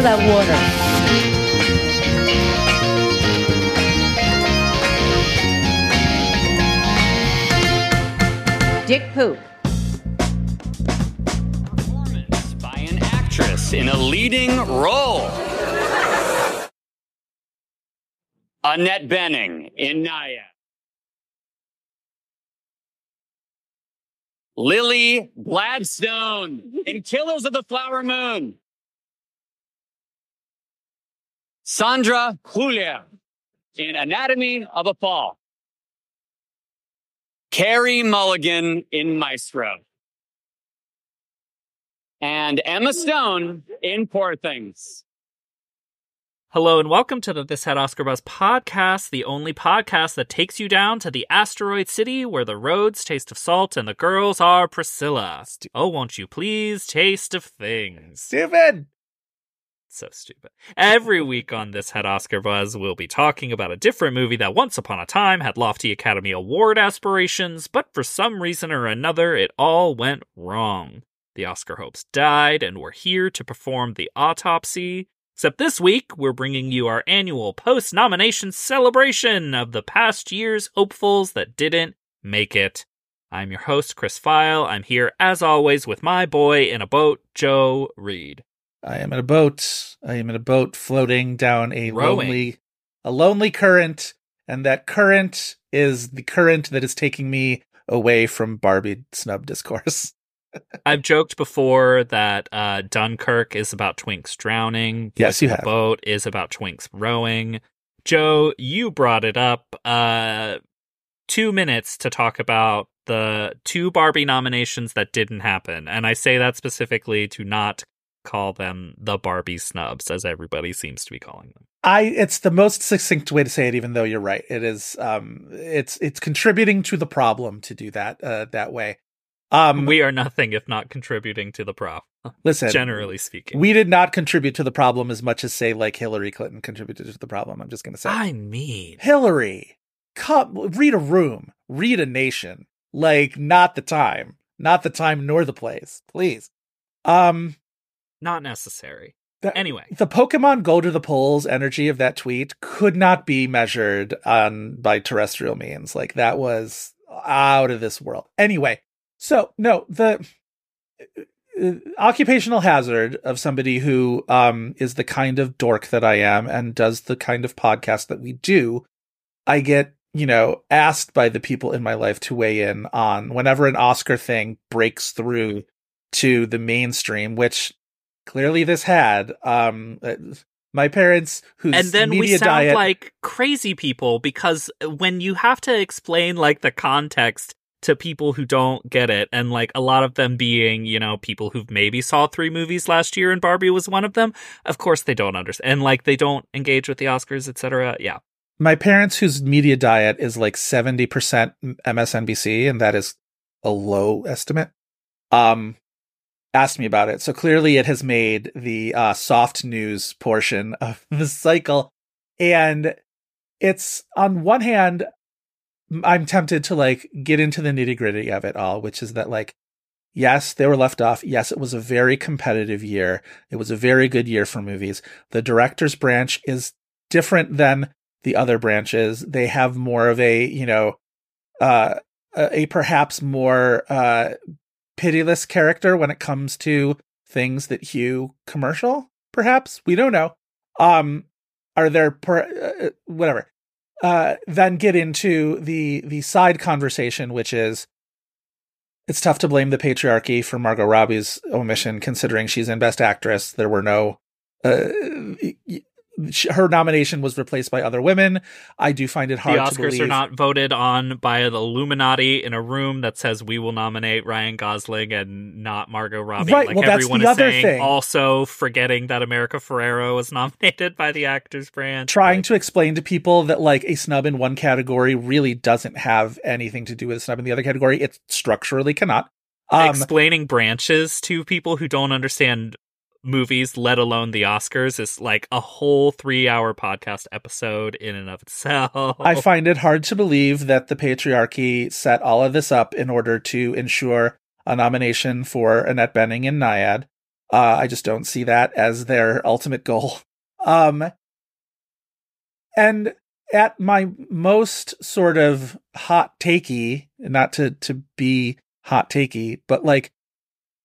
Canada Water. Dick poop. performance by an actress in a leading role. Annette Bening in Nyad. Lily Gladstone in Killers of the Flower Moon. Sandra Hüller in Anatomy of a Fall. Carey Mulligan in Maestro and Emma Stone in Poor Things. Hello and welcome to the This Had Oscar Buzz podcast, the only podcast that takes you down to the asteroid city where the roads taste of salt and the girls are Priscilla. Oh, won't you please taste of things? Stupid. So stupid. Every week on This Had Oscar Buzz, we'll be talking about a different movie that once upon a time had lofty Academy Award aspirations, but for some reason or another, it all went wrong. The Oscar hopes died, and we're here to perform the autopsy. Except this week, we're bringing you our annual post nomination celebration of the past year's hopefuls that didn't make it. I'm your host, Chris Feil. I'm here, as always, with my boy in a boat, Joe Reid. I am in a boat. I am in a boat floating down a Rowing. lonely, a lonely current, and that current is the current that is taking me away from Barbie snub discourse. I've joked before that uh, Dunkirk is about twinks drowning. Yes, you The have. boat is about twinks rowing. Joe, you brought it up. Uh, two minutes to talk about the two Barbie nominations that didn't happen, and I say that specifically to not call them the Barbie snubs, as everybody seems to be calling them. I it's the most succinct way to say it, even though you're right. It is um it's it's contributing to the problem to do that uh that way. Um we are nothing if not contributing to the problem, listen generally speaking. we did not contribute to the problem as much as say like Hillary Clinton contributed to the problem. I'm just gonna say I mean, Hillary, come read a room, read a nation. Like not the time, not the time nor the place, please. Um, not necessary. that- Anyway, the Pokemon go to the polls energy of that tweet could not be measured on by terrestrial means. Like that was out of this world. Anyway, so no, the uh, occupational hazard of somebody who um is the kind of dork that I am and does the kind of podcast that we do, I get, you know, asked by the people in my life to weigh in on whenever an Oscar thing breaks through to the mainstream, which clearly this had. Um, uh, my parents, whose and then we sound diet, like crazy people because when you have to explain like the context to people who don't get it and like a lot of them being you know people who maybe saw three movies last year and barbie was one of them of course they don't understand and like they don't engage with the oscars etc yeah my parents, whose media diet is like seventy percent MSNBC, and that is a low estimate. Um, asked me about it. So clearly, it has made the uh, soft news portion of the cycle, and it's on one hand, I'm tempted to like get into the nitty gritty of it all, which is that like, yes, they were left off. Yes, it was a very competitive year. It was a very good year for movies. The director's branch is different than the other branches. They have more of a, you know, uh, a, perhaps more uh, pitiless character when it comes to things that hew commercial. Perhaps we don't know. Um, are there per, uh, whatever? Uh, then get into the the side conversation, which is it's tough to blame the patriarchy for Margot Robbie's omission, considering she's in Best Actress. There were no. Uh, her nomination was replaced by other women. I do find it hard to oscars are not voted on by the illuminati in a room that says we will nominate ryan gosling and not margot robbie Right, like well, that's everyone the is other saying thing. also forgetting that america ferrera was nominated by the actors branch trying Like, to explain to people that like a snub in one category really doesn't have anything to do with a snub in the other category. It structurally cannot. Um, explaining branches to people who don't understand movies, let alone the Oscars, is like a whole three hour podcast episode in and of itself. I find it hard to believe that the patriarchy set all of this up in order to ensure a nomination for Annette Bening and Nyad. Uh, I just don't see that as their ultimate goal. Um, and at my most sort of hot takey, not to to be hot takey, but like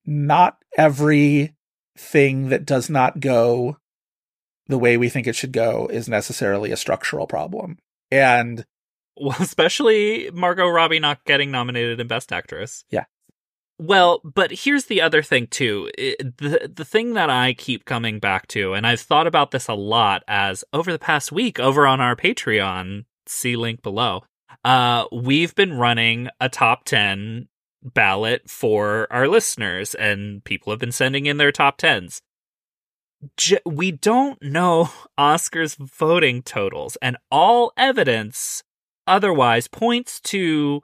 not every thing that does not go the way we think it should go is necessarily a structural problem. And well, especially Margot Robbie not getting nominated in Best Actress. Yeah. Well, but here's the other thing too. It, the the thing that I keep coming back to, and I've thought about this a lot as over the past week over on our Patreon, see link below. Uh, we've been running a top ten ballot for our listeners, and people have been sending in their top tens. J- we don't know Oscars voting totals, and all evidence otherwise points to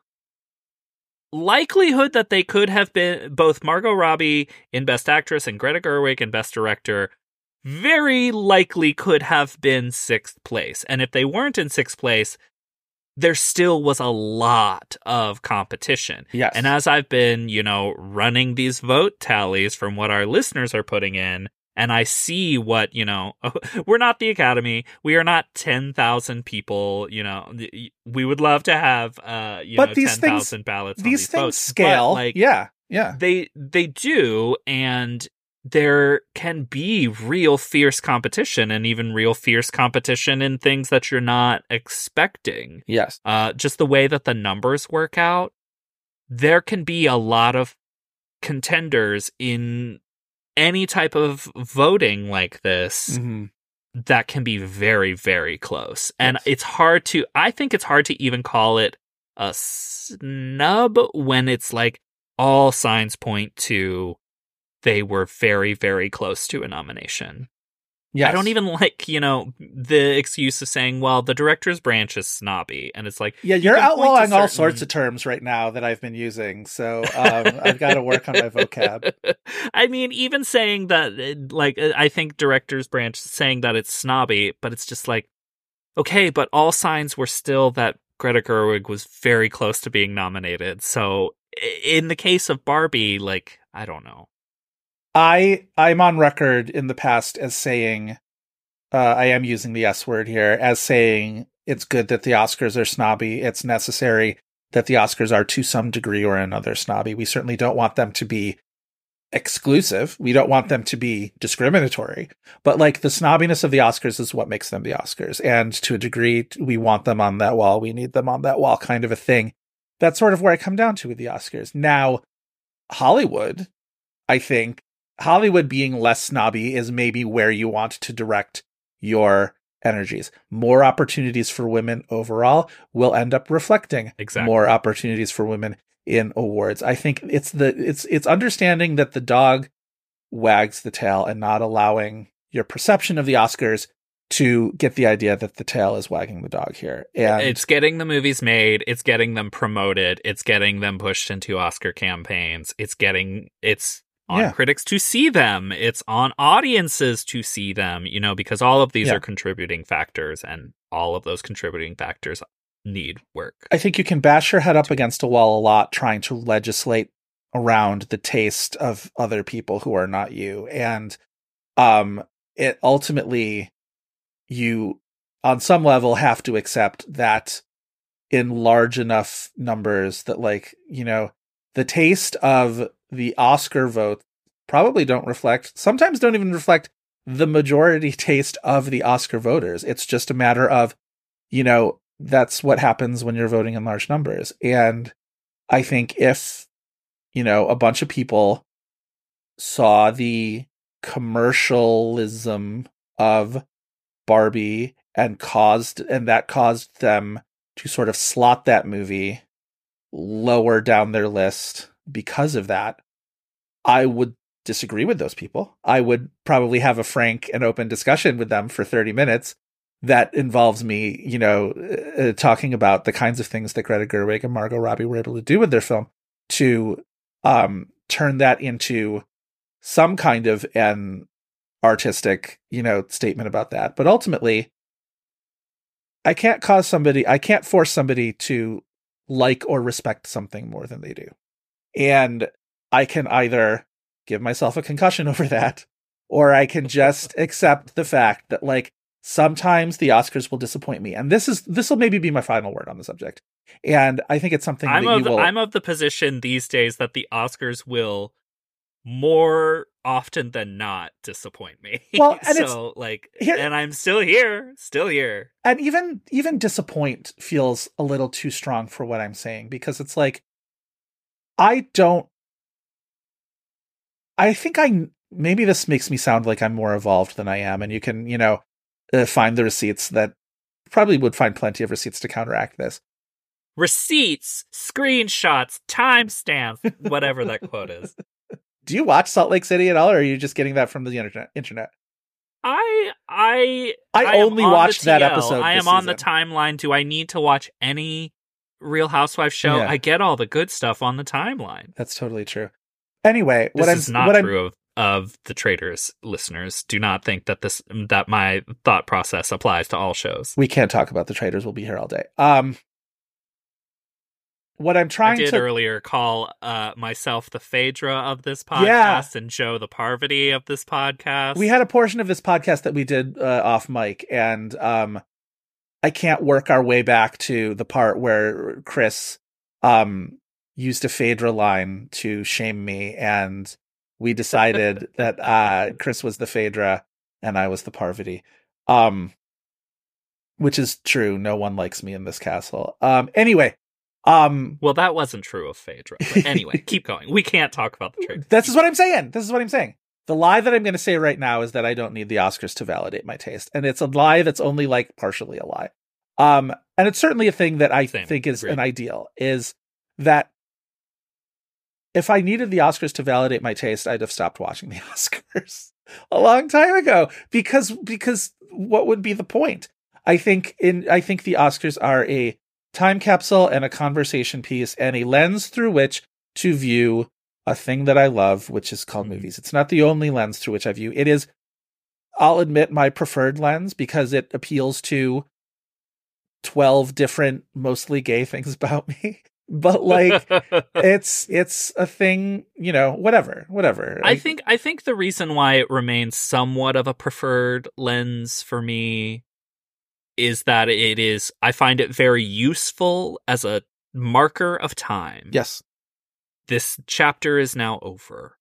likelihood that they could have been both Margot Robbie in Best Actress and Greta Gerwig in Best Director very likely could have been sixth place. And if they weren't in sixth place, there still was a lot of competition. Yes. And as I've been, you know, running these vote tallies from what our listeners are putting in, and I see what, you know, we're not the Academy. We are not 10,000 people, you know, we would love to have, uh, you But know, these 10,000 ballots. on these these things votes. But, scale. like, yeah. Yeah. they, they do. And there can be real fierce competition and even real fierce competition in things that you're not expecting Yes. uh, just the way that the numbers work out, there can be a lot of contenders in any type of voting like this hmm that can be very, very close. And Yes. it's hard to, I think it's hard to even call it a snub when it's like all signs point to they were very, very close to a nomination. Yes. I don't even like, you know, the excuse of saying, well, the director's branch is snobby. And it's like, Yeah, you you're to outlawing all sorts of terms right now that I've been using. So um, I've got to work on my vocab. I mean, even saying that, uh, like, uh, I think director's branch saying that it's snobby, but it's just like, okay, but all signs were still that Greta Gerwig was very close to being nominated. So in the case of Barbie, like, I don't know. I I'm on record in the past as saying, uh, I am using the S word here as saying it's good that the Oscars are snobby. It's necessary that the Oscars are to some degree or another snobby. We certainly don't want them to be exclusive. We don't want them to be discriminatory. But like the snobbiness of the Oscars is what makes them the Oscars. And to a degree, we want them on that wall. We need them on that wall kind of a thing. That's sort of where I come down to with the Oscars. Now, Hollywood, I think, Hollywood being less snobby is maybe where you want to direct your energies. More opportunities for women overall will end up reflecting Exactly. more opportunities for women in awards. I think it's the it's it's understanding that the dog wags the tail and not allowing your perception of the Oscars to get the idea that the tail is wagging the dog here. And it's getting the movies made, it's getting them promoted, it's getting them pushed into Oscar campaigns, it's getting it's on Yeah. critics to see them, it's on audiences to see them, you know, because all of these Yeah. are contributing factors and all of those contributing factors need work. I think you can bash your head up against a wall a lot trying to legislate around the taste of other people who are not you. And um it ultimately you on some level have to accept that in large enough numbers that like, you know, the taste of the Oscar vote probably don't reflect sometimes don't even reflect the majority taste of the Oscar voters. It's just a matter of, you know, that's what happens when you're voting in large numbers. And I think if, you know, a bunch of people saw the commercialism of Barbie and caused, and that caused them to sort of slot that movie lower down their list because of that, I would disagree with those people. I would probably have a frank and open discussion with them for 30 minutes that involves me, you know, uh, talking about the kinds of things that Greta Gerwig and Margot Robbie were able to do with their film to um, turn that into some kind of an artistic, you know, statement about that. But ultimately, I can't cause somebody, I can't force somebody to like or respect something more than they do. And I can either give myself a concussion over that, or I can just accept the fact that, like, sometimes the Oscars will disappoint me. And this is, this will maybe be my final word on the subject. And I think it's something I'm that of you the, will. I'm of the position these days that the Oscars will more often than not disappoint me. Well, and so like, here- and I'm still here, still here. and even even disappoint feels a little too strong for what i'm saying because it's like i don't i think i maybe this makes me sound like i'm more evolved than i am and you can you know uh, find the receipts that probably would find plenty of receipts to counteract this Receipts, screenshots, timestamps, whatever that quote is. do you watch salt lake city at all or are you just getting that from the internet internet I I I only on watched that episode I am on the timeline. Do I need to watch any Real Housewives show? Yeah. I get all the good stuff on the timeline. that's totally true anyway This what i'm is not what i'm true of, of the Traitors listeners. Do not think that this that my thought process applies to all shows. we can't talk about the Traitors we'll be here all day um what i'm I trying did to earlier call uh, myself the Phaedra of this podcast Yeah. and Joe the Parvati of this podcast. we had a portion of this podcast that we did uh, off mic and um i can't work our way back to the part where chris um used a phaedra line to shame me and we decided that uh chris was the phaedra and i was the parvati um which is true no one likes me in this castle um anyway um well, that wasn't true of Phaedra. But anyway, keep going. We can't talk about the Traitors. This is what I'm saying. This is what I'm saying. The lie that I'm going to say right now is that I don't need the Oscars to validate my taste, and it's a lie that's only like partially a lie. Um, and it's certainly a thing that I Same. think is Agreed. an ideal is that if I needed the Oscars to validate my taste, I'd have stopped watching the Oscars a long time ago because because what would be the point? I think in I think the Oscars are a time capsule and a conversation piece and a lens through which to view a thing that I love, which is called Mhm. movies. It's not the only lens through which I view. It is, I'll admit, my preferred lens because it appeals to 12 different, mostly gay things about me. But like, it's, it's a thing, you know, whatever, whatever. I think I think the reason why it remains somewhat of a preferred lens for me is that it is I find it very useful as a marker of time. yes. This chapter is now over.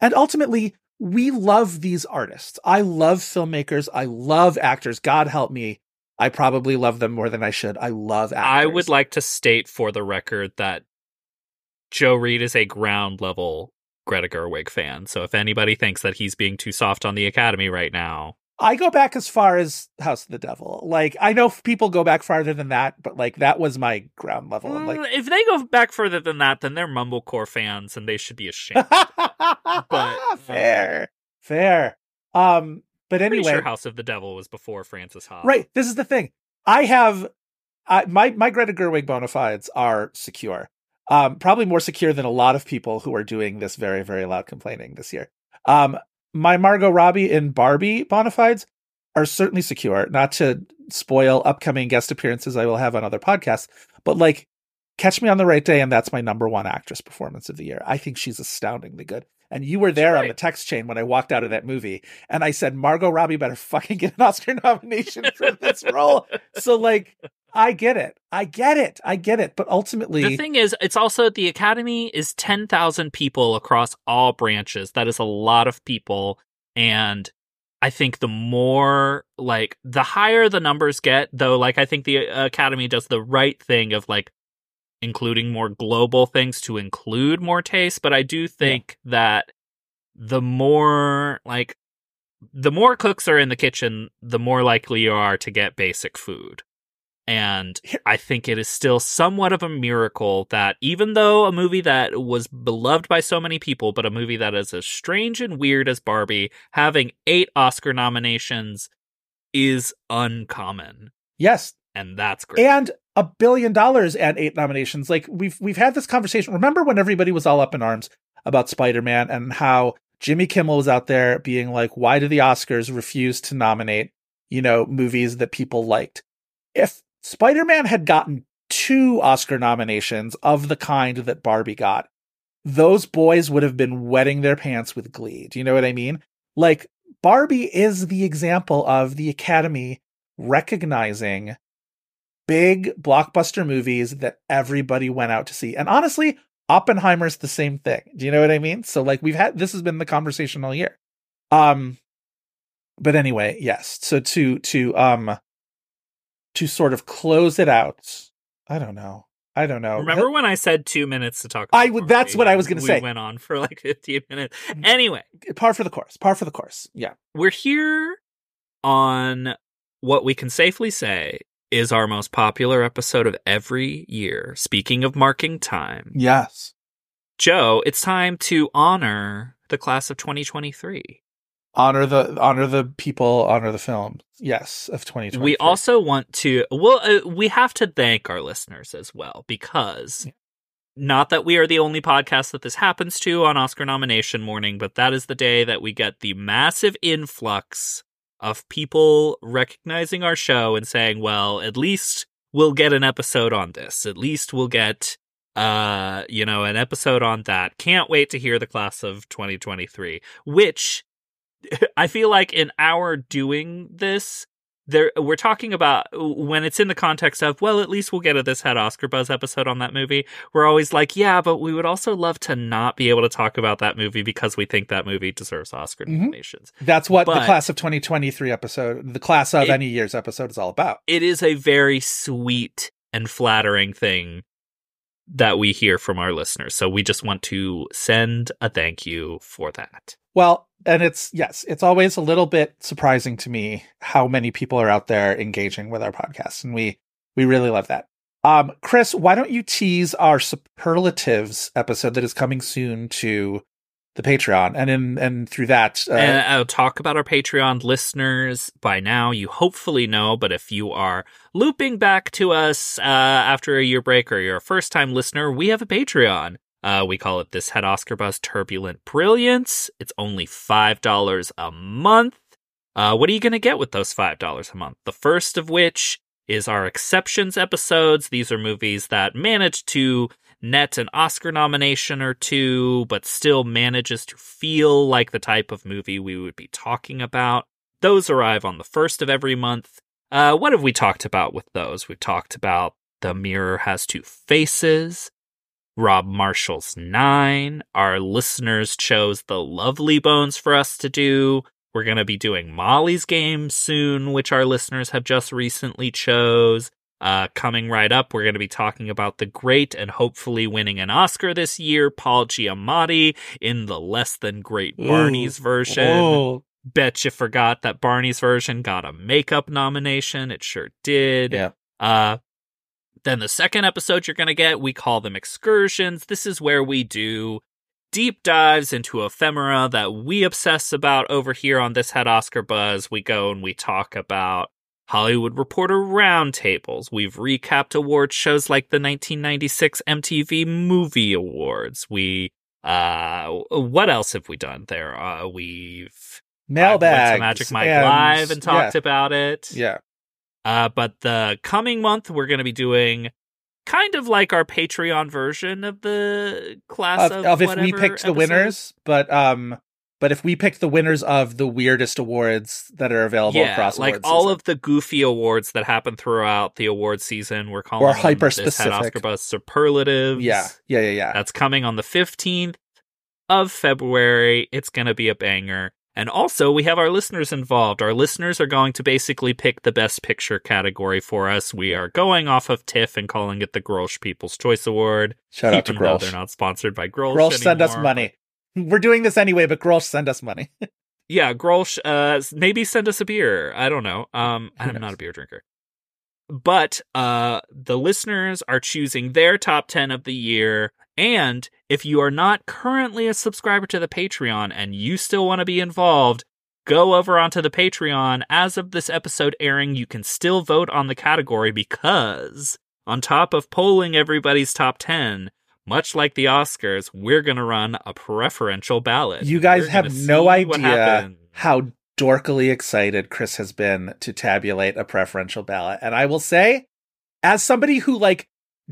And ultimately, we love these artists. I love filmmakers. I love actors. God help me. I probably love them more than I should. I love actors. I would like to state for the record that Joe Reid is a ground level Greta Gerwig fan. So if anybody thinks that he's being too soft on the Academy right now, I go back as far as House of the Devil. Like I know people go back farther than that, but like that was my ground level. Mm, like if they go back further than that, then they're Mumblecore fans and they should be ashamed. uh, fair, fair. Um, but anyway, sure House of the Devil was before Frances Ha. right. This is the thing. I have, I, my my Greta Gerwig bona fides are secure. Um, probably more secure than a lot of people who are doing this very very loud complaining this year. Um, my Margot Robbie and Barbie bona fides are certainly secure. Not to spoil upcoming guest appearances I will have on other podcasts, but like Catch Me on the Right Day, and that's my number one actress performance of the year. I think she's astoundingly good. And you were there on the text chain when I walked out of that movie, and I said Margot Robbie better fucking get an Oscar nomination for this role. So like, I get it, I get it, I get it. But ultimately, The thing is, it's also the Academy is 10,000 people across all branches. That is a lot of people. And I think the more, like, the higher the numbers get, though, like, I think the uh, Academy does the right thing of, like, including more global things to include more taste. But I do think that the more, like, the more cooks are in the kitchen, the more likely you are to get basic food. And I think it is still somewhat of a miracle that even though a movie that was beloved by so many people, but a movie that is as strange and weird as Barbie, having eight Oscar nominations is uncommon. yes, And that's great. and a billion dollars and eight nominations. Like we've we've had this conversation. Remember when everybody was all up in arms about Spider Man and how Jimmy Kimmel was out there being like, why do the Oscars refuse to nominate, you know, movies that people liked? If Spider Man had gotten two Oscar nominations of the kind that Barbie got, those boys would have been wetting their pants with glee. Do you know what I mean? Like, Barbie is the example of the Academy recognizing big blockbuster movies that everybody went out to see. And honestly, Oppenheimer's the same thing. Do you know what I mean? So like we've had this has been the conversation all year. Um but anyway, yes. So to to um to sort of close it out. I don't know. I don't know. Remember when I said two minutes to talk? I would- that's what I was gonna we say. Went on for like fifteen minutes. Anyway, par for the course. Par for the course. Yeah. we're here on what we can safely say is our most popular episode of every year. Speaking of marking time, Yes. Joe, it's time to honor the class of 2023. Honor the honor the people, honor the film. Yes, of 2020. We also want to, well, uh, we have to thank our listeners as well because Yeah. not that we are the only podcast that this happens to on Oscar nomination morning, but that is the day that we get the massive influx of people recognizing our show and saying, well, at least we'll get an episode on this. At least we'll get uh you know an episode on that can't wait to hear the class of 2023 which I feel like in our doing this, there we're talking about when it's in the context of well, at least we'll get a this had Oscar buzz episode on that movie. We're always like, yeah, but we would also love to not be able to talk about that movie because we think that movie deserves Oscar Mhm. nominations. That's what the class of 2023 episode, the class of It- any year's episode is all about. It is a very sweet and flattering thing that we hear from our listeners. So we just want to send a thank you for that. Well, and it's yes, it's always a little bit surprising to me how many people are out there engaging with our podcast, and we we really love that. Um, Chris, why don't you tease our superlatives episode that is coming soon to the Patreon, and in and through that, uh, and I'll talk about our Patreon listeners by now. You hopefully know, but if you are looping back to us uh, after a year break or you're a first time listener, we have a Patreon. Uh, we call it This Had Oscar Buzz Turbulent Brilliance. It's only $5 a month. Uh, what are you going to get with those $5 a month? The first of which is our exceptions episodes. These are movies that manage to net an Oscar nomination or two, but still manages to feel like the type of movie we would be talking about. Those arrive on the first of every month. Uh, what have we talked about with those? We've talked about The Mirror Has Two Faces, Rob Marshall's Nine. Our listeners chose The Lovely Bones for us to do. We're going to be doing Molly's Game soon, which our listeners have just recently chose. Uh, coming right up, we're going to be talking about the great and hopefully winning an Oscar this year, Paul Giamatti in the less than great Barney's version. oh, Bet you forgot that Barney's version got a makeup nomination. It sure did. Yeah. Uh, then the second episode you're going to get, we call them excursions. This is where we do deep dives into ephemera that we obsess about over here on This Had Oscar Buzz. We go and we talk about Hollywood Reporter roundtables. We've recapped award shows like the 1996 MTV Movie Awards. We, uh, what else have we done there? Uh, we've mailbags, went to Magic Mike and- Live and talked yeah, about it. yeah. Uh, but the coming month, we're going to be doing kind of like our Patreon version of the class of, of, of if we picked the winners, but um, but if we picked the winners of the weirdest awards that are available Yeah, across like all season. of the goofy awards that happen throughout the award season. We're calling Or hyper-specific. Oscar Buzz superlatives. yeah, yeah, yeah, yeah. That's coming on the 15th of February. It's going to be a banger. And also, we have our listeners involved. Our listeners are going to basically pick the best picture category for us. We are going off of TIFF and calling it the Grolsch People's Choice Award. Shout out to Grolsch. They're not sponsored by Grolsch. Grolsch send us money. We're doing this anyway, but Grolsch send us money. Yeah, Grolsch, uh, maybe send us a beer. I don't know. Um, I'm not a beer drinker. But uh, the listeners are choosing their top 10 of the year. And if you are not currently a subscriber to the Patreon and you still want to be involved, go over onto the Patreon. As of this episode airing, you can still vote on the category because, on top of polling everybody's top 10, much like the Oscars, we're going to run a preferential ballot. You guys We're have no idea how dorkily excited Chris has been to tabulate a preferential ballot. And I will say, as somebody who like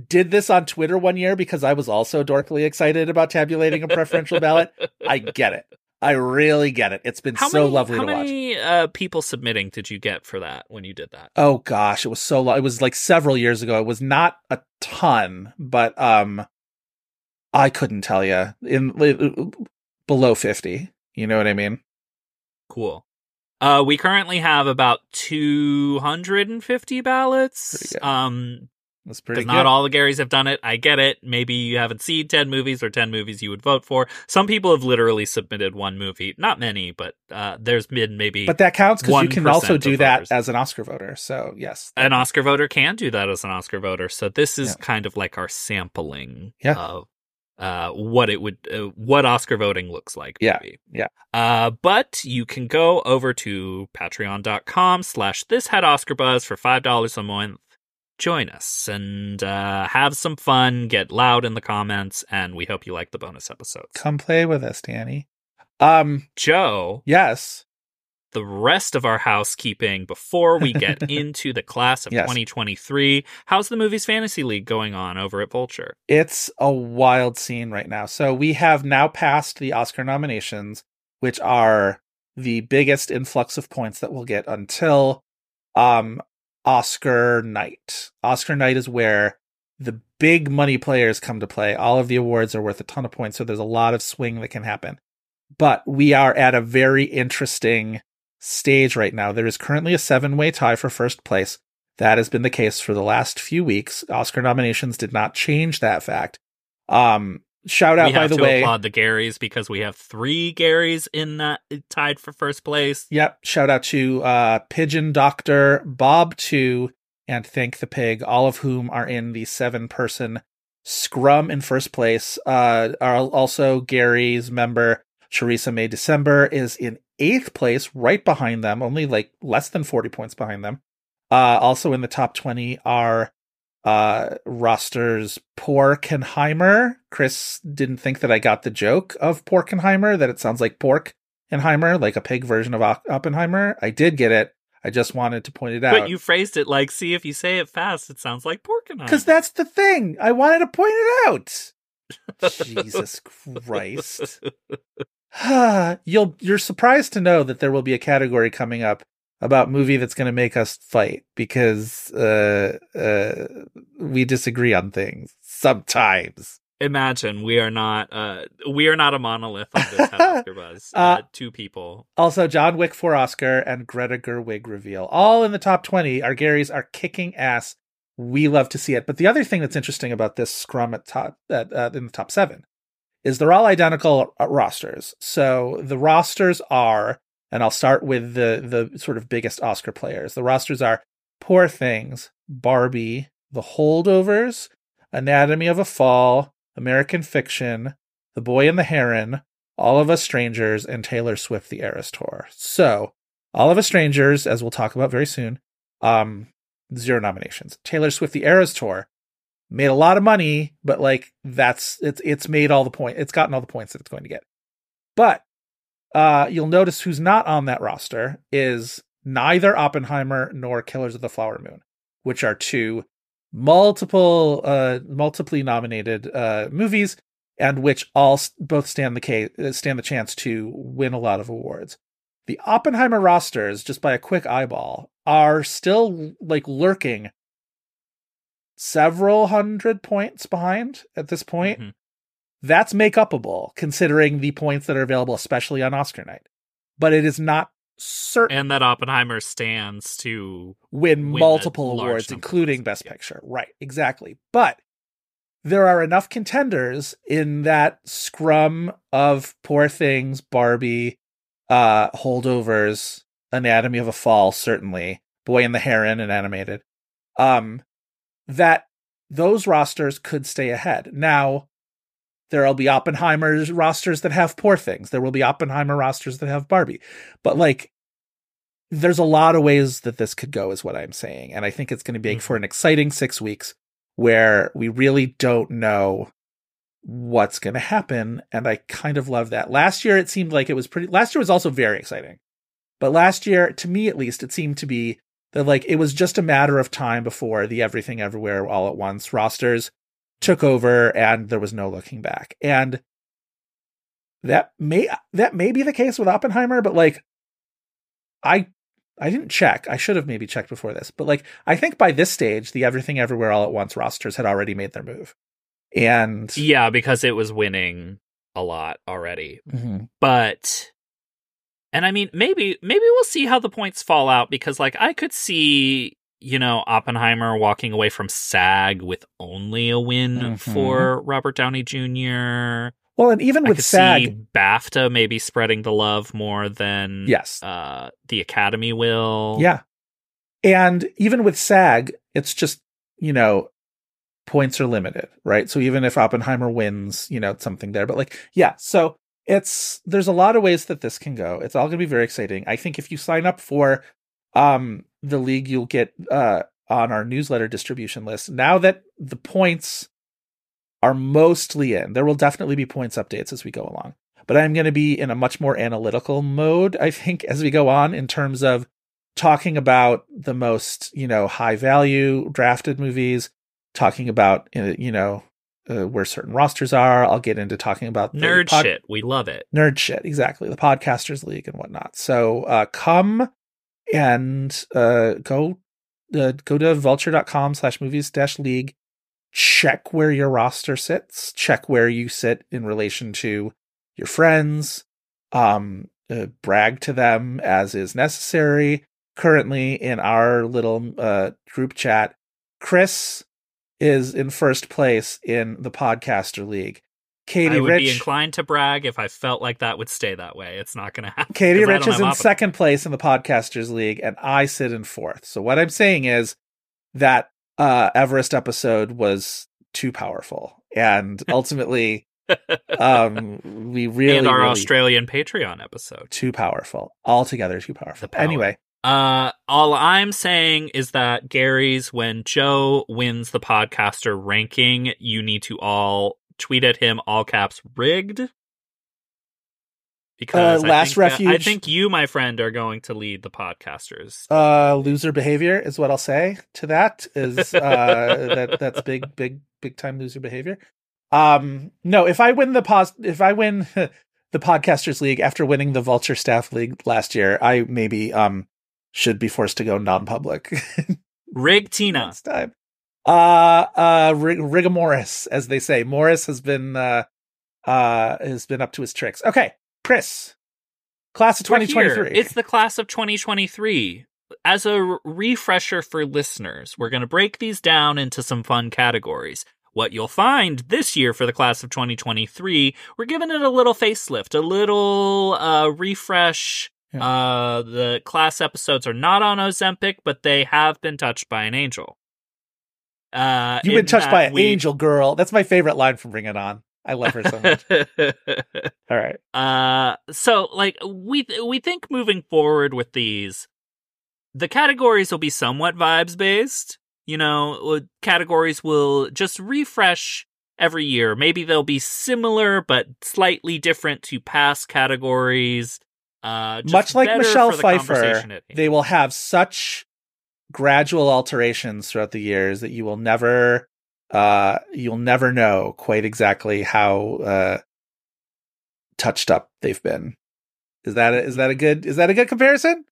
did this on Twitter one year because I was also dorkily excited about tabulating a preferential ballot, I get it. I really get it. It's been How so many, lovely how to watch. many uh, people submitting did you get for that when you did that? Oh gosh, it was so long. It was like several years ago. It was not a ton, but um, I couldn't tell you in below fifty. You know what I mean? Cool. Uh, we currently have about 250 ballots. Um, That's pretty good. not all the Garys have done it. I get it. Maybe you haven't seen 10 movies or 10 movies you would vote for. Some people have literally submitted one movie. Not many, but uh, there's been maybe but that counts because you can also do that voters. as an Oscar voter. So yes, an Oscar voter can do that as an Oscar voter. So this is Yeah. kind of like our sampling Yeah. of uh, what it would, uh, what Oscar voting looks like. Yeah, yeah. Uh, but you can go over to patreon.com slash this had Oscar buzz for $5 a month. Join us and uh, have some fun, get loud in the comments, and we hope you like the bonus episodes. come play with us, Danny. Um, Joe, yes, the rest of our housekeeping before we get into the class of Yes. 2023. How's the Movies Fantasy League going on over at Vulture? it's a wild scene right now. So we have now passed the Oscar nominations, which are the biggest influx of points that we'll get until um Oscar night. Oscar night is where the big money players come to play. All of the awards are worth a ton of points, so there's a lot of swing that can happen. But we are at a very interesting stage right now. There is currently a seven-way tie for first place. That has been the case for the last few weeks. Oscar nominations did not change that fact. Um, shout out we by the to way. applaud the Garys because we have three Garys in that tied for first place. Yep. Shout out to uh, Pigeon Doctor, Bob Two, and Thank the Pig, all of whom are in the seven person scrum in first place. Uh, are also Gary's member, Charissa May December, is in eighth place, right behind them, only like less than 40 points behind them. Uh, also in the top 20 are uh rosters Porkenheimer. Chris didn't think that I got the joke of Porkenheimer, that it sounds like pork Oppenheimer, like a pig version of Oppenheimer. I did get it. I just wanted to point it out. But you phrased it like, see, if you say it fast, it sounds like Porkenheimer. Because that's the thing. I wanted to point it out. Jesus Christ. You'll you're surprised to know that there will be a category coming up about movie that's going to make us fight because uh uh we disagree on things sometimes. Imagine we are not uh we are not a monolith on this Had Oscar Buzz. Uh, Uh, two people. Also, John Wick for Oscar and Greta Gerwig reveal, all in the top 20. Our Garys are kicking ass. We love to see it. But the other thing that's interesting about this scrum at top at, uh, in the top seven is they're all identical rosters. So the rosters are, and I'll start with the the sort of biggest Oscar players. The rosters are Poor Things, Barbie, The Holdovers, Anatomy of a Fall, American Fiction, The Boy and the Heron, All of Us Strangers, and Taylor Swift: The Eras Tour. So, All of Us Strangers, as we'll talk about very soon, um, zero nominations. Taylor Swift: The Eras Tour made a lot of money, but like that's it's it's made all the point. It's gotten all the points that it's going to get. But uh, you'll notice who's not on that roster is neither Oppenheimer nor Killers of the Flower Moon, which are two multiple uh multiply nominated uh movies and which all both stand the case stand the chance to win a lot of awards. The Oppenheimer rosters, just by a quick eyeball, are still like lurking several hundred points behind at this point. Mhm. That's make upable considering the points that are available, especially on Oscar night. But it is not certain And that Oppenheimer stands to win win multiple awards, including Best yeah. Picture. Right, exactly. But there are enough contenders in that scrum of Poor Things, Barbie, uh, Holdovers, Anatomy of a Fall, certainly, Boy and the Heron, and animated, um, that those rosters could stay ahead. Now, there'll be Oppenheimer's rosters that have Poor Things. There will be Oppenheimer rosters that have Barbie. But like, there's a lot of ways that this could go, is what I'm saying. And I think it's going to be Mhm. for an exciting six weeks where we really don't know what's going to happen. And I kind of love that. Last year, it seemed like it was pretty, last year was also very exciting. But last year, to me at least, it seemed to be that like it was just a matter of time before the everything everywhere all at once rosters took over and there was no looking back. And that may that may be the case with Oppenheimer, but like I I didn't check. I should have maybe checked before this. But like I think by this stage, the everything everywhere all at once rosters had already made their move. And Yeah, because it was winning a lot already. Mhm. But and I mean maybe maybe we'll see how the points fall out because like I could see you know Oppenheimer walking away from SAG with only a win Mhm. for Robert Downey Jr. well, and even I with SAG, BAFTA maybe spreading the love more than yes, uh the Academy will. yeah, and even with SAG, it's just you know points are limited, right? So even if Oppenheimer wins, you know, it's something there. But like, yeah, so it's there's a lot of ways that this can go. It's all going to be very exciting. I think if you sign up for um the league, you'll get uh on our newsletter distribution list. Now that the points are mostly in, there will definitely be points updates as we go along. But I'm going to be in a much more analytical mode, I think, as we go on in terms of talking about the most, you know, high value drafted movies, talking about, uh, you know, uh, where certain rosters are. I'll get into talking about the Nerd pod- shit. We love it. nerd shit exactly the podcasters league and whatnot so uh come and uh go uh, go to vulture.com slash movies dash league. Check where your roster sits. Check where you sit in relation to your friends. Um uh, brag to them as is necessary. Currently in our little uh group chat chris is in first place in the podcaster league katie I would rich be inclined to brag if I felt like that would stay that way. It's not going to happen. Katie Rich is in Oppenheimer. second place in the Podcasters League, and I sit in fourth. So what I'm saying is that uh, Everest episode was too powerful, and ultimately, um, we really, and our really Australian Patreon episode. too powerful, altogether too powerful. Power. Anyway, Uh, all I'm saying is that Gary's when Joe wins the podcaster ranking, you need to all tweet at him all caps rigged. Because Uh, I Last think, uh, I think you, my friend, are going to lead the podcasters. uh, loser behavior is what I'll say to that. Is uh, that that's big, big, big time loser behavior. Um, no, if I win the pos, if I win the podcasters league after winning the vulture staff league last year, I maybe um should be forced to go non-public Rig Tina. next time. Uh, uh, Rig- Rigamoris, as they say, Morris has been uh uh has been up to his tricks. Okay, Chris, class of We're twenty here. twenty three. It's the class of 2023. As a r- refresher for listeners, we're going to break these down into some fun categories. What you'll find this year for the class of 2023, we're giving it a little facelift, a little uh, refresh. Yeah. Uh, the class episodes are not on Ozempic, but they have been touched by an angel. Uh, You've been touched by an we- angel girl. That's my favorite line from Bring It On. I love her so much. All right. Uh, so like we we think moving forward with these, the categories will be somewhat vibes based. You know, uh, categories will just refresh every year. Maybe they'll be similar but slightly different to past categories. Uh, just Much like Michelle Pfeiffer, conversation at hand. they will have such gradual alterations throughout the years that you will never uh you'll never know quite exactly how uh touched up they've been. Is that a, is that a good is that a good comparison?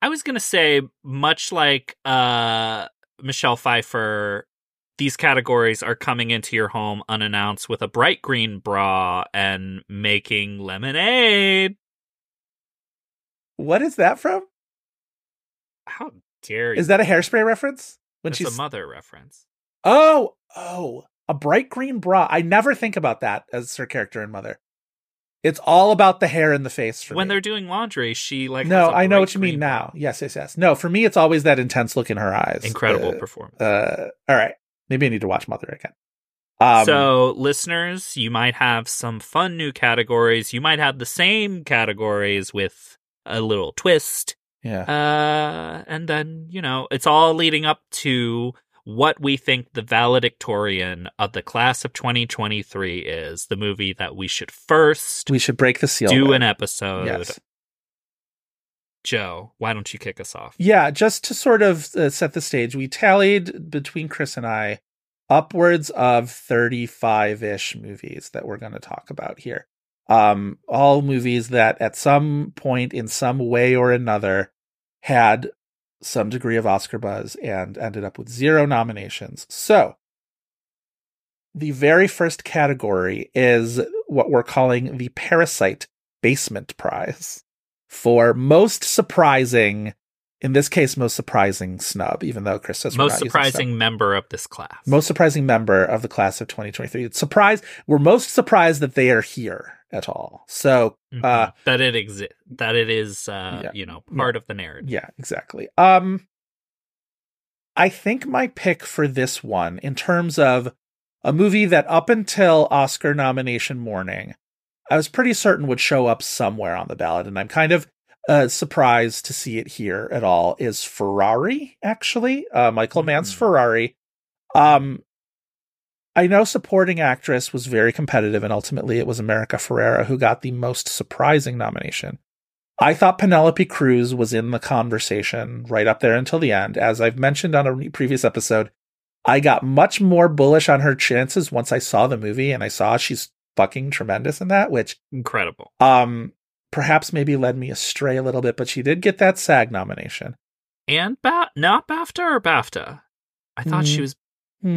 I was gonna say, much like uh Michelle Pfeiffer, these categories are coming into your home unannounced with a bright green bra and making lemonade. What is that from? How dare you? Is that a hairspray reference? When That's she's a mother reference? Oh, oh, a bright green bra. I never think about that as her character in Mother. It's all about the hair and the face for When me. they're doing laundry, she like no, I know what you mean green now. Yes, yes, yes. No, for me, it's always that intense look in her eyes. Incredible Uh, performance. uh, all right, maybe I need to watch Mother again. Um, so, listeners, you might have some fun new categories. You might have the same categories with a little twist. Yeah, Uh, and then, you know, it's all leading up to what we think the valedictorian of the class of 2023 is, the movie that we should first We should break the seal. do with. an episode. Yes. Joe, why don't you kick us off? Yeah, just to sort of uh, set the stage, we tallied between Chris and I upwards of 35 ish movies that we're going to talk about here. Um, all movies that at some point in some way or another had some degree of Oscar buzz and ended up with zero nominations. So, the very first category is what we're calling the Parasite Basement Prize for most surprising, in this case, most surprising snub, even though Chris says Most surprising member of this class. most surprising member of the class of 2023. It's surprise. We're most surprised that they are here at all. So, Mhm. uh, that it exists. That it is, uh, Yeah. you know, part of the narrative. yeah, exactly. Um, I think my pick for this one, in terms of a movie that up until Oscar nomination morning, I was pretty certain would show up somewhere on the ballot, and I'm kind of uh, surprised to see it here at all. Is Ferrari actually uh, Michael Mann's Mhm. Ferrari? Um, I know supporting actress was very competitive, and ultimately it was America Ferrera who got the most surprising nomination. I thought Penelope Cruz was in the conversation right up there until the end. As I've mentioned on a previous episode, I got much more bullish on her chances once I saw the movie and I saw she's fucking tremendous in that, which Incredible. um perhaps maybe led me astray a little bit, but she did get that SAG nomination. And ba- not BAFTA or BAFTA. I thought she Mm. was.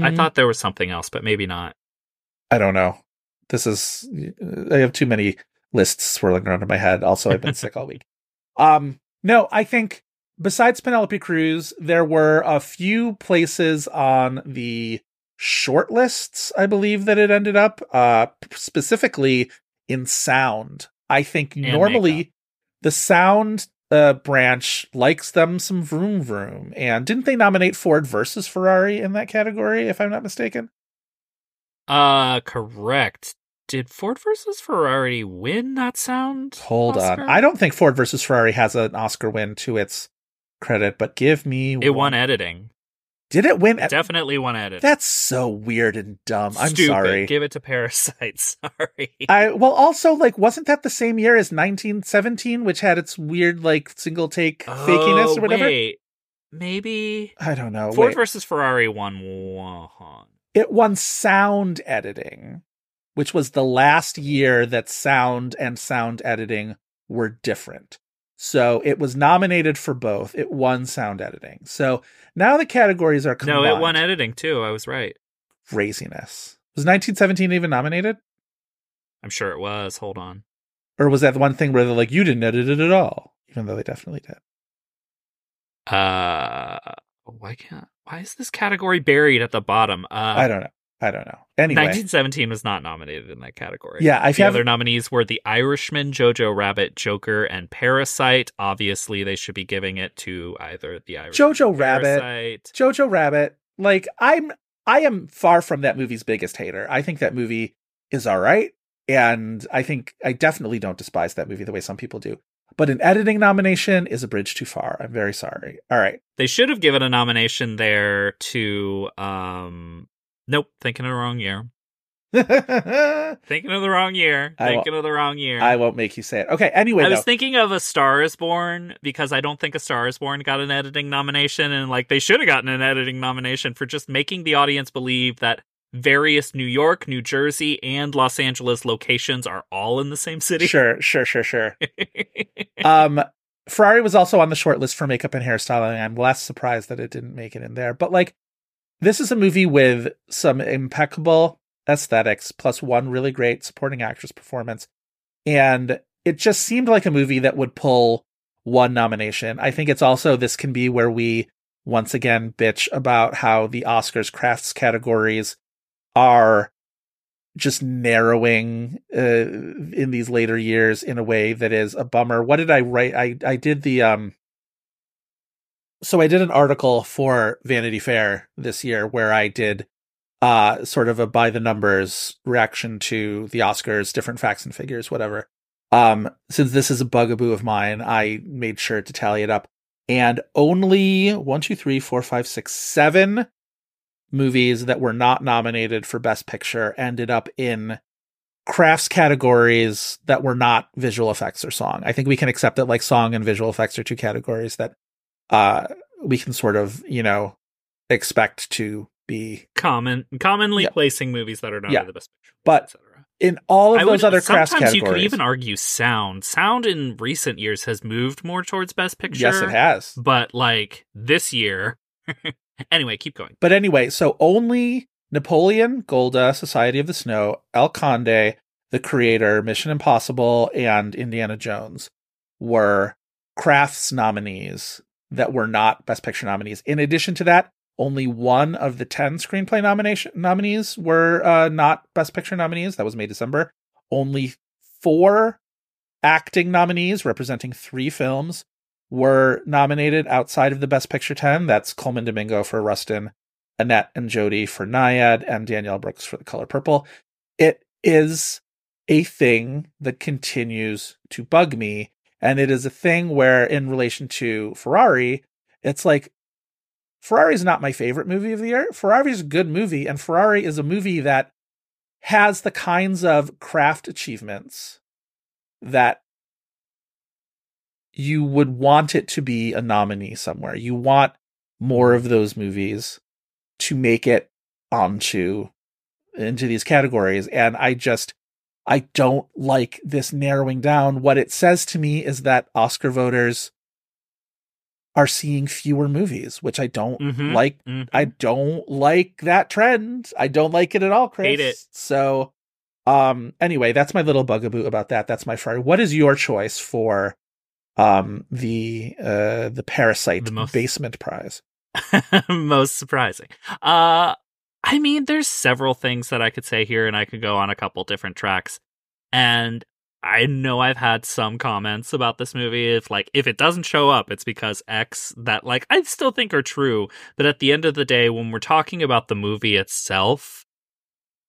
I thought there was something else, but maybe not. I don't know. This is I have too many lists swirling around in my head. Also, I've been sick all week. Um, no, I think besides Penelope Cruz, there were a few places on the short lists, I believe that it ended up, uh, specifically in sound. I think And normally makeup. the sound uh, branch likes them some vroom vroom. And didn't they nominate Ford versus Ferrari in that category, if I'm not mistaken? Uh, correct. Did Ford versus Ferrari win that sound? Hold Oscar? on. I don't think Ford versus Ferrari has an Oscar win to its credit, but give me It one. won editing. Did it win? Definitely won editing. That's so weird and dumb. I'm Stupid. sorry. Give it to Parasite. Sorry. I well also like wasn't that the same year as 1917 which had its weird like single take oh, fakiness Oh, or whatever? Wait. Maybe I don't know. Ford Wait. versus Ferrari won one. it won sound editing, which was the last year that sound and sound editing were different. So it was nominated for both. It won sound editing. So now the categories are combined. No, it won editing too. I was right. Craziness. Was 1917 even nominated? I'm sure it was. Hold on. Or was that the one thing where they're like, you didn't edit it at all? Even though they definitely did. Uh, why can't? Why is this category buried at the bottom? Uh, I don't know. I don't know. Anyway, 1917 was not nominated in that category. Yeah, if the have- other nominees were The Irishman, Jojo Rabbit, Joker, and Parasite. Obviously, they should be giving it to either The Irishman, Jojo Rabbit. Parasite. Jojo Rabbit, like I'm I am far from that movie's biggest hater. I think that movie is all right. And I think I definitely don't despise that movie the way some people do. But an editing nomination is a bridge too far. I'm very sorry. All right. They should have given a nomination there to. um Nope, thinking of the wrong year. Thinking of the wrong year. I Thinking of the wrong year. I won't make you say it. Okay. Anyway, I was thinking of A Star is Born because I don't think A Star is Born got an editing nomination, and like they should have gotten an editing nomination for just making the audience believe that various New York, New Jersey, and Los Angeles locations are all in the same city. sure, sure, sure, sure. um Ferrari was also on the short list for makeup and hairstyling. I'm less surprised that it didn't make it in there. But like this is a movie with some impeccable aesthetics plus one really great supporting actress performance. And it just seemed like a movie that would pull one nomination. I think it's also this can be where we once again bitch about how the Oscars crafts categories are just narrowing uh, in these later years in a way that is a bummer. What did I write? I I did the um so I did an article for Vanity Fair this year where I did uh sort of a by the numbers reaction to the Oscars, different facts and figures, whatever. Um since this is a bugaboo of mine, I made sure to tally it up. And only one, two, three, four, five, six, seven movies that were not nominated for Best Picture ended up in crafts categories that were not visual effects or song. I think we can accept that like song and visual effects are two categories that uh we can sort of, you know, expect to be Common, commonly Yeah. placing movies that are not Yeah. the best picture, But etc. in all of I those would, other crafts sometimes categories. you could even argue sound. Sound in recent years has moved more towards best picture. yes, it has. But like this year, anyway, keep going. But anyway, so only Napoleon, Golda, Society of the Snow, El Conde, The Creator, Mission Impossible, and Indiana Jones were crafts nominees that were not Best Picture nominees. In addition to that, only one of the 10 screenplay nomination nominees were uh, not Best Picture nominees. That was May December. Only four acting nominees representing three films were nominated outside of the Best Picture 10. That's Colman Domingo for Rustin, Annette and Jodie for Nyad, and Danielle Brooks for The Color Purple. It is a thing that continues to bug me. And it is a thing where, in relation to Ferrari, it's like Ferrari is not my favorite movie of the year. Ferrari is a good movie, and Ferrari is a movie that has the kinds of craft achievements that you would want it to be a nominee somewhere. You want more of those movies to make it onto into these categories and I just I don't like this narrowing down. What it says to me is that Oscar voters are seeing fewer movies, which I don't Mhm. like Mhm. I don't like that trend. I don't like it at all, Chris. Hate it. So, um, anyway, that's my little bugaboo about that. That's my Friday. What is your choice for, um, the uh the Parasite The most- Basement Prize? most surprising. Uh I mean there's several things that I could say here and I could go on a couple different tracks. And I know I've had some comments about this movie if like if it doesn't show up it's because X that like I still think are true, but at the end of the day when we're talking about the movie itself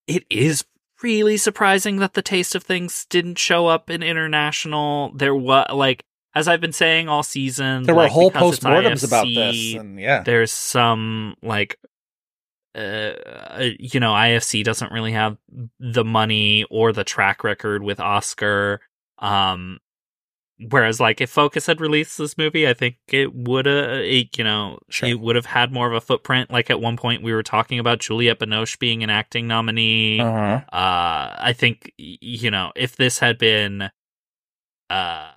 it is really surprising that the taste of things didn't show up in international. There was like as I've been saying all season, There were whole postmortems about this, and yeah, there's some like uh you know IFC doesn't really have the money or the track record with Oscar um whereas like if Focus had released this movie I think it would have you know Sure. it would have had more of a footprint. Like at one point we were talking about Juliette Binoche being an acting nominee. Uh-huh. uh i think you know if this had been uh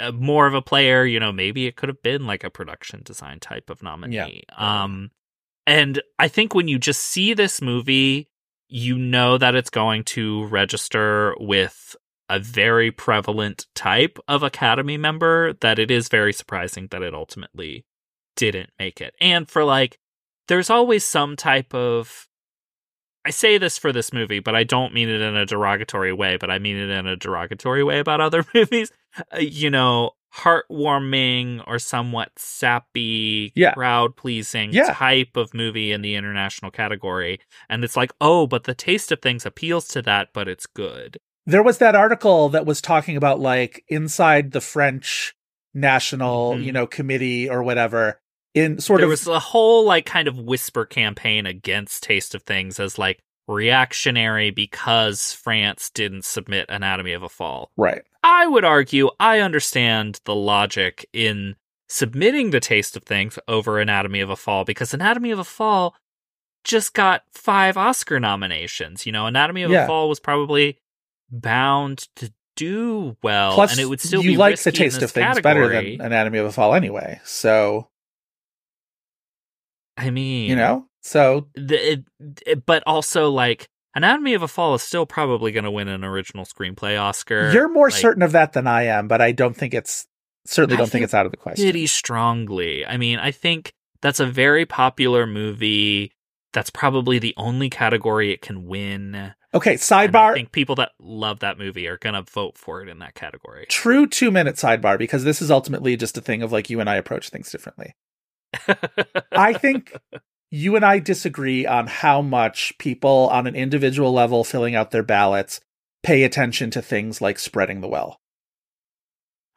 uh, more of a player you know maybe it could have been like a production design type of nominee. Um and i think when you just see this movie you know that it's going to register with a very prevalent type of academy member that it is very surprising that it ultimately didn't make it and for like there's always some type of I say this for this movie, but I don't mean it in a derogatory way, but I mean it in a derogatory way about other movies. Uh, you know, heartwarming or somewhat sappy, Yeah. crowd pleasing Yeah. type of movie in the international category. And it's like, oh, but the taste of things appeals to that, but it's good. There was that article that was talking about like inside the French national, Mhm. you know, committee or whatever. In sort there of there was a whole like kind of whisper campaign against taste of things as like reactionary because France didn't submit Anatomy of a Fall. right. I would argue I understand the logic in submitting the taste of things over Anatomy of a Fall because Anatomy of a Fall just got five Oscar nominations. You know, Anatomy of Yeah. a Fall was probably bound to do well, Plus, and it would still you be like the taste of things category. better than Anatomy of a Fall anyway. So I mean, you know, so it, it- but also like Anatomy of a Fall is still probably going to win an original screenplay Oscar. you're more Like, certain of that than I am, but I don't think it's certainly I don't think think it's out of the question. pretty strongly. I mean, I think that's a very popular movie. That's probably the only category it can win. Okay, And I sidebar. think people that love that movie are gonna vote for it in that category. True two minute sidebar because this is ultimately just a thing of like you and I approach things differently. I think you and I disagree on how much people on an individual level filling out their ballots pay attention to things like spreading the well.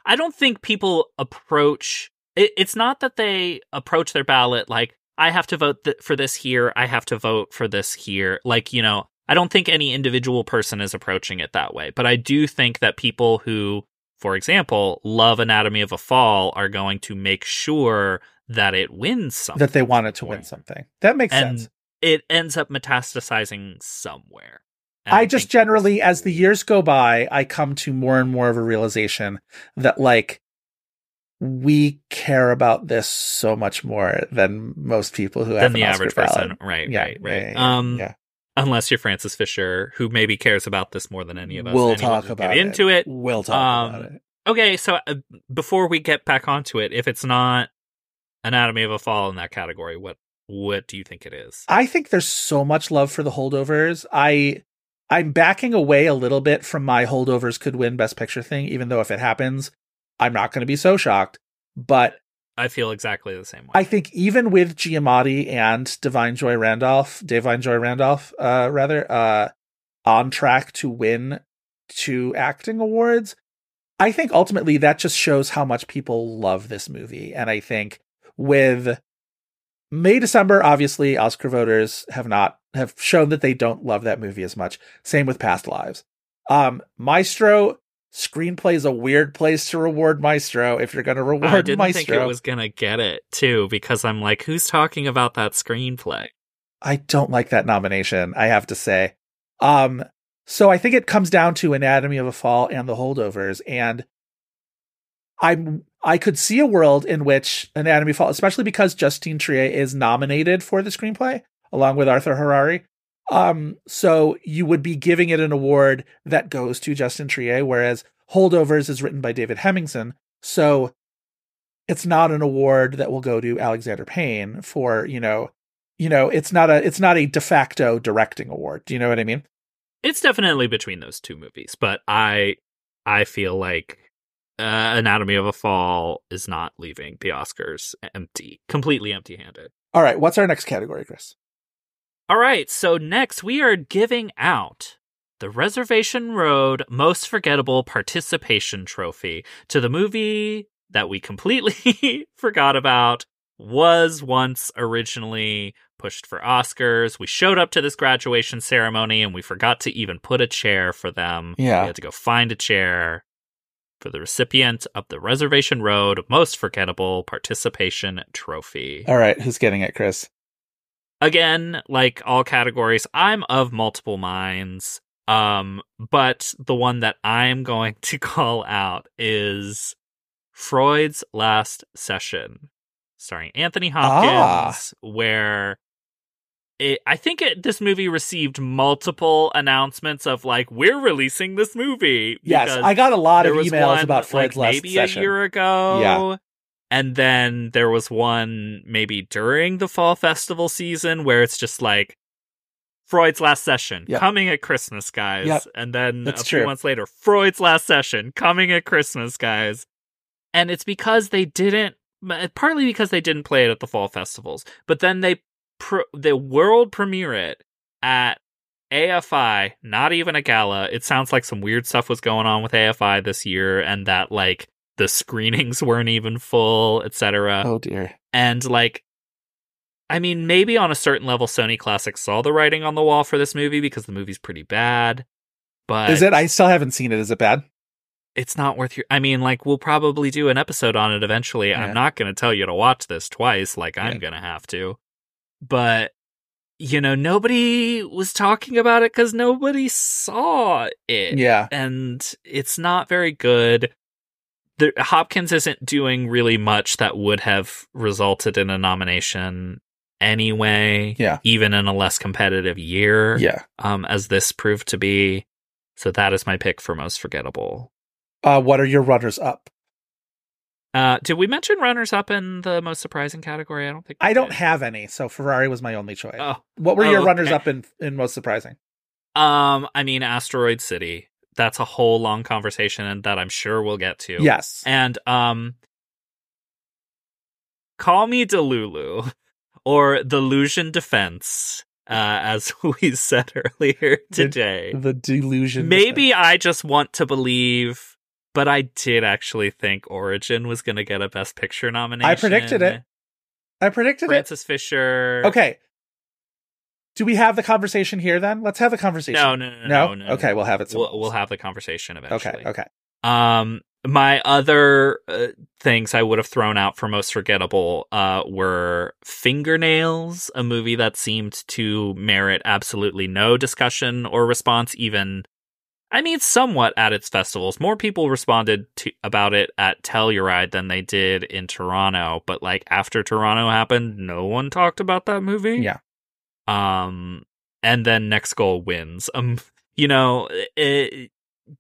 I don't think people approach. It, it's not that they approach their ballot like, I have to vote th- for this here. I have to vote for this here. Like, you know, I don't think any individual person is approaching it that way, but I do think that people who, for example, love Anatomy of a Fall are going to make sure that it wins something. that they wanted to win something. That makes and sense. it ends up metastasizing somewhere. And I just generally, as the years go by, I come to more and more of a realization that like we care about this so much more than most people who have than the an average ballot. person, right? Yeah, right, right. yeah, yeah, um, yeah. unless you're Frances Fisher, who maybe cares about this more than any of us. We'll talk about get it. into it. We'll talk Um, about it. Okay, so uh, before we get back onto it, if it's not Anatomy of a Fall in that category, what what do you think it is? I think there's so much love for the holdovers. I I'm backing away a little bit from my holdovers could win best picture thing, even though if it happens, I'm not going to be so shocked. But I feel exactly the same way. I think even with Giamatti and Da'Vine Joy Randolph, Da'Vine Joy Randolph, uh, rather, uh, on track to win two acting awards, I think ultimately that just shows how much people love this movie. And I think with May December, obviously, Oscar voters have not have shown that they don't love that movie as much. Same with Past Lives. Um, Maestro screenplay is a weird place to reward Maestro if you're going to reward I didn't Maestro. think it was gonna get it too, because I'm like, who's talking about that screenplay? I don't like that nomination, I have to say. Um, so I think it comes down to Anatomy of a Fall and the holdovers, and I'm I could see a world in which Anatomy Fall, especially because Justine Triet is nominated for the screenplay along with Arthur Harari. Um, so you would be giving it an award that goes to Justine Triet, whereas Holdovers is written by David Hemingson. So it's not an award that will go to Alexander Payne for, you know, you know, it's not a it's not a de facto directing award. Do you know what I mean? It's definitely between those two movies, but I I feel like uh, Anatomy of a Fall is not leaving the Oscars empty, completely empty-handed. All right, what's our next category, Chris? All right, so next we are giving out the Reservation Road Most Forgettable Participation Trophy to the movie that we completely forgot about was once originally pushed for Oscars. We showed up to this graduation ceremony and we forgot to even put a chair for them. Yeah. We had to go find a chair for the recipient of the Reservation Road Most Forgettable Participation Trophy All right, who's getting it, Chris? again like all categories i'm of multiple minds um but the one that i'm going to call out is freud's last session starring anthony hopkins where it, I think it, this movie received multiple announcements of like we're releasing this movie. Yes, I got a lot of emails one, about Freud's like, last maybe session. a year ago. Yeah. And then there was one maybe during the fall festival season where it's just like Freud's last session Yep. coming at Christmas, guys. Yep. And then That's a few true. months later, Freud's last session coming at Christmas, guys. And it's because they didn't, partly because they didn't play it at the fall festivals, but then they, pro, the world premiere it at AFI, not even a gala. It sounds like some weird stuff was going on with AFI this year and that like the screenings weren't even full, etc. Oh dear. And like I mean, maybe on a certain level Sony Classics saw the writing on the wall for this movie because the movie's pretty bad. But Is it? I still haven't seen it. Is it bad? it's not worth your I mean, like we'll probably do an episode on it eventually. Yeah. I'm not going to tell you to watch this twice like I'm going to have to. But you know, nobody was talking about it cuz nobody saw it Yeah. and it's not very good. The, Hopkins isn't doing really much that would have resulted in a nomination anyway. Yeah. even in a less competitive year. Yeah. um, as this proved to be. So that is my pick for most forgettable. Uh, what are your runners up? Uh, did we mention runners up in the most surprising category? I don't think I don't have any, so Ferrari was my only choice. Oh, what were oh, your runners okay. up in in most surprising? um, I mean, Asteroid City. That's a whole long conversation and that I'm sure we'll get to. Yes. And um Call Me Delulu or The Illusion Defense, uh, as we said earlier today. the delusion. Maybe I just want to believe, but I did actually think Origin was going to get a Best Picture nomination. I predicted it. I predicted it. Frances Fisher. Okay. Do we have the conversation here then? Let's have the conversation. No, no, no, No? no, no. Okay, we'll have it We'll, we'll have the conversation eventually. Okay, okay. Um, my other uh, things I would have thrown out for most forgettable uh, were Fingernails, a movie that seemed to merit absolutely no discussion or response, even. I mean, somewhat at its festivals. More people responded to about it at Telluride than they did in Toronto. But like after Toronto happened, no one talked about that movie. Yeah. Um, and then Next Goal wins. Um, you know, it,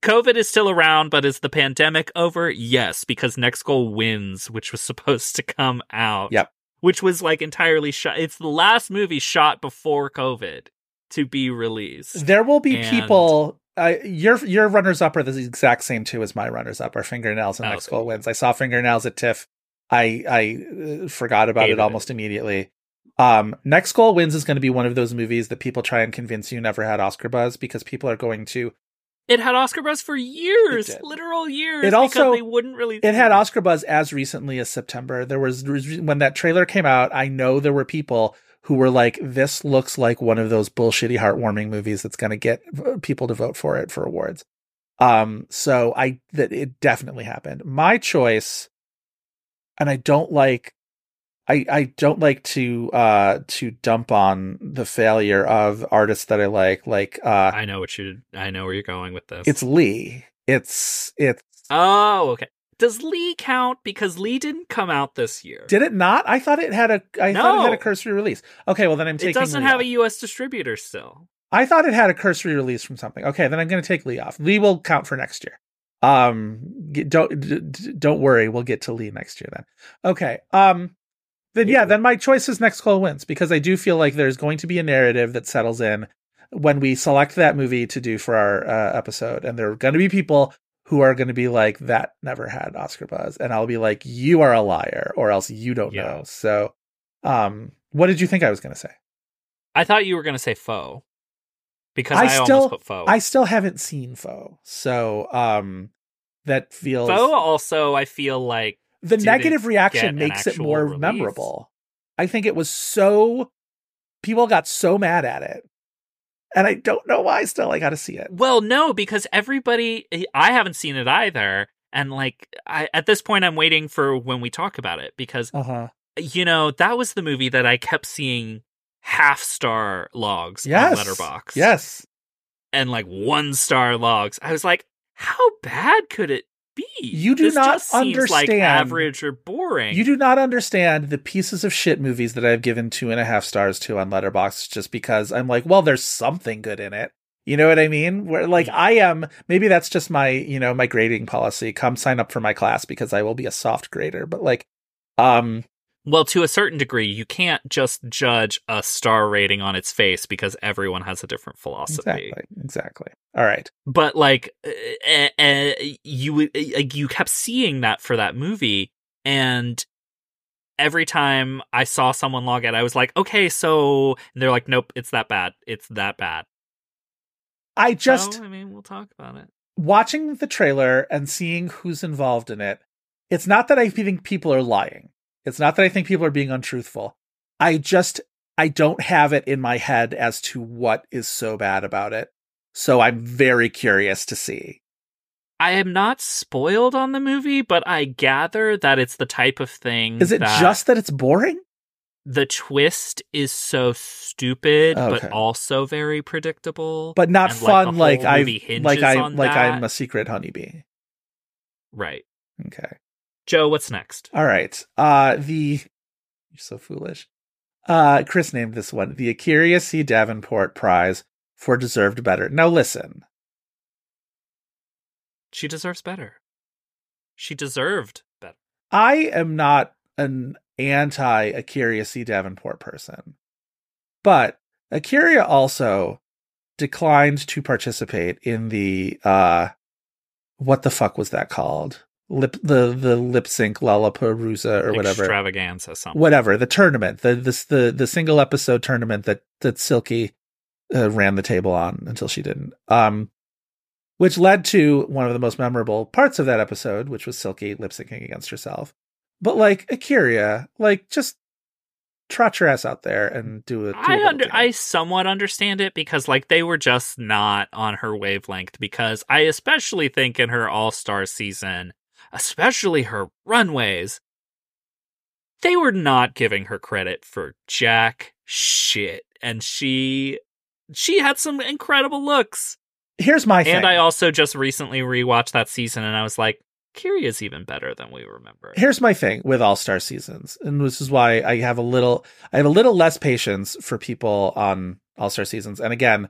COVID is still around, but is the pandemic over? Yes, because Next Goal wins, which was supposed to come out. Yep. Which was like entirely shot. It's the last movie shot before COVID to be released. There will be And- people. Uh, your your runners up are the exact same too as my runners up. Are fingernails and Oh, next goal wins. I saw fingernails at TIFF. I I uh, forgot about Hated it it. almost immediately. Um, next goal wins is going to be one of those movies that people try and convince you never had Oscar buzz because people are going to. It had Oscar buzz for years, literal years. It because also- they wouldn't really. It had Oscar buzz as recently as September. There was- when that trailer came out. I know there were people who were like, "This looks like one of those bullshitty, heartwarming movies that's going to get uh, people to vote for it for awards." Um, so I that it definitely happened. My choice, and I don't like, I I don't like to uh to dump on the failure of artists that I like. Like uh, I know what you. I know where you're going with this. it's Lee. It's it's Oh, okay. Does Lee count? Because Lee didn't come out this year. Did it not? I thought it had a. I thought it had a cursory release. Okay, well then I'm taking. it doesn't Lee have off. a U.S. distributor still. I thought it had a cursory release from something. Okay, then I'm going to take Lee off. Lee will count for next year. Um, don't don't worry. We'll get to Lee next year then. Okay. Um, then yeah, then my choice is next goal wins because I do feel like there's going to be a narrative that settles in when we select that movie to do for our uh, episode, and there are going to be people who are going to be like that never had Oscar buzz, and I'll be like, you are a liar, or else you don't Yeah. know. So, um, what did you think I was going to say? I thought you were going to say foe because I I, still- almost put foe. I still haven't seen Foe, so um, that feels foe also, I feel like the negative reaction makes it more release. memorable. I think it was so people got so mad at it, and I don't know why. Still, I got to see it. Well, no, because everybody I haven't seen it either. And like I at this point I'm waiting for when we talk about it because Uh huh. you know, that was the movie that I kept seeing half star logs Yes. on Letterboxd. Yes. And like one star logs. I was like, how bad could it be? You do This not seems like understand- average or boring. You do not understand the pieces of shit movies that I've given two and a half stars to on Letterboxd just because I'm like, well, there's something good in it. You know what I mean? Where like I am, maybe that's just my, you know, my grading policy. Come sign up for my class because I will be a soft grader. But like, um, Well, to a certain degree, you can't just judge a star rating on its face because everyone has a different philosophy. exactly, exactly. All right. But like, uh, uh, you you kept seeing that for that movie, and every time I saw someone log it, I was like, okay, so and they're like, nope, it's that bad. It's that bad. I just So, I mean, we'll talk about it. watching the trailer and seeing who's involved in it. It's not that I think people are lying. It's not that I think people are being untruthful. I just I don't have it in my head as to what is so bad about it. So I'm very curious to see. I am not spoiled on the movie, but I gather that it's the type of thing. Is it that just that it's boring? the twist is so stupid, Okay. but also very predictable, But not and, fun like, whole I like I like. I'm a secret honeybee. right. Okay. Joe, what's next? All right. Uh the You're so foolish. Uh Chris named this one the A'keria C. Davenport Prize for Deserved Better. Now listen. She deserves better. She deserved better. I am not an anti A'keria C. Davenport person, but A'keria also declined to participate in the uh, what the fuck was that called? Lip the the lip sync Lollapalooza or whatever, Extravaganza, something. whatever the tournament, the this the the single episode tournament that that Silky uh, ran the table on until she didn't. Um, which led to one of the most memorable parts of that episode, which was Silky lip syncing against herself. But like A'keria, like just trot your ass out there and do it. I under I somewhat understand it because like they were just not on her wavelength because I especially think in her All-Star season, especially her runways, they were not giving her credit for jack shit and she she had some incredible looks. Here's my thing. And I also just recently rewatched that season and I was like, Kyria's even better than we remember. Here's my thing with All Star seasons, and this is why I have a little, I have a little less patience for people on All Star seasons. And again,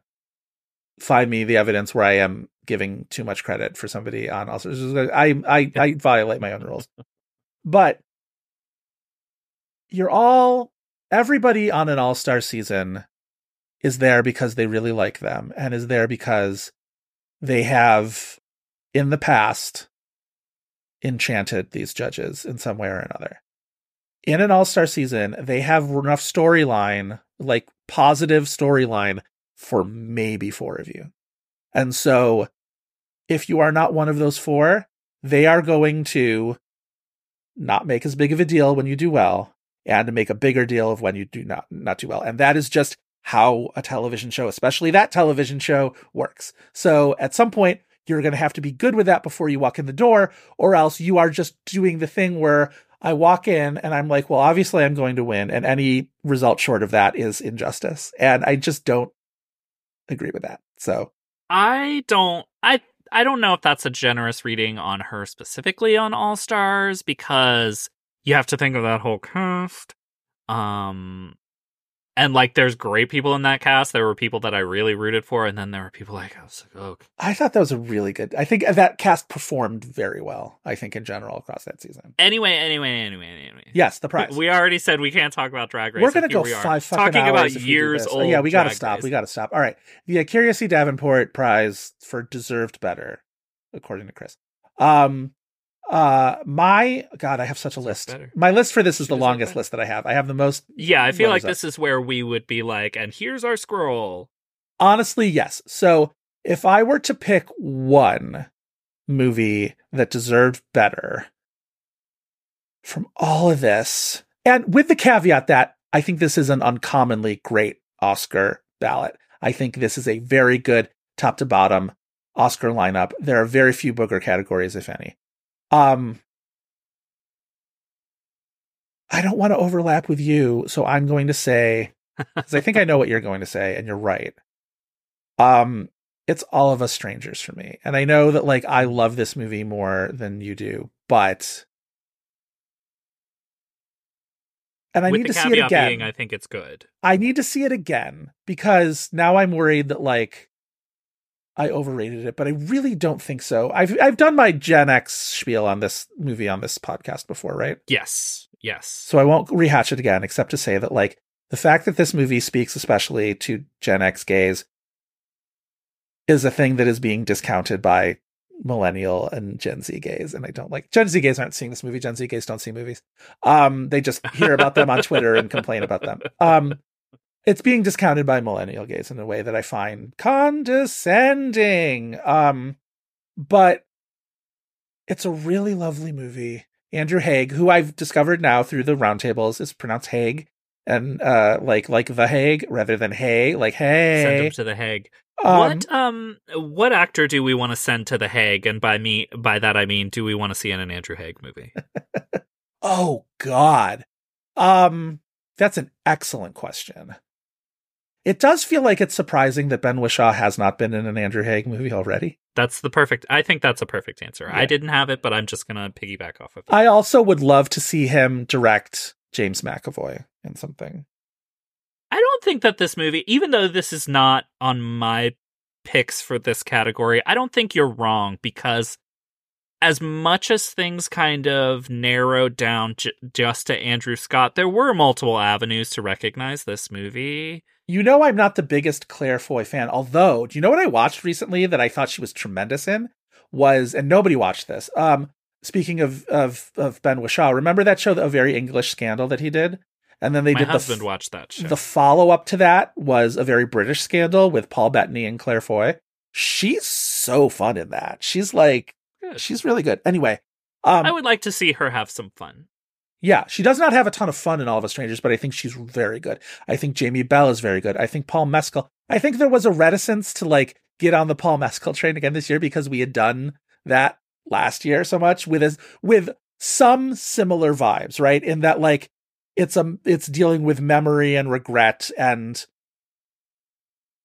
find me the evidence where I am giving too much credit for somebody on All. I, I, I violate my own rules, but you're all, everybody on an All Star season is there because they really like them, and is there because they have in the past enchanted these judges in some way or another. In an all star season, they have enough storyline, like positive storyline, for maybe four of you. And so, if you are not one of those four, they are going to not make as big of a deal when you do well and make a bigger deal of when you do not not do well. And that is just how a television show, especially that television show, works. So at some point, you're going to have to be good with that before you walk in the door, or else you are just doing the thing where I walk in and I'm like, well, obviously I'm going to win. And any result short of that is injustice. And I just don't agree with that. So I don't, I, I don't know if that's a generous reading on her specifically on All Stars because you have to think of that whole cast. Um, and like there's great people in that cast there were people that i really rooted for and then there were people like i was like oh I thought that was a really good. I think that cast performed very well. I think in general across that season. anyway anyway anyway anyway Yes, the prize. we already said we can't talk about drag race We're gonna go we five fucking talking about we years this. Oh, yeah, we gotta stop. Race. We gotta stop. All right, the A'keria C. Davenport prize for deserved better, according to Chris. Um, uh, my God, I have such a list. My list for this is She the longest list that I have. I have the most. yeah i feel like this is where we would be like and here's our scroll Honestly, yes. So if I were to pick one movie that deserved better from all of this, and with the caveat that I think this is an uncommonly great Oscar ballot. I think this is a very good top to bottom Oscar lineup. There are very few booger categories, if any. Um, I don't want to overlap with you, so I'm going to say, because I think I know what you're going to say, and you're right. Um, it's all of us strangers for me, and I know that like I love this movie more than you do, but and I with need to see it again. being i think it's good I need to see it again because now I'm worried that like I overrated it, but I really don't think so. I've I've done my Gen X spiel on this movie on this podcast before, right? yes yes So I won't rehash it again, except to say that like the fact that this movie speaks especially to Gen X gays is a thing that is being discounted by millennial and Gen Z gays, and I don't like Gen Z gays aren't seeing this movie. Gen Z gays don't see movies. Um, they just hear about them on Twitter and complain about them. Um, it's being discounted by millennial gays in a way that I find condescending. Um, but it's a really lovely movie. Andrew Haigh, who I've discovered now through the roundtables, is pronounced Haig, and uh, like like the Hague rather than Hay, like Hey. send him to the hague Um, what um what actor do we want to send to the hague and by me by that i mean do we want to see in an andrew haigh movie Oh God. Um, that's an excellent question. It does feel like it's surprising that Ben Whishaw has not been in an Andrew Haigh movie already. That's the perfect. I think that's a perfect answer. I didn't have it, but I'm just gonna piggyback off of it. I also would love to see him direct James McAvoy in something. I don't think that this movie, even though this is not on my picks for this category, I don't think you're wrong because as much as things kind of narrowed down j- just to Andrew Scott, there were multiple avenues to recognize this movie. You know, I'm not the biggest Claire Foy fan, although, do you know what I watched recently that I thought she was tremendous in? Was, and nobody watched this. Um, speaking of, of, of Ben Whishaw, remember that show, A Very English Scandal that he did? And then they My did the husband f- watched that show. The follow up to that was a very British scandal with Paul Bettany and Claire Foy. She's so fun in that. She's like, Good. she's really good. Anyway, um, I would like to see her have some fun. Yeah, she does not have a ton of fun in All of Us Strangers, but I think she's very good. I think Jamie Bell is very good. I think Paul Mescal. I think there was a reticence to like get on the Paul Mescal train again this year because we had done that last year so much with his, with some similar vibes, right? In that like it's a it's dealing with memory and regret and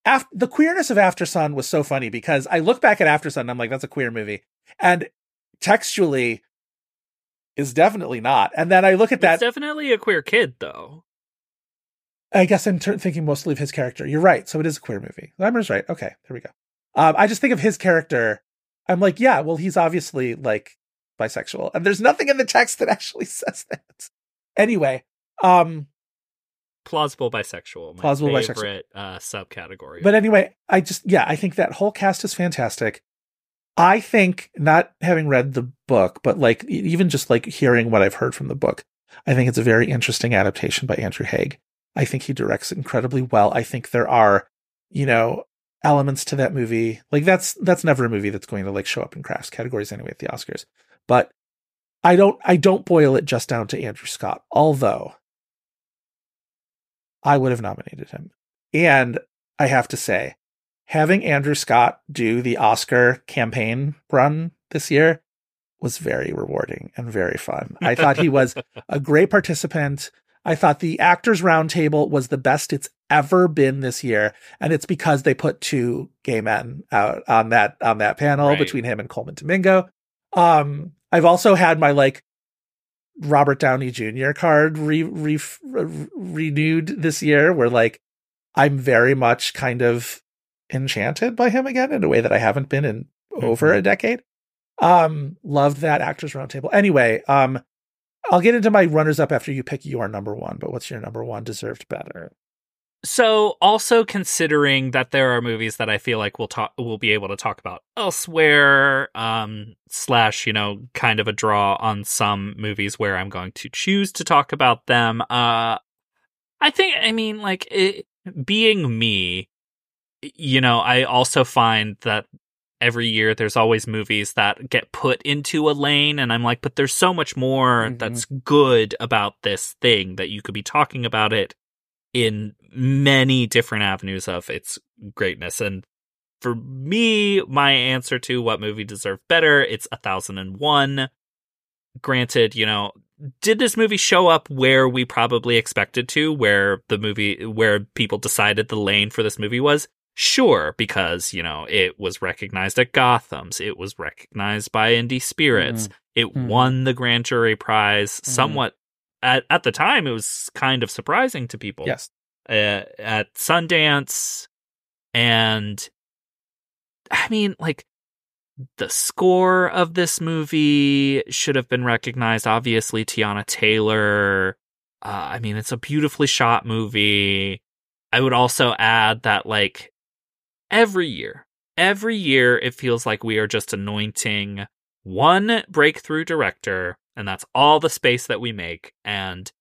after, the queerness of Aftersun was so funny because I look back at Aftersun and I'm like that's a queer movie and textually is definitely not. And then I look at that It's definitely a queer kid, though. I guess I'm t- thinking mostly of his character. You're right. So it is a queer movie. Lammer's right. Okay, there we go. Um, I just think of his character. I'm like, yeah, well, he's obviously like bisexual, and there's nothing in the text that actually says that. Anyway, um, Plausible bisexual. My Plausible bisexual. uh, subcategory. but anyway, I just yeah, I think that whole cast is fantastic. I think not having read the book, but like even just like hearing what I've heard from the book, I think it's a very interesting adaptation by Andrew Haigh. I think he directs incredibly well. I think there are, you know, elements to that movie. Like that's that's never a movie that's going to like show up in crafts categories anyway at the Oscars. But I don't I don't boil it just down to Andrew Scott, although I would have nominated him. And I have to say, having Andrew Scott do the Oscar campaign run this year was very rewarding and very fun. I thought he was a great participant. I thought the Actors Roundtable was the best it's ever been this year, and it's because they put two gay men out on that on that panel Right. between him and Colman Domingo. Um, I've also had my like Robert Downey Jr. card re, re, re- renewed this year, where like I'm very much kind of enchanted by him again in a way that I haven't been in over a decade. Um, loved that Actors Roundtable. Anyway, um, I'll get into my runners up after you pick your number one. But what's your number one? Deserved better. So, also considering that there are movies that I feel like we'll talk, we'll be able to talk about elsewhere, um, slash, you know, kind of a draw on some movies where I'm going to choose to talk about them. Uh, I think, I mean, like, it, being me, you know, I also find that every year there's always movies that get put into a lane, and I'm like, but there's so much more Mhm. that's good about this thing that you could be talking about it in many different avenues of its greatness. And for me, my answer to what movie deserved better, it's a thousand and one. Granted, you know, did this movie show up where we probably expected to, where the movie where people decided the lane for this movie was? Sure, because, you know, it was recognized at Gotham's, it was recognized by Indie Spirits, it Mhm. won the grand jury prize Mhm. somewhat at at the time it was kind of surprising to people Yes. uh, at Sundance, and I mean, like the score of this movie should have been recognized. Obviously, Teyana Taylor. Uh, I mean, it's a beautifully shot movie. I would also add that, like, every year, every year, it feels like we are just anointing one breakthrough director, and that's all the space that we make. And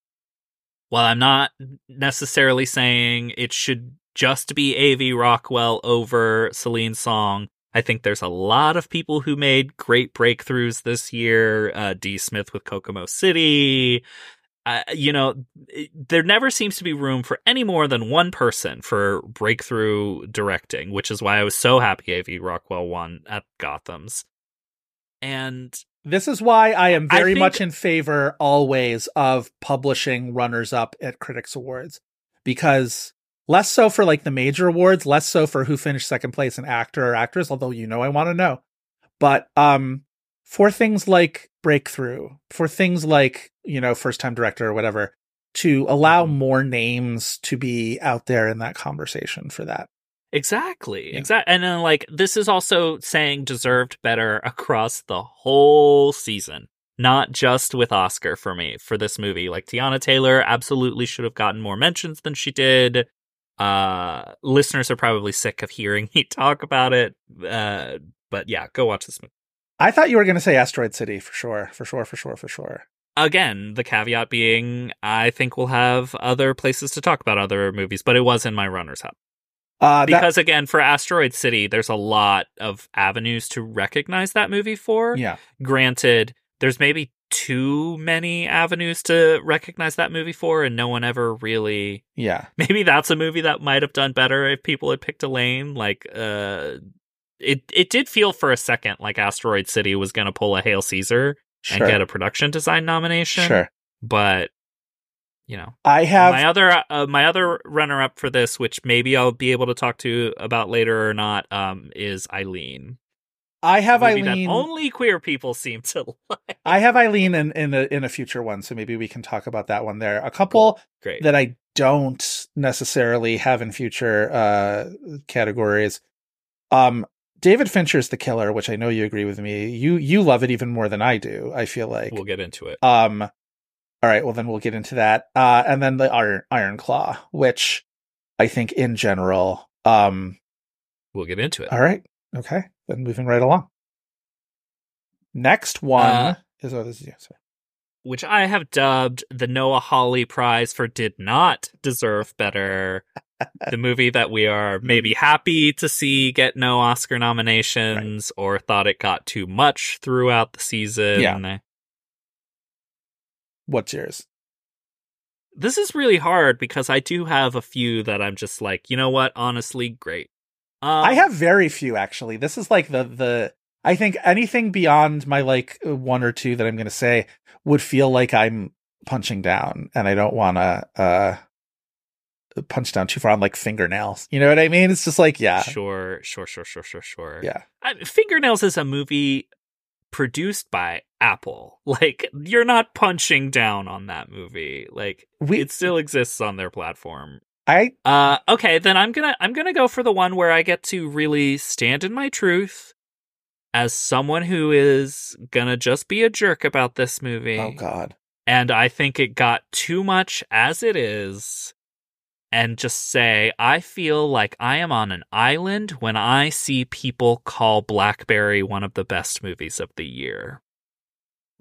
while I'm not necessarily saying it should just be A.V. Rockwell over Celine Song, I think there's a lot of people who made great breakthroughs this year. Uh, D. Smith with Kokomo City. Uh, you know, there never seems to be room for any more than one person for breakthrough directing, which is why I was so happy A.V. Rockwell won at Gotham's. And This is why I am I very think- much in favor always of publishing runners up at Critics Awards because less so for like the major awards, less so for who finished second place in actor or actress, although you know I want to know. But um for things like breakthrough, for things like, you know, first time director or whatever, to allow Mhm. more names to be out there in that conversation for that. Exactly. Yeah. Exactly. And then like this is also saying deserved better across the whole season. Not just with Oscar for me for this movie. Like Teyana Taylor absolutely should have gotten more mentions than she did. Uh listeners are probably sick of hearing me talk about it. Uh but yeah, go watch this movie. I thought you were going to say Asteroid City for sure, for sure, for sure, for sure. Again, the caveat being I think we'll have other places to talk about other movies, but it was in my runners up. Uh, that- because again for asteroid city there's a lot of avenues to recognize that movie for yeah. granted there's maybe too many avenues to recognize that movie for, and no one ever really. Yeah. Maybe that's a movie that might have done better if people had picked a lane. Like, uh, it it did feel for a second like Asteroid City was going to pull a Hail Caesar Sure. and get a production design nomination. sure. but you know, I have my other uh, my other runner up for this, which maybe I'll be able to talk to about later or not, um, is Eileen. I have Eileen. that only queer people seem to like. I have Eileen in in a in a future one, so maybe we can talk about that one there. A couple Great. that I don't necessarily have in future uh categories. Um David Fincher's The Killer, which I know you agree with me. You you love it even more than I do, I feel like. we'll get into it. Um all right, well then we'll get into that. Uh and then the Iron Iron Claw, which I think in general um We'll get into it. all right. Okay. Then moving right along. Next one Uh, is oh this is you. Sorry. Which I have dubbed the Noah Hawley Prize for did not deserve better. The movie that we are maybe happy to see get no Oscar nominations or thought it got too much throughout the season. Yeah. What's yours? This is really hard because I do have a few that I'm just like, you know what? Honestly, great. Um, I have very few actually. This is like the the I think anything beyond my like one or two that I'm going to say would feel like I'm punching down and I don't want to uh punch down too far on like fingernails. You know what I mean? It's just like yeah. Sure, sure, sure, sure, sure, sure. Yeah. I, Fingernails is a movie produced by Apple. Like you're not punching down on that movie. Like We it still exists on their platform. I Uh okay, then I'm going to I'm going to go for the one where I get to really stand in my truth as someone who is going to just be a jerk about this movie. oh god. and I think it got too much as it is. And just say, I feel like I am on an island when I see people call Blackberry one of the best movies of the year.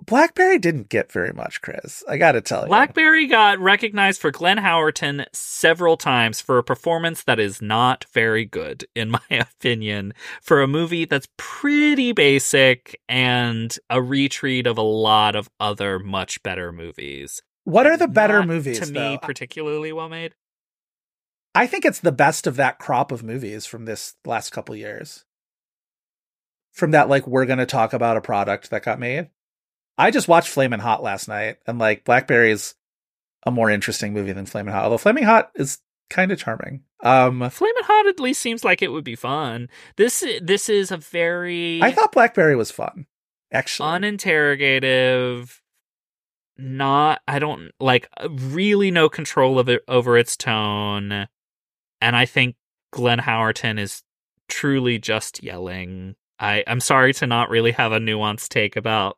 Blackberry didn't get very much, Chris. I got to tell you. Blackberry got recognized for Glenn Howerton several times for a performance that is not very good, in my opinion, for a movie that's pretty basic and a retreat of a lot of other much better movies. What are the better Not, movies to though? me particularly well made? I think it's the best of that crop of movies from this last couple years. From that, like, we're going to talk about a product that got made. I just watched Flamin' Hot last night, and like, Blackberry is a more interesting movie than Flamin' Hot, although Flaming Hot is kind of charming. Um, Flamin' Hot at least seems like it would be fun. This this is a very I thought Blackberry was fun, actually. uninterrogative not i don't like really no control of it over its tone and i think glenn howerton is truly just yelling. I i'm sorry to not really have a nuanced take about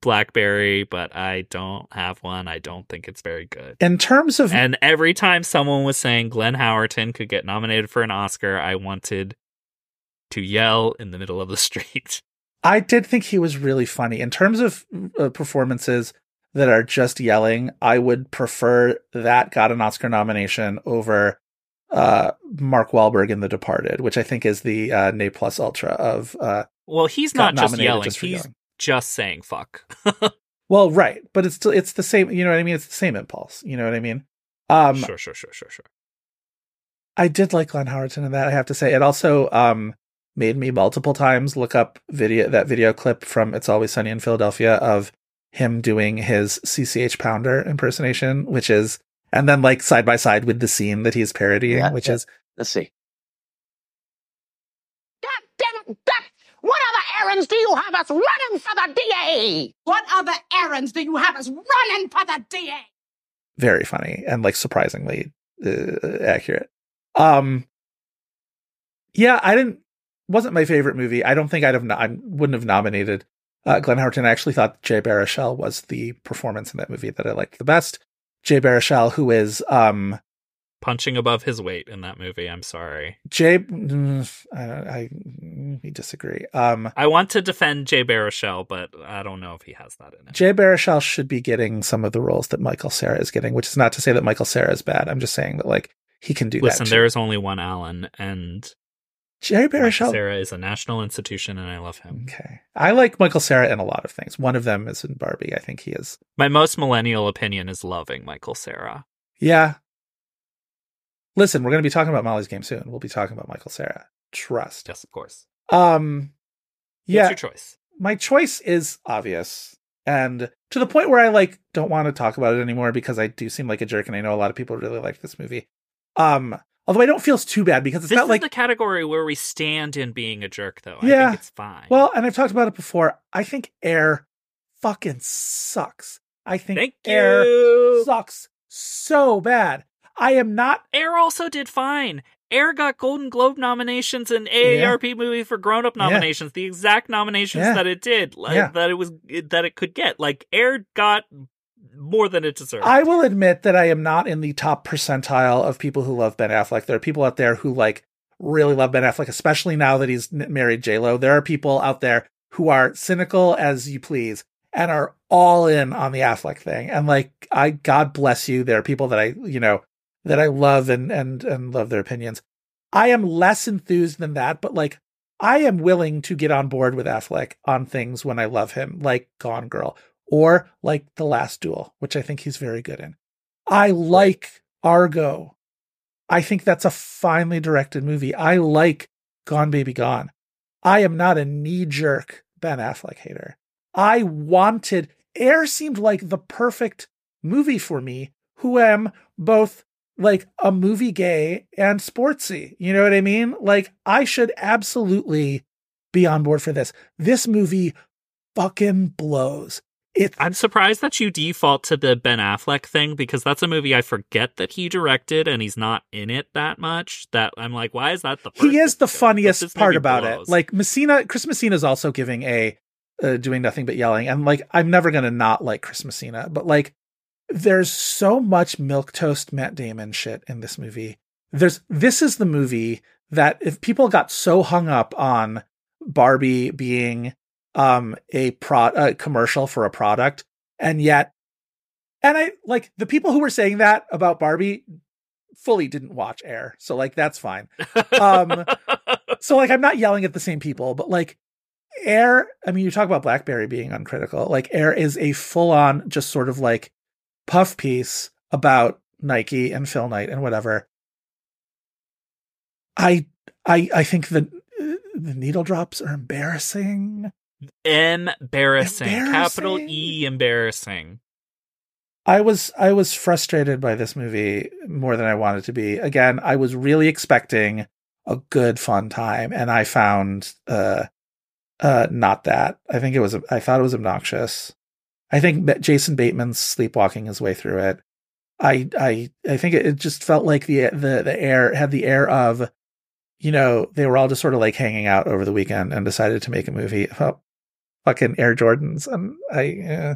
blackberry but i don't have one. I don't think it's very good. In terms of and every time someone was saying glenn howerton could get nominated for an oscar i wanted to yell in the middle of the street. I did think he was really funny. In terms of uh, performances that are just yelling, I would prefer that got an Oscar nomination over uh, Mark Wahlberg in The Departed, which I think is the uh, Ne Plus Ultra of. Uh, well he's not just yelling just he's yelling. just saying fuck. Well, right, but it's still it's the same. You know what I mean? It's the same impulse. You know what I mean? Um, sure, sure, sure, sure, sure. I did like Glenn Howerton in that. I have to say, it also um made me multiple times look up video that video clip from It's Always Sunny in Philadelphia of him doing his CCH Pounder impersonation, which is and then like side by side with the scene that he's parodying, Yeah, which yeah. is Let's see. God damn it, Doc! What other errands do you have us running for the DA? What other errands do you have us running for the DA? very funny and like surprisingly uh, accurate. Um, yeah, I didn't wasn't my favorite movie. I don't think I'd have no- I wouldn't have nominated uh, Glenn Howerton. I actually thought Jay Baruchel was the performance in that movie that I liked the best. Jay Baruchel, who is um Punching above his weight in that movie. I'm sorry. Jay, mm, I, I we disagree. Um, I want to defend Jay Baruchel, but I don't know if he has that in it. Jay Baruchel should be getting some of the roles that Michael Cera is getting, which is not to say that Michael Cera is bad. I'm just saying that like he can do Listen, that. too. there is only one Alan, and Jerry Michael Baruchel. Sarah is a national institution, and I love him. Okay, I like Michael Cera in a lot of things. One of them is in Barbie. I think he is. My most millennial opinion is loving Michael Cera. Yeah. Listen, we're going to be talking about Molly's game soon. We'll be talking about Michael Cera. Trust. Yes, of course. Um, yeah. What's your choice? my choice is obvious and to the point where I like don't want to talk about it anymore because I do seem like a jerk and I know a lot of people really like this movie. Um although I don't feel it's too bad because it's This not like the category where we stand in being a jerk, though. I Yeah. think it's fine. well and I've talked about it before. I think Air fucking sucks. I think thank Air you. sucks so bad. I am not Air also did fine. Air got Golden Globe nominations and AARP movie for grown up Yeah. nominations, the exact nominations Yeah. that it did, like, Yeah. that it was that it could get. Like Air got more than it deserves. I will admit that I am not in the top percentile of people who love Ben Affleck. There are people out there who like really love Ben Affleck, especially now that he's married J Lo. There are people out there who are cynical as you please and are all in on the Affleck thing. And like, I God bless you. There are people that I you know that I love and and and love their opinions. I am less enthused than that, but like. I am willing to get on board with Affleck on things when I love him, like Gone Girl or like The Last Duel, which I think he's very good in. I like Argo. I think that's a finely directed movie. I like Gone Baby Gone. I am not a knee jerk Ben Affleck hater. I wanted Air seemed like the perfect movie for me, who am both like a movie gay and sportsy. You know what I mean? Like I should absolutely be on board for this. This movie fucking blows. It I'm surprised that you default to the Ben Affleck thing because that's a movie I forget that he directed and he's not in it that much. That I'm like, why is that the first he is the to go? But funniest part about blows. it. Like Messina, Chris Messina is also giving a uh, doing nothing but yelling, and like I'm never gonna not like Chris Messina, but like there's so much milk toast Matt Damon shit in this movie. There's this is the movie that if people got so hung up on Barbie being um a pro a commercial for a product, and yet, and I like the people who were saying that about Barbie fully didn't watch Air, so like that's fine. um, so like I'm not yelling at the same people, but like Air, I mean you talk about BlackBerry being uncritical. Like Air is a full on just sort of like puff piece about Nike and Phil Knight and whatever. I I I think the the needle drops are embarrassing. Embarrassing. Capital E embarrassing. I was I was frustrated by this movie more than I wanted to be. Again, I was really expecting a good fun time and I found uh uh not that. I think it was I thought it was obnoxious. I think Jason Bateman's sleepwalking his way through it. I I I think it, it just felt like the the the air had the air of you know, they were all just sort of like hanging out over the weekend and decided to make a movie fucking Air Jordans and I uh,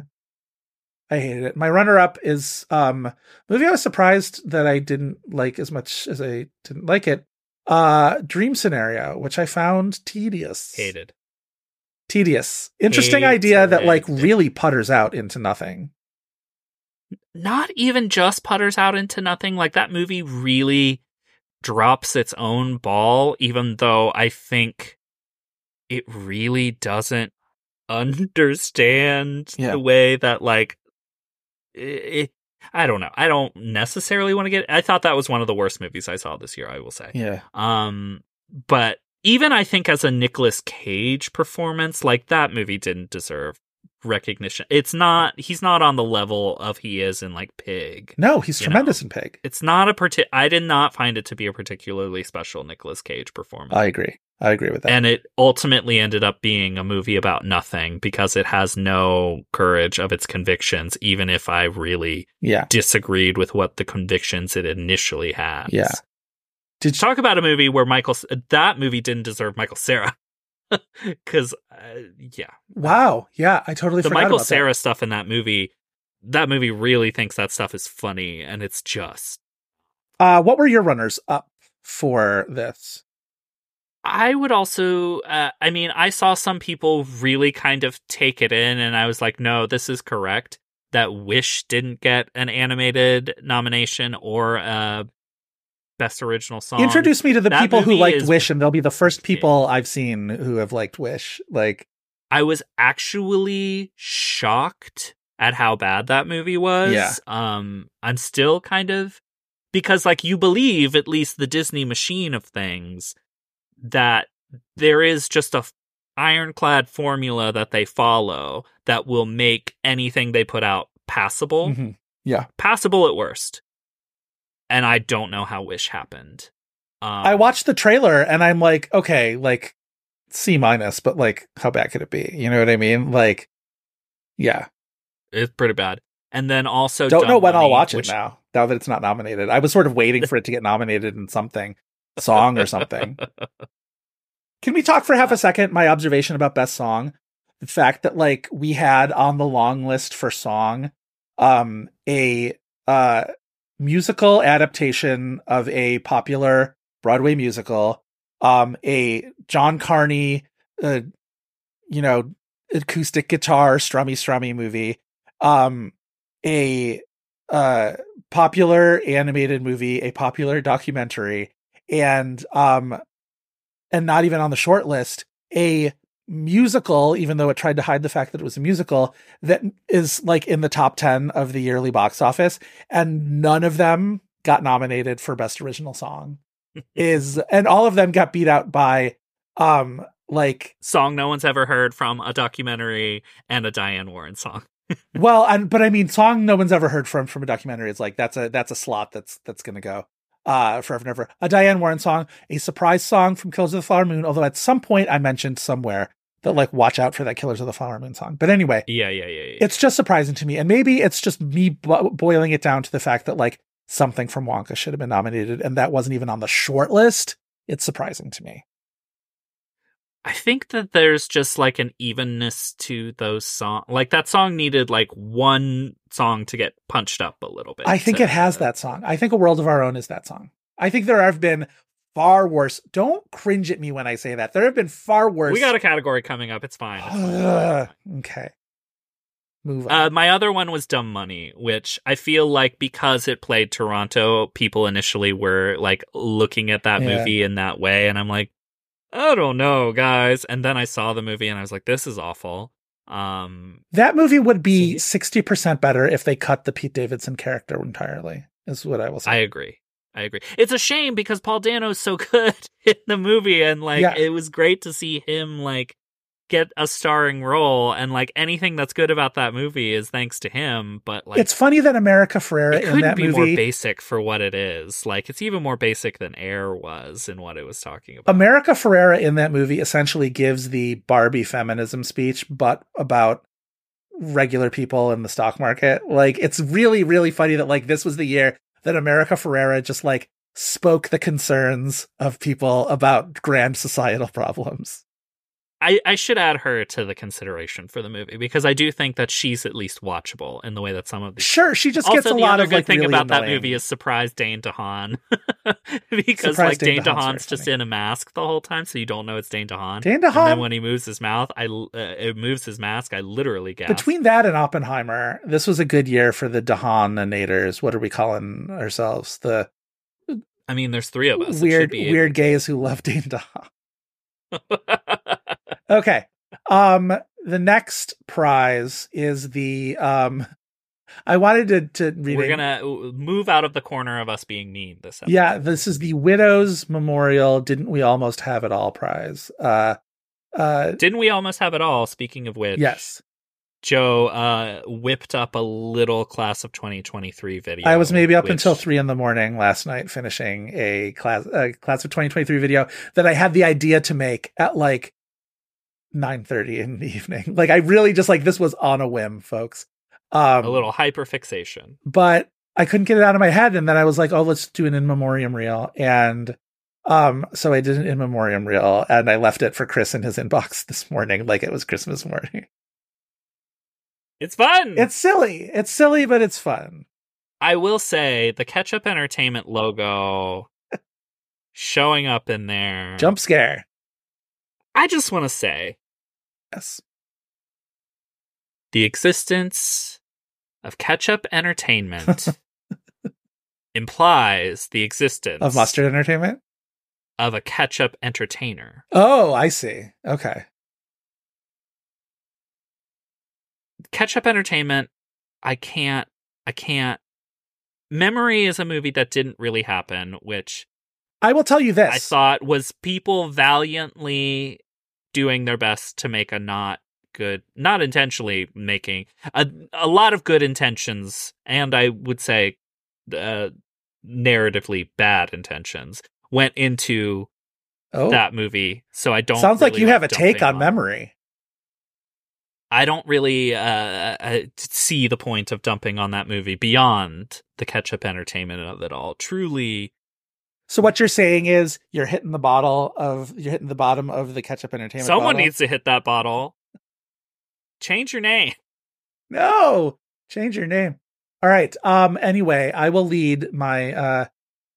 I hated it. My runner up is um movie I was surprised that I didn't like as much as I didn't like it. Uh Dream Scenario, which I found tedious. Hated. Tedious. Interesting Hated. idea that like really putters out into nothing. Not even just putters out into nothing. Like that movie really drops its own ball, even though I think it really doesn't understand Yeah. the way that like it, I don't know. I don't necessarily want to get I thought that was one of the worst movies I saw this year, I will say. Yeah. Um, but even I think as a Nicolas Cage performance, like that movie didn't deserve recognition. It's not. He's not on the level of he is in like Pig. No, he's tremendous in Pig. It's not a parti- I did not find it to be a particularly special Nicolas Cage performance. I agree. I agree with that. and it ultimately ended up being a movie about nothing because it has no courage of its convictions, even if I really yeah. disagreed with what the convictions it initially had. Yeah. Did you, talk about a movie where Michael that movie didn't deserve Michael Cera because uh, yeah wow. Yeah, I totally the forgot Michael Cera stuff in that movie that movie really thinks that stuff is funny and it's just. Uh what were your runners up for this? I would also uh, I mean I saw some people really kind of take it in and I was like no this is correct that Wish didn't get an animated nomination or a best original song. Introduce me to the that people who liked is- Wish, and they'll be the first people I've seen who have liked Wish. Like, I was actually shocked at how bad that movie was. Yeah. Um, I'm still kind of because like you believe at least the Disney machine of things that there is just a ironclad formula that they follow that will make anything they put out passable. mhm. yeah. Passable at worst. And I don't know how Wish happened. Um, I watched the trailer and I'm like, okay, like C minus, but like, how bad could it be? You know what I mean? Like, yeah. it's pretty bad. And then also Don't know Dumb when I'll Money, watch it now. Now that it's not nominated, I was sort of waiting for it to get nominated in something, song or something. Can we talk for half a second? My observation about best song, the fact that like we had on the long list for song, um, a uh musical adaptation of a popular Broadway musical, um, a John Carney, uh, you know, acoustic guitar strummy strummy movie, um, a uh popular animated movie, a popular documentary, and um and not even on the short list, a musical, even though it tried to hide the fact that it was a musical, that is like in the top 10 of the yearly box office, and none of them got nominated for Best Original Song. is and all of them got beat out by um like song no one's ever heard from a documentary and a Diane Warren song. well and but I mean song no one's ever heard from from a documentary is like that's a that's a slot that's that's gonna go uh forever and ever. A Diane Warren song, a surprise song from Killers of the Flower Moon, although at some point I mentioned somewhere that like watch out for that Killers of the Flower Moon song. But anyway, Yeah, yeah, yeah, yeah. it's just surprising to me. And maybe it's just me bo- boiling it down to the fact that like something from Wonka should have been nominated and that wasn't even on the short list. It's surprising to me. I think that there's just like an evenness to those songs. Like that song needed like one song to get punched up a little bit. I think to- it has that song. I think A World of Our Own is that song. I think there have been far worse. Don't cringe at me when I say that. There have been far worse. We got a category coming up. It's fine. It's fine. Okay. Move on. Uh, my other one was Dumb Money, which I feel like because it played Toronto, people initially were like looking at that Yeah. movie in that way, and I'm like, I don't know, guys. And then I saw the movie, and I was like, this is awful. Um, that movie would be 60% better if they cut the Pete Davidson character entirely, is what I will say. I agree. I agree. It's a shame because Paul Dano's so good in the movie, and like Yeah. it was great to see him like get a starring role, and like anything that's good about that movie is thanks to him. But like, it's funny that America Ferrera it in that be more basic for what it is. Like it's even more basic than Air was in what it was talking about. America Ferrera in that movie essentially gives the Barbie feminism speech, but about regular people in the stock market. Like, it's really, really funny that, like, this was the year that America Ferrera just, like, spoke the concerns of people about grand societal problems. I, I should add her to the consideration for the movie because I do think that she's at least watchable in the way that some of these. Sure, she just also, gets a the lot other of, good like, thing really about that movie is surprise Dane DeHaan because Surprise like Dane Dane, DeHaan's DeHaan's just in a mask the whole time, so you don't know it's Dane DeHaan. Dane DeHaan. And then when he moves his mouth, I uh, it moves his mask. I literally gasp. between that and Oppenheimer, this was a good year for the DeHaan-nators. What are we calling ourselves? The I mean, there's three of us. Weird, weird gays who love Dane DeHaan. Okay. Um the next prize is the um I wanted to to read We're it. gonna move out of the corner of us being mean this episode. Yeah, this is the Widows Memorial Didn't We Almost Have It All prize. Uh uh Didn't we almost have it all? Speaking of which, yes. Joe uh, whipped up a little class of 2023 video. I was maybe up which- until three in the morning last night finishing a class a class of 2023 video that I had the idea to make at like 9:30 in the evening. Like I really just like this was on a whim, folks. Um a little hyperfixation. but I couldn't get it out of my head. And then I was like, oh, let's do an in memoriam reel. And um, so I did an in memoriam reel and I left it for Chris in his inbox this morning, like it was Christmas morning. It's fun. It's silly. It's silly, but it's fun. I will say the Ketchup Entertainment logo showing up in there. Jump scare. I just want to say Yes. the existence of Ketchup Entertainment implies the existence Of Mustard Entertainment? of a ketchup entertainer. Oh, I see. Okay. Ketchup Entertainment, I can't, I can't. Memory is a movie that didn't really happen, which I will tell you this. I thought was people valiantly doing their best to make a not good, not intentionally making a a lot of good intentions, and I would say, uh, narratively bad intentions went into oh, that movie. So I don't. sounds like you have a take on it. memory. I don't really uh, uh, see the point of dumping on that movie beyond the ketchup entertainment of it all. Truly, So what you're saying is you're hitting the bottle of you're hitting the bottom of the ketchup entertainment. someone bottle? needs to hit that bottle. Change your name. No, change your name. All right. Um. Anyway, I will lead my uh,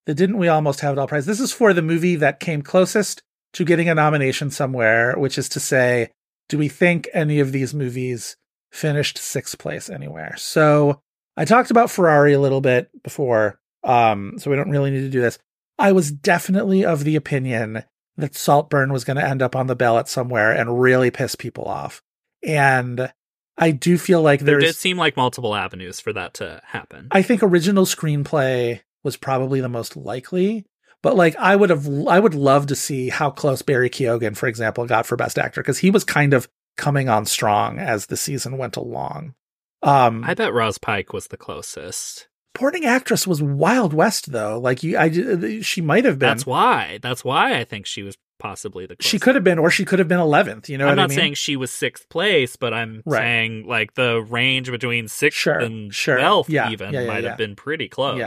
the didn't we almost have it all prize. This is for the movie that came closest to getting a nomination somewhere, which is to say, do we think any of these movies finished sixth place anywhere? So I talked about Ferrari a little bit before. Um. So we don't really need to do this. I was definitely of the opinion that Saltburn was going to end up on the ballot somewhere and really piss people off. And I do feel like There did seem like multiple avenues for that to happen. I think original screenplay was probably the most likely, but like I would have, I would love to see how close Barry Keoghan, for example, got for Best Actor because he was kind of coming on strong as the season went along. Um, I bet Roz Pike was the closest. Supporting actress was Wild West though. Like you, I, she might have been. That's why. That's why I think she was possibly the closest. she could have been, or she could have been eleventh. You know I'm what not I mean? saying she was sixth place, but I'm Right. saying like the range between sixth Sure, and sure. twelfth Yeah, even yeah, yeah, might have been pretty close.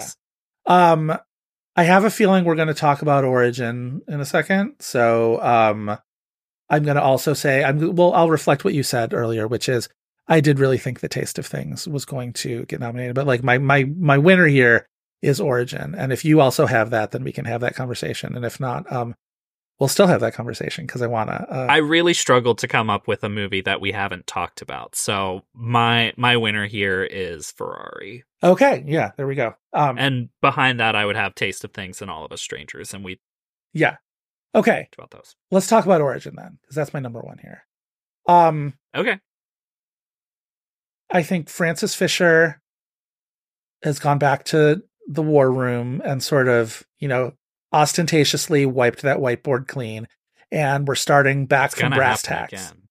Yeah. Um, I have a feeling we're going to talk about Origin in a second. So, um, I'm going to also say I'm well. I'll reflect what you said earlier, which is I did really think the Taste of Things was going to get nominated, but like my my my winner here is Origin, and if you also have that, then we can have that conversation, and if not, um, we'll still have that conversation because I want to. Uh, I really struggled to come up with a movie that we haven't talked about. So my my winner here is Ferrari. okay, yeah, there we go. Um, And behind that I would have Taste of Things and All of Us Strangers and we yeah, okay, about those. let's talk about Origin then, because that's my number one here. Um, Okay. I think Frances Fisher has gone back to the war room and sort of, you know, ostentatiously wiped that whiteboard clean. And we're starting back It's from brass tacks. again.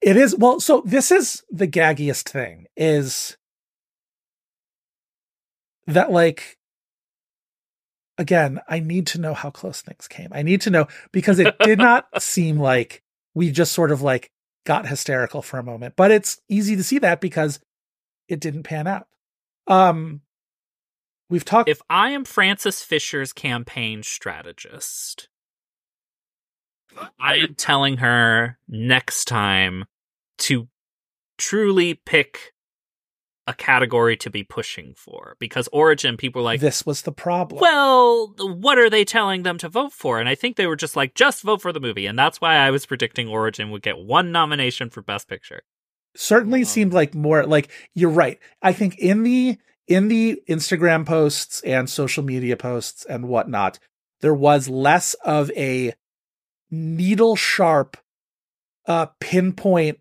It is well, so this is the gaggiest thing is that like again, I need to know how close things came. I need to know because it did not seem like we just sort of like got hysterical for a moment. But it's easy to see that because it didn't pan out. Um we've talked If I am Frances Fisher's campaign strategist, I am telling her next time to truly pick a category to be pushing for because Origin people like this was the problem. well, what are they telling them to vote for? And I think they were just like, just vote for the movie. And that's why I was predicting Origin would get one nomination for Best Picture. certainly Um, seemed like more like you're right. I think in the in the Instagram posts and social media posts and whatnot, there was less of a needle sharp uh pinpoint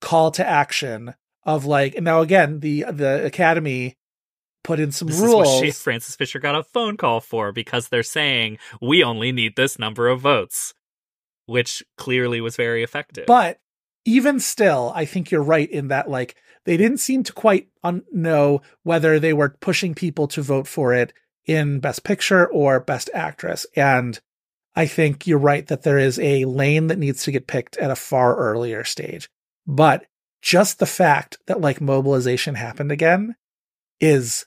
call to action of like now again the the academy put in some This rules is what she, Frances Fisher got a phone call for because they're saying we only need this number of votes, which clearly was very effective. But even still, I think you're right in that like they didn't seem to quite un- know whether they were pushing people to vote for it in Best Picture or Best Actress. And I think you're right that there is a lane that needs to get picked at a far earlier stage. But just the fact that like mobilization happened again is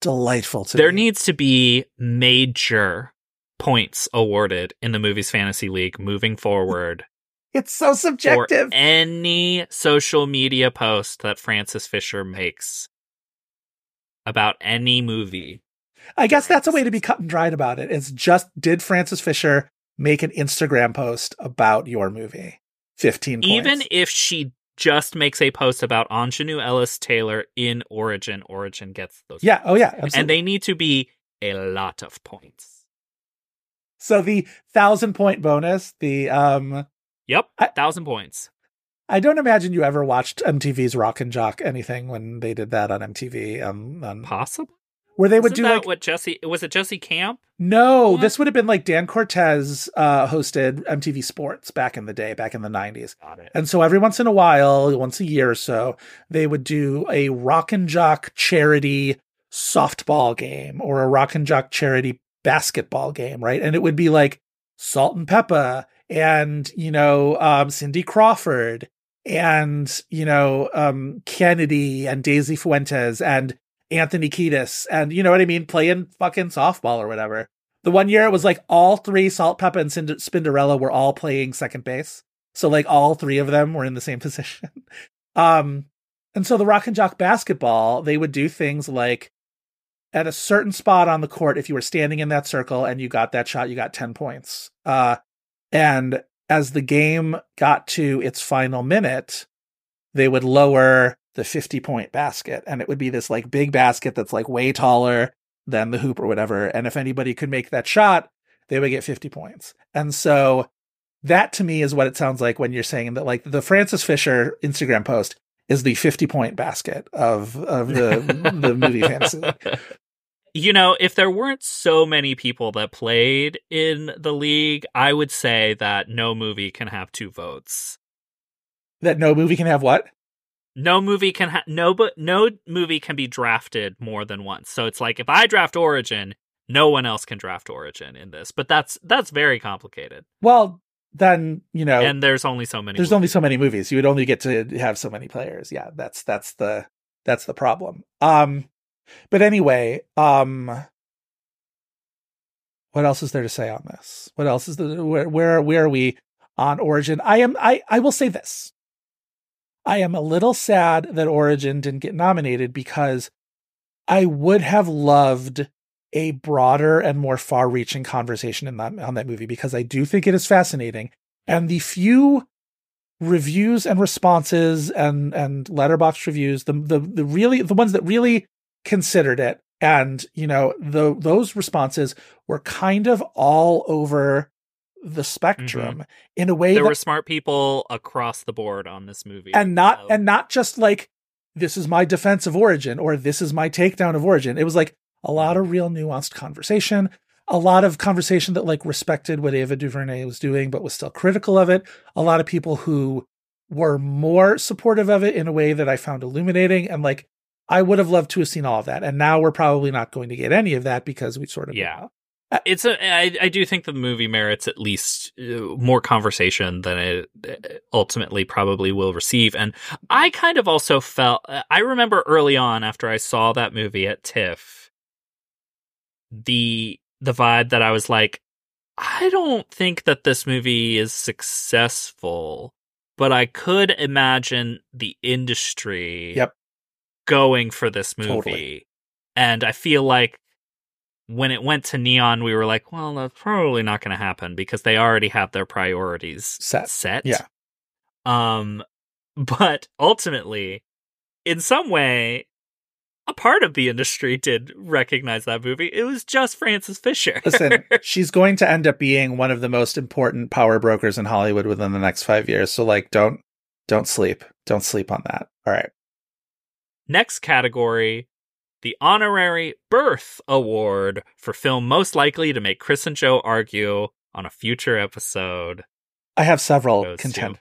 delightful to there me. needs to be major points awarded in the Movies Fantasy League moving forward it's so for subjective. any social media post that Frances Fisher makes about any movie. I guess that's a way to be cut and dried about it. It's just did Frances Fisher make an Instagram post about your movie? 15 points. Even if she just makes a post about Aunjanue Ellis Taylor in Origin, Origin gets those. Yeah. Oh yeah. Absolutely. And they need to be a lot of points. so the thousand point bonus, the um, Yep, I- thousand points. I don't imagine you ever watched MTV's Rock and Jock anything when they did that on MTV. Um, on, Possible. Where they would Isn't do that like what Jesse was it Jesse Camp? no, What? this would have been like Dan Cortese uh, hosted MTV Sports back in the day, back in the nineties. Got it. And so every once in a while, once a year or so, they would do a Rock and Jock charity softball game or a Rock and Jock charity basketball game, right? And it would be like Salt and Pepa and, you know, um, Cindy Crawford and, you know, um, Kennedy and Daisy Fuentes and Anthony Kiedis and, you know what I mean? Playing fucking softball or whatever. The one year it was like all three Salt, Pepa, and Cind- Spinderella were all playing second base. So like all three of them were in the same position. Um, and so the Rock and Jock basketball, they would do things like at a certain spot on the court, if you were standing in that circle and you got that shot, you got 10 points. Uh, and as the game got to its final minute, they would lower the 50 point basket and it would be this like big basket that's like way taller than the hoop or whatever. And if anybody could make that shot, they would get 50 points. And so that to me is what it sounds like when you're saying that like the Frances Fisher Instagram post is the 50 point basket of of the the movie fantasy. You know, if there weren't so many people that played in the league, I would say that no movie can have two votes. That no movie can have what? No movie can ha- no but no movie can be drafted more than once. So it's like if I draft Origin, no one else can draft Origin in this. But that's that's very complicated. Well, then, you know, And there's only so many there's only so many movies. You would only get to have so many players. Yeah, that's that's the that's the problem. Um but anyway, um what else is there to say on this? What else is the where where where are we on Origin? I am I I will say this. I am a little sad that Origin didn't get nominated because I would have loved a broader and more far-reaching conversation that on that movie because I do think it is fascinating. And the few reviews and responses and and Letterboxd reviews, the the the really the ones that really considered it, and you know the those responses were kind of all over the mm-hmm. spectrum in a way there that were smart people across the board on this movie. and not So- and not just like this is my defense of origin or this is my takedown of origin it was like a lot mm-hmm. of real nuanced conversation a lot of conversation that like respected what ava duvernay was doing but was still critical of it a lot of people who were more supportive of it in a way that i found illuminating and like i would have loved to have seen all of that and now we're probably not going to get any of that because we sort of Yeah. It's a I, I do think the movie merits at least uh, more conversation than it uh, ultimately probably will receive and i kind of also felt uh, i remember early on after i saw that movie at tiff the the vibe that i was like i don't think that this movie is successful but i could imagine the industry Yep. going for this movie Totally. and i feel like when it went to neon we were like well that's probably not going to happen because they already have their priorities Set. set. Yeah. um but ultimately in some way a part of the industry did recognize that movie. It was just frances fisher. Listen she's going to end up being one of the most important power brokers in hollywood within the next five years so like don't don't sleep. Don't sleep on that. All right. Next category the honorary birth award for film most likely to make chris and joe argue on a future episode i have several contenders.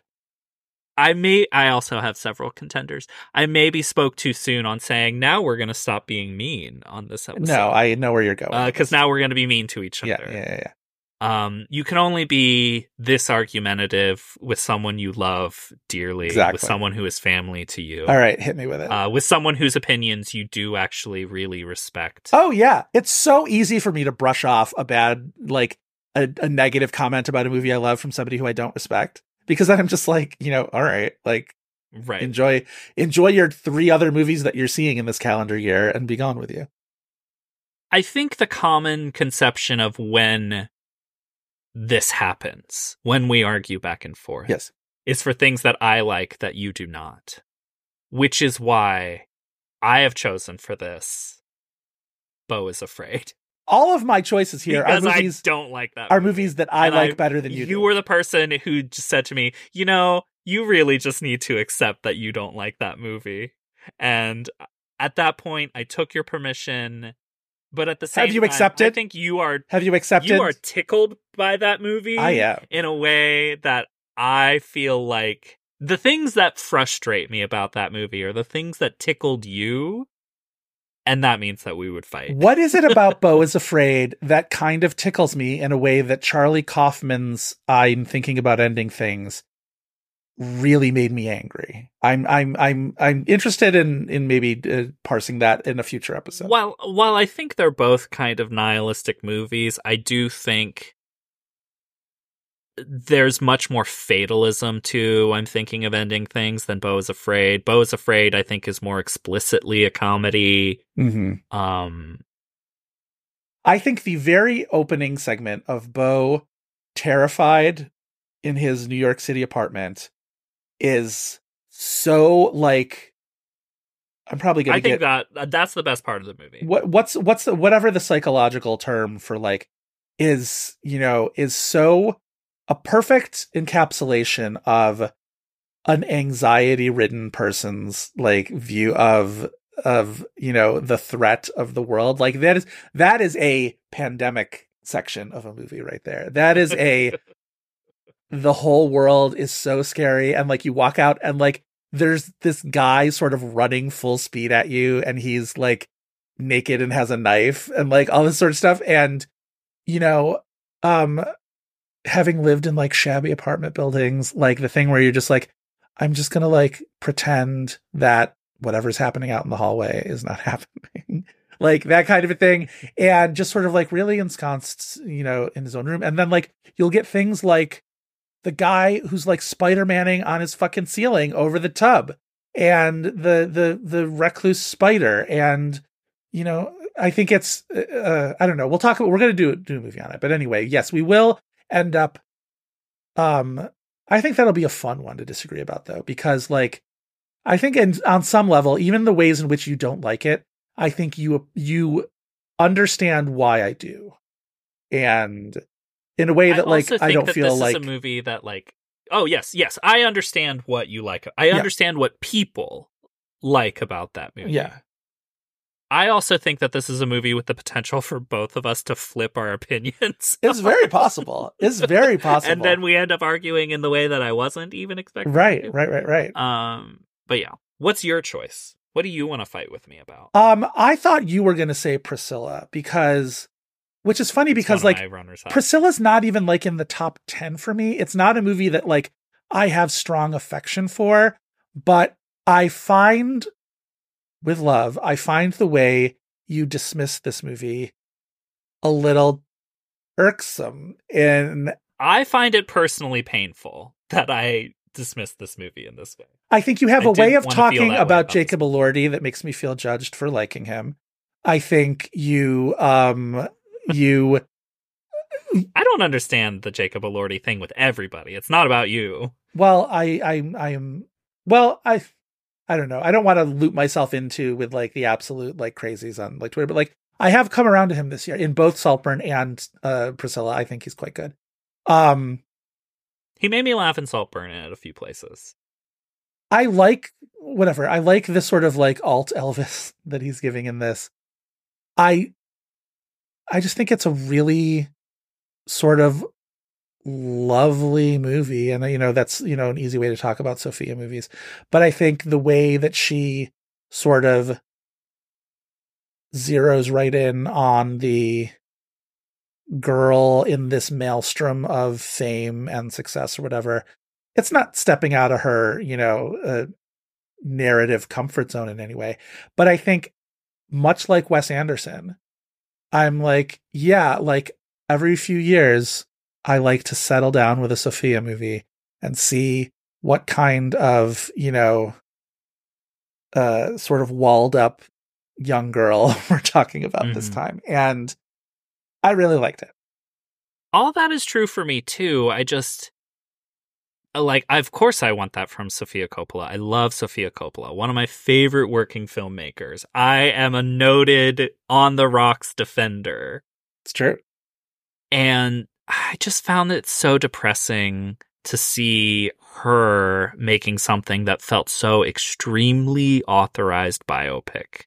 I may I also have several contenders. I maybe spoke too soon on saying now we're going to stop being mean on this episode. no i know where you're going because uh, this. now we're going to be mean to each other. yeah yeah, yeah. Um, you can only be this argumentative with someone you love dearly, Exactly. with someone who is family to you, all right hit me with it uh, with someone whose opinions you do actually really respect. Oh yeah, it's so easy for me to brush off a bad like a, a negative comment about a movie I love from somebody who I don't respect because then I'm just like, you know, all right, like right. enjoy enjoy your three other movies that you're seeing in this calendar year and be gone with you. I think the common conception of when this happens, when we argue back and forth, Yes. is for things that I like that you do not. Which is why I have chosen for this Beau is Afraid. All of my choices here because are movies I don't like that. are movie. movies that I And like I- better than you. You do. were the person who just said to me, you know, you really just need to accept that you don't like that movie. And at that point, I took your permission. But at the same Have you time, I think you are Have you accepted? you are tickled by that movie. I am. in a way that I feel like the things that frustrate me about that movie are the things that tickled you, and that means that we would fight. What is it about Beau is Afraid that kind of tickles me in a way that Charlie Kaufman's I'm thinking about ending things really made me angry. I'm I'm I'm I'm interested in in maybe uh, parsing that in a future episode. While while I think they're both kind of nihilistic movies, I do think there's much more fatalism to I'm thinking of ending things than Beau is Afraid. Beau is Afraid, I think, is more explicitly a comedy. hmm Um, I think the very opening segment of Beau terrified in his New York City apartment is so like I'm probably gonna I think get that uh, that's the best part of the movie. what what's what's the, whatever the psychological term for like is you know is so a perfect encapsulation of an anxiety ridden person's like view of of you know the threat of the world like that is that is a pandemic section of a movie right there that is a the whole world is so scary and like you walk out and like there's this guy sort of running full speed at you and he's like naked and has a knife and like all this sort of stuff and you know um having lived in like shabby apartment buildings like the thing where you're just like i'm just gonna like pretend that whatever's happening out in the hallway is not happening like that kind of a thing and just sort of like really ensconced you know in his own room and then like you'll get things like the guy who's like spider-manning on his fucking ceiling over the tub and the the the recluse spider. And you know i think it's uh, i don't know. We'll talk about we're to do do a movie on it. But anyway yes we will end up um i think that'll be a fun one to disagree about though because like i think in, on some level even the ways in which you don't like it i think you you understand why i do. And in a way that like i think don't that feel this like is a movie that like oh yes yes I understand what you like I Yeah. understand what people like about that movie. Yeah. I also think that this is a movie with the potential for both of us to flip our opinions it's very possible. It's very possible and then we end up arguing in the way that I wasn't even expecting right to. right right right. Um but yeah what's your choice? What do you want to fight with me about? Um, I thought you were going to say Priscilla because, which is funny because like my runners up. Priscilla's not even like in the top 10 for me. It's not a movie that like I have strong affection for, but I find with love, I find the way you dismiss this movie a little irksome and I find it personally painful that I dismissed this movie in this way I think you have I a way of talking about about Jacob Elordi that makes me feel judged for liking him. I think you um you I don't understand the Jacob Elordi thing with everybody. It's not about you. well I I I am well I I don't know. I don't want to loop myself into with like the absolute like crazies on like Twitter, but like I have come around to him this year in both Saltburn and uh Priscilla. I think he's quite good. Um He made me laugh in Saltburn at a few places. I like whatever. I like this sort of like alt Elvis that he's giving in this. I I just think it's a really sort of lovely movie and you know that's you know an easy way to talk about Sofia movies. But I think the way that she sort of zeroes right in on the girl in this maelstrom of fame and success or whatever it's not stepping out of her, you know, uh, narrative comfort zone in any way. But I think, much like Wes Anderson, I'm like, yeah, like every few years, I like to settle down with a Sofia movie and see what kind of, you know, uh, sort of walled up young girl we're talking about this Mhm. time. And I really liked it. All that is true for me too. I just like of course I want that from Sofia Coppola. I love Sofia Coppola, one of my favorite working filmmakers. I am a noted on the rocks defender. It's true. And I just found it so depressing to see her making something that felt so extremely authorized biopic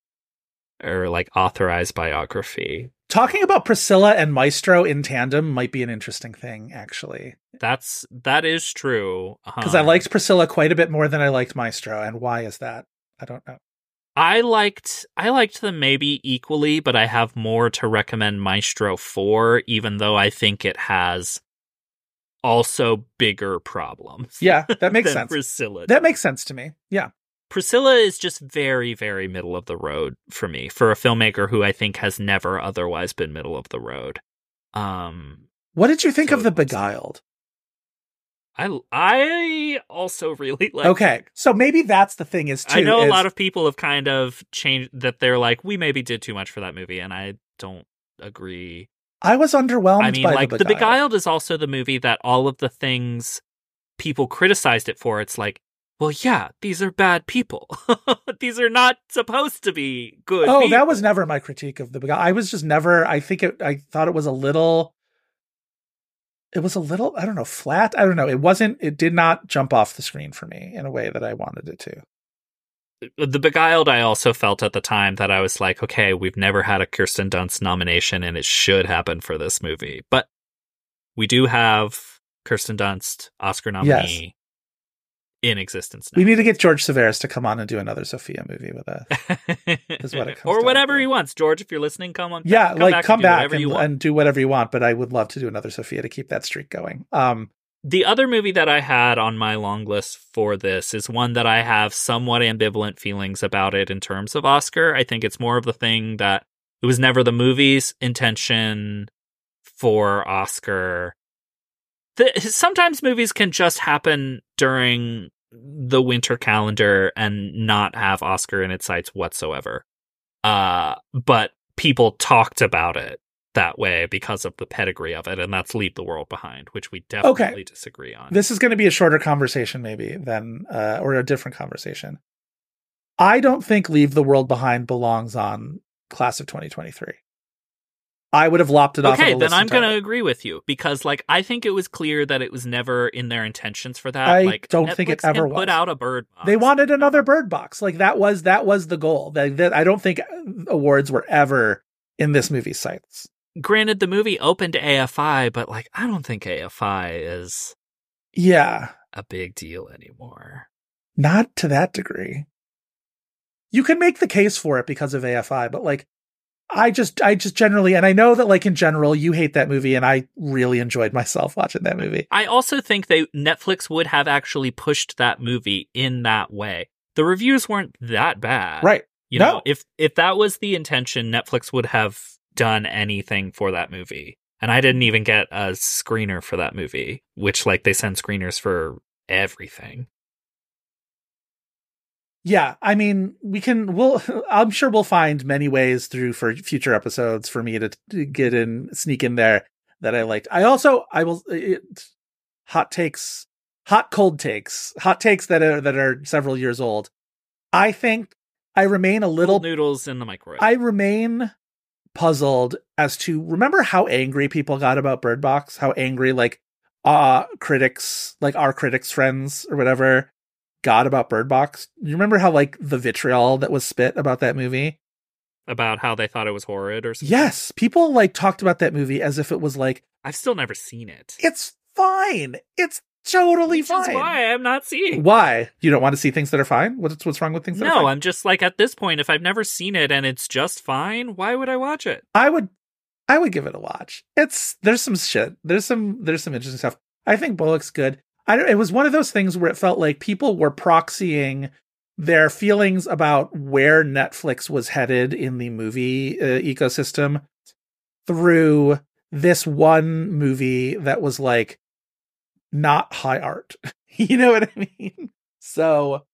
or like authorized biography. Talking about Priscilla and Maestro in tandem might be an interesting thing, actually. That's that is true. Because I Um, liked Priscilla quite a bit more than I liked Maestro. And why is that? I don't know. I liked I liked them maybe equally, but I have more to recommend Maestro for, even though I think it has also bigger problems. Yeah, that makes sense. Priscilla. That makes sense to me. Yeah. Priscilla is just very, very middle of the road for me for a filmmaker who I think has never otherwise been middle of the road. Um, What did you think So of The Beguiled? I I also really like. okay. So maybe that's the thing is too. I know a lot of people have kind of changed that. They're like, we maybe did too much for that movie, and I don't agree. I was underwhelmed I mean, by like The The Beguiled. Beguiled is also the movie that all of the things people criticized it for. It's like, well, yeah, these are bad people. these are not supposed to be good. Oh, that was never my critique of The Beguiled. I was just never, I think it, I thought it was a little, it was a little, I don't know, flat. I don't know. It wasn't, it did not jump off the screen for me in a way that I wanted it to. Uh, the Beguiled, I also felt at the time that I was like, okay, we've never had a Kirsten Dunst nomination, and it should happen for this movie. But we do have Kirsten Dunst, Oscar nominee, in existence now. We need to get George Severus to come on and do another Sofia movie with us. is what it comes or whatever to. he wants, George. If you're listening, come on. Yeah, come like back come back and, and do whatever you want, but I would love to do another Sofia to keep that streak going. Um, The other movie that I had on my long list for this is one that I have somewhat ambivalent feelings about it in terms of Oscar. I think it's more of the thing that it was never the movie's intention for Oscar. The, sometimes movies can just happen during the winter calendar and not have Oscar in its sights whatsoever. Uh, but people talked about it that way because of the pedigree of it, and that's Leave the World Behind, which we definitely disagree on. this is going to be a shorter conversation, maybe than uh, or a different conversation. I don't think Leave the World Behind belongs on Class of 2023. I would have lopped it off. okay, of the then I'm going to agree with you because, like, I think it was clear that it was never in their intentions for that. I like, don't think it ever can Put out a bird. Box. They wanted another um, Bird Box. Like that was that was the goal. That, that I don't think awards were ever in this movie's sights. Granted, the movie opened AFI, but like, I don't think AFI is Yeah, a big deal anymore. not to that degree. You can make the case for it because of AFI, but like I just I just generally and I know that like in general you hate that movie and I really enjoyed myself watching that movie. I also think they Netflix would have actually pushed that movie in that way. The reviews weren't that bad, Right. You No. know, if if that was the intention, Netflix would have done anything for that movie. And I didn't even get a screener for that movie, which like they send screeners for everything. Yeah, I mean, we can. We'll. I'm sure we'll find many ways through for future episodes for me to, to get in, sneak in there that I liked. I also, I will. It, hot takes, hot cold takes, hot takes that are that are several years old. I think I remain a little. Little noodles in the microwave. I remain puzzled as to remember how angry people got about Bird Box. How angry, like, uh critics, like our critics friends or whatever, got about Bird Box. You remember how like the vitriol that was spit about that movie? about how they thought it was horrid or something. Yes, people like talked about that movie as if it was like I've still never seen it. it's fine. It's totally Which is fine. why I'm not seeing. Why? You don't want to see things that are fine? What's what's wrong with things that are No. I'm just like at this point, if I've never seen it and it's just fine, why would I watch it? I would I would give it a watch. It's there's some shit. There's some there's some interesting stuff. I think Bullock's good. I don't, it was one of those things where it felt like people were proxying their feelings about where Netflix was headed in the movie uh, ecosystem through this one movie that was like not high art. you know what I mean? So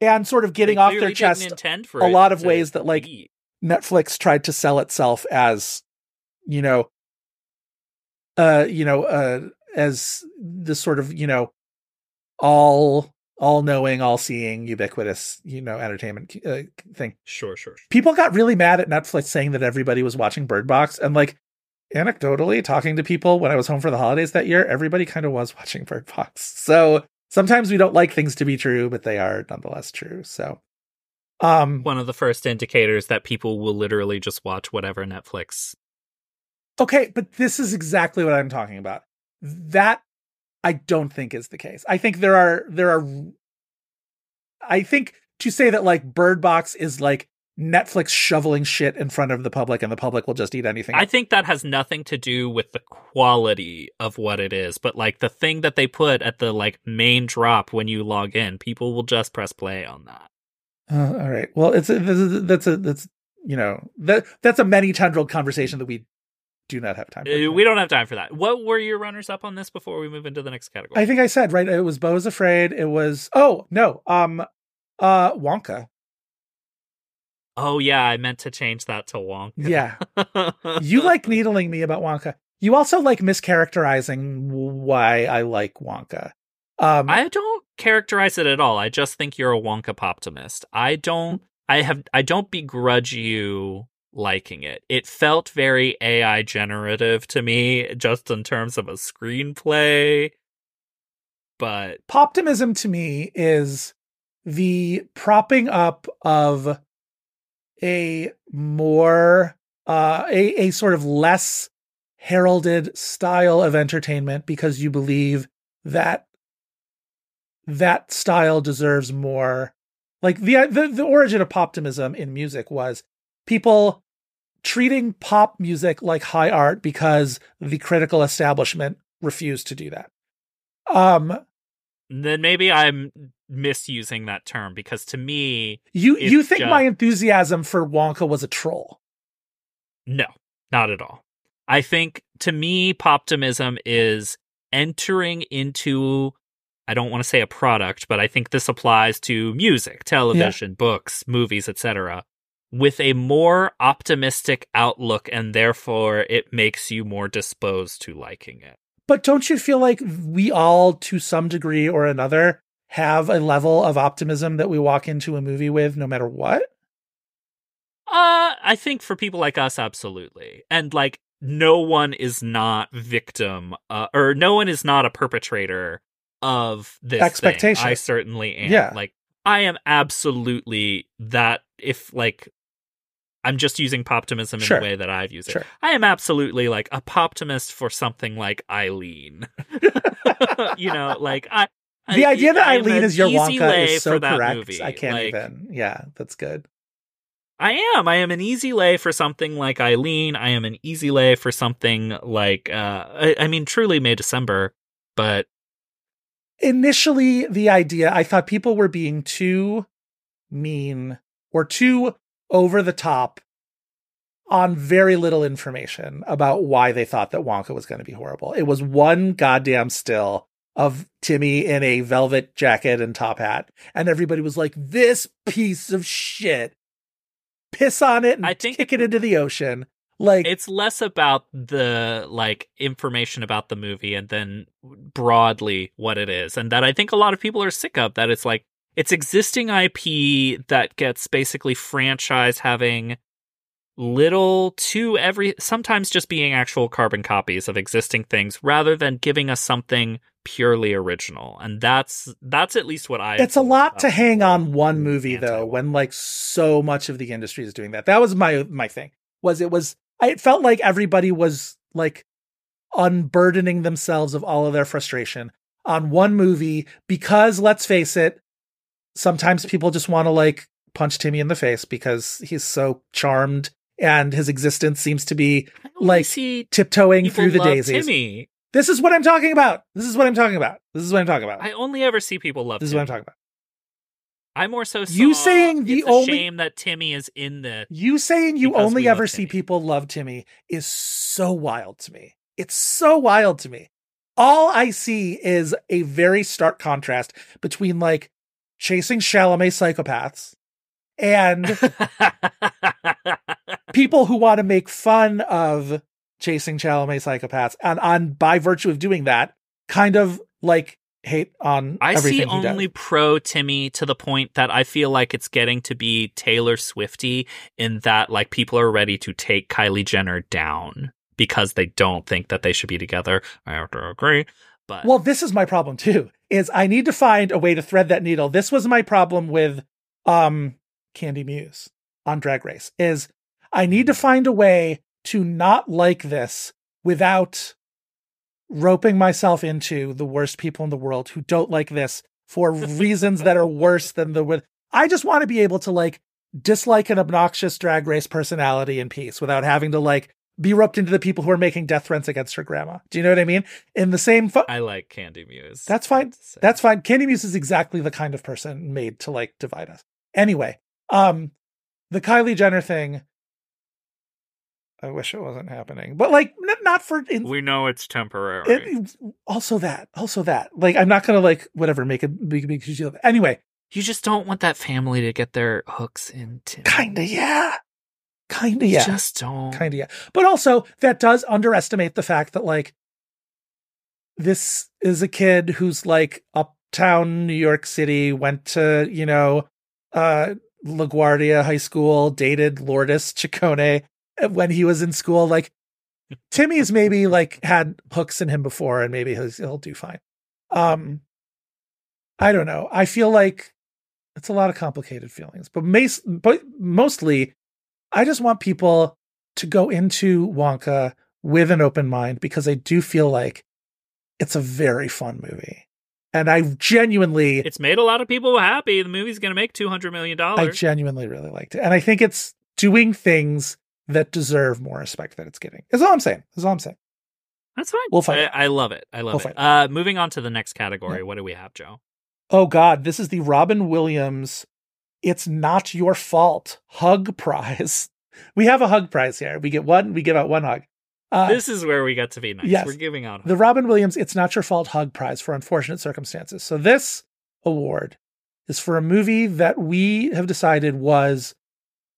and sort of getting off their chest intend for a lot of ways that, like, be. Netflix tried to sell itself as, you know, uh, you know, uh, as the sort of, you know, all all knowing, all seeing, ubiquitous, you know, entertainment uh, thing. Sure, sure. sure. People got really mad at Netflix saying that everybody was watching Bird Box, and like anecdotally, talking to people when I was home for the holidays that year, everybody kind of was watching Bird Box. So sometimes we don't like things to be true, but they are nonetheless true. So, um, One of the first indicators that people will literally just watch whatever Netflix. Okay, but this is exactly what I'm talking about. That I don't think is the case. I think there are there are I think to say that like Bird Box is like Netflix shoveling shit in front of the public and the public will just eat anything. I think that has nothing to do with the quality of what it is, but like the thing that they put at the like main drop when you log in, people will just press play on that. Uh, all right. Well, it's a, that's a that's you know that that's a many tendrilled conversation that we do not have time. Uh, we don't have time for that. What were your runners up on this before we move into the next category? I think I said right. It was Beau's Afraid. It was oh no, um, uh, Wonka. oh yeah, I meant to change that to Wonka. Yeah, you like needling me about Wonka. You also like mischaracterizing why I like Wonka. Um, I don't characterize it at all. I just think you're a Wonka optimist. I don't. I have. I don't begrudge you liking it. It felt very AI generative to me, just in terms of a screenplay. But Poptimism to me is the propping up of a more uh a, a sort of less heralded style of entertainment because you believe that that style deserves more like the the, the origin of poptimism in music was people treating pop music like high art because the critical establishment refused to do that um then maybe I'm misusing that term because to me, You you think just- my enthusiasm for Wonka was a troll? no, not at all. I think to me, poptimism is entering into. I don't want to say a product, but I think this applies to music, television, books, movies, etc. With a more optimistic outlook, and therefore it makes you more disposed to liking it. But don't you feel like we all, to some degree or another, have a level of optimism that we walk into a movie with, no matter what? Uh, I think for people like us, absolutely. And like, no one is not victim, uh, or no one is not a perpetrator of this thing. Expectation. I certainly am. Yeah. Like, I am absolutely that. If like, I'm just using poptimism in Sure. the way that I've used it. Sure. I am absolutely like a poptimist for something like Eileen. you know, like I. The I- idea that Eileen is your Wonka is so for that correct. movie. I can't Like, even. Yeah, that's good. I am. I am an easy lay for something like Eileen. I am an easy lay for something like uh I, I mean truly May December, but Initially, the idea, I thought people were being too mean or too over the top on very little information about why they thought that Wonka was going to be horrible. It was one goddamn still of Timmy in a velvet jacket and top hat, and everybody was like, "This piece of shit." Piss on it and I think- kick it into the ocean. Like it's less about the like information about the movie and then broadly what it is. And that I think a lot of people are sick of that it's like it's existing IP that gets basically franchise having little to every sometimes just being actual carbon copies of existing things rather than giving us something purely original and that's that's at least what i it's a lot to hang on one movie though anti-war. when like so much of the industry is doing that that was my my thing was it was I- it felt like everybody was like unburdening themselves of all of their frustration on one movie because let's face it sometimes people just want to like punch timmy in the face because he's so charmed and his existence seems to be like, tiptoeing through the daisies Timmy. this is what i'm talking about this is what i'm talking about this is what i'm talking about I only ever see people love this is what i'm talking about I more so You saying the only- shame that Timmy is in the You saying you only ever see Timmy. people love Timmy is so wild to me. It's so wild to me. All I see is a very stark contrast between like chasing Chalamet psychopaths and people who want to make fun of chasing Chalamet psychopaths and on by virtue of doing that kind of like hate on I everything see he does. only pro Timmy to the point that I feel like it's getting to be Taylor Swifty in that like people are ready to take Kylie Jenner down because they don't think that they should be together. I have to agree. But Well, this is my problem too. Is I need to find a way to thread that needle. This was my problem with um Candy Muse on Drag Race. Is I need to find a way to not like this without roping myself into the worst people in the world who don't like this for reasons that are worse than the with I just want to be able to like dislike an obnoxious drag race personality in peace without having to like be roped into the people who are making death threats against her grandma. Do you know what I mean? In the same fu- I like Candy Muse. that's fine. That's fine. Candy Muse is exactly the kind of person made to like divide us. Anyway, um, the Kylie Jenner thing. I wish it wasn't happening, but like not for. In, we know it's temporary. it, also that, also that. Like I'm not gonna like whatever make a big big deal. Anyway, you just don't want that family to get their hooks into. Kinda yeah, kinda yeah, Just don't. kinda yeah. But also that does underestimate the fact that like this is a kid who's like uptown New York City, went to, you know, uh LaGuardia High School, dated Lourdes Ciccone when he was in school. Like Timmy's maybe like had hooks in him before and maybe he'll, he'll do fine. Um I don't know. I feel like it's a lot of complicated feelings, but, mas- but mostly I just want people to go into Wonka with an open mind because I do feel like it's a very fun movie. And I genuinely It's made a lot of people happy. The movie's going to make two hundred million dollars. I genuinely really liked it. And I think it's doing things that deserve more respect that it's getting. Is all I'm saying. Is all I'm saying. That's fine. We'll find I. I love it. I love We'll it. Uh, moving on to the next category. Yeah. What do we have, Joe? Oh God, this is the Robin Williams It's Not Your Fault Hug Prize. We have a hug prize here. We get one, we give out one hug. Uh, this is where we get to be nice. yes. We're giving out. the Robin Williams It's Not Your Fault Hug Prize for Unfortunate Circumstances. So this award is for a movie that we have decided was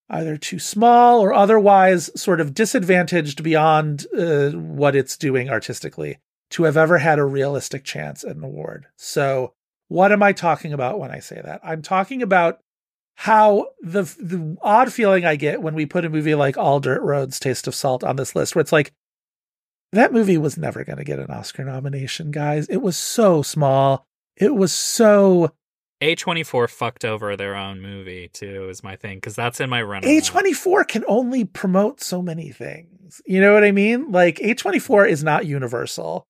either too small or otherwise sort of disadvantaged beyond uh, what it's doing artistically to have ever had a realistic chance at an award. So what am I talking about when I say that? I'm talking about how the the odd feeling I get when we put a movie like All Dirt Roads Taste of Salt on this list where it's like that movie was never going to get an Oscar nomination, guys. It was so small. It was so A24 fucked over their own movie too. Is my thing because that's in my run. A24 can only promote so many things. You know what I mean? Like A24 is not universal.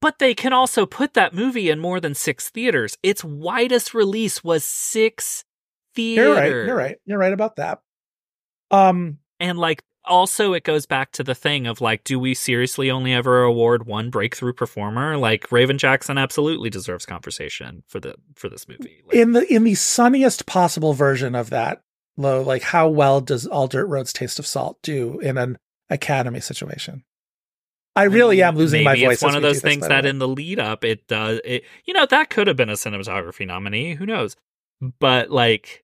But they can also put that movie in more than six theaters. Its widest release was six theaters. You're right. You're right. You're right about that. Um And like also it goes back to the thing of like, do we seriously only ever award one breakthrough performer? Like Raven Jackson absolutely deserves conversation for the for this movie. Like, in the in the sunniest possible version of that, low, like how well does All Dirt Roads Taste of Salt do in an Academy situation? I really am losing my voice. It's one of those things that in the lead up it does it you know, that could have been a cinematography nominee. Who knows? But like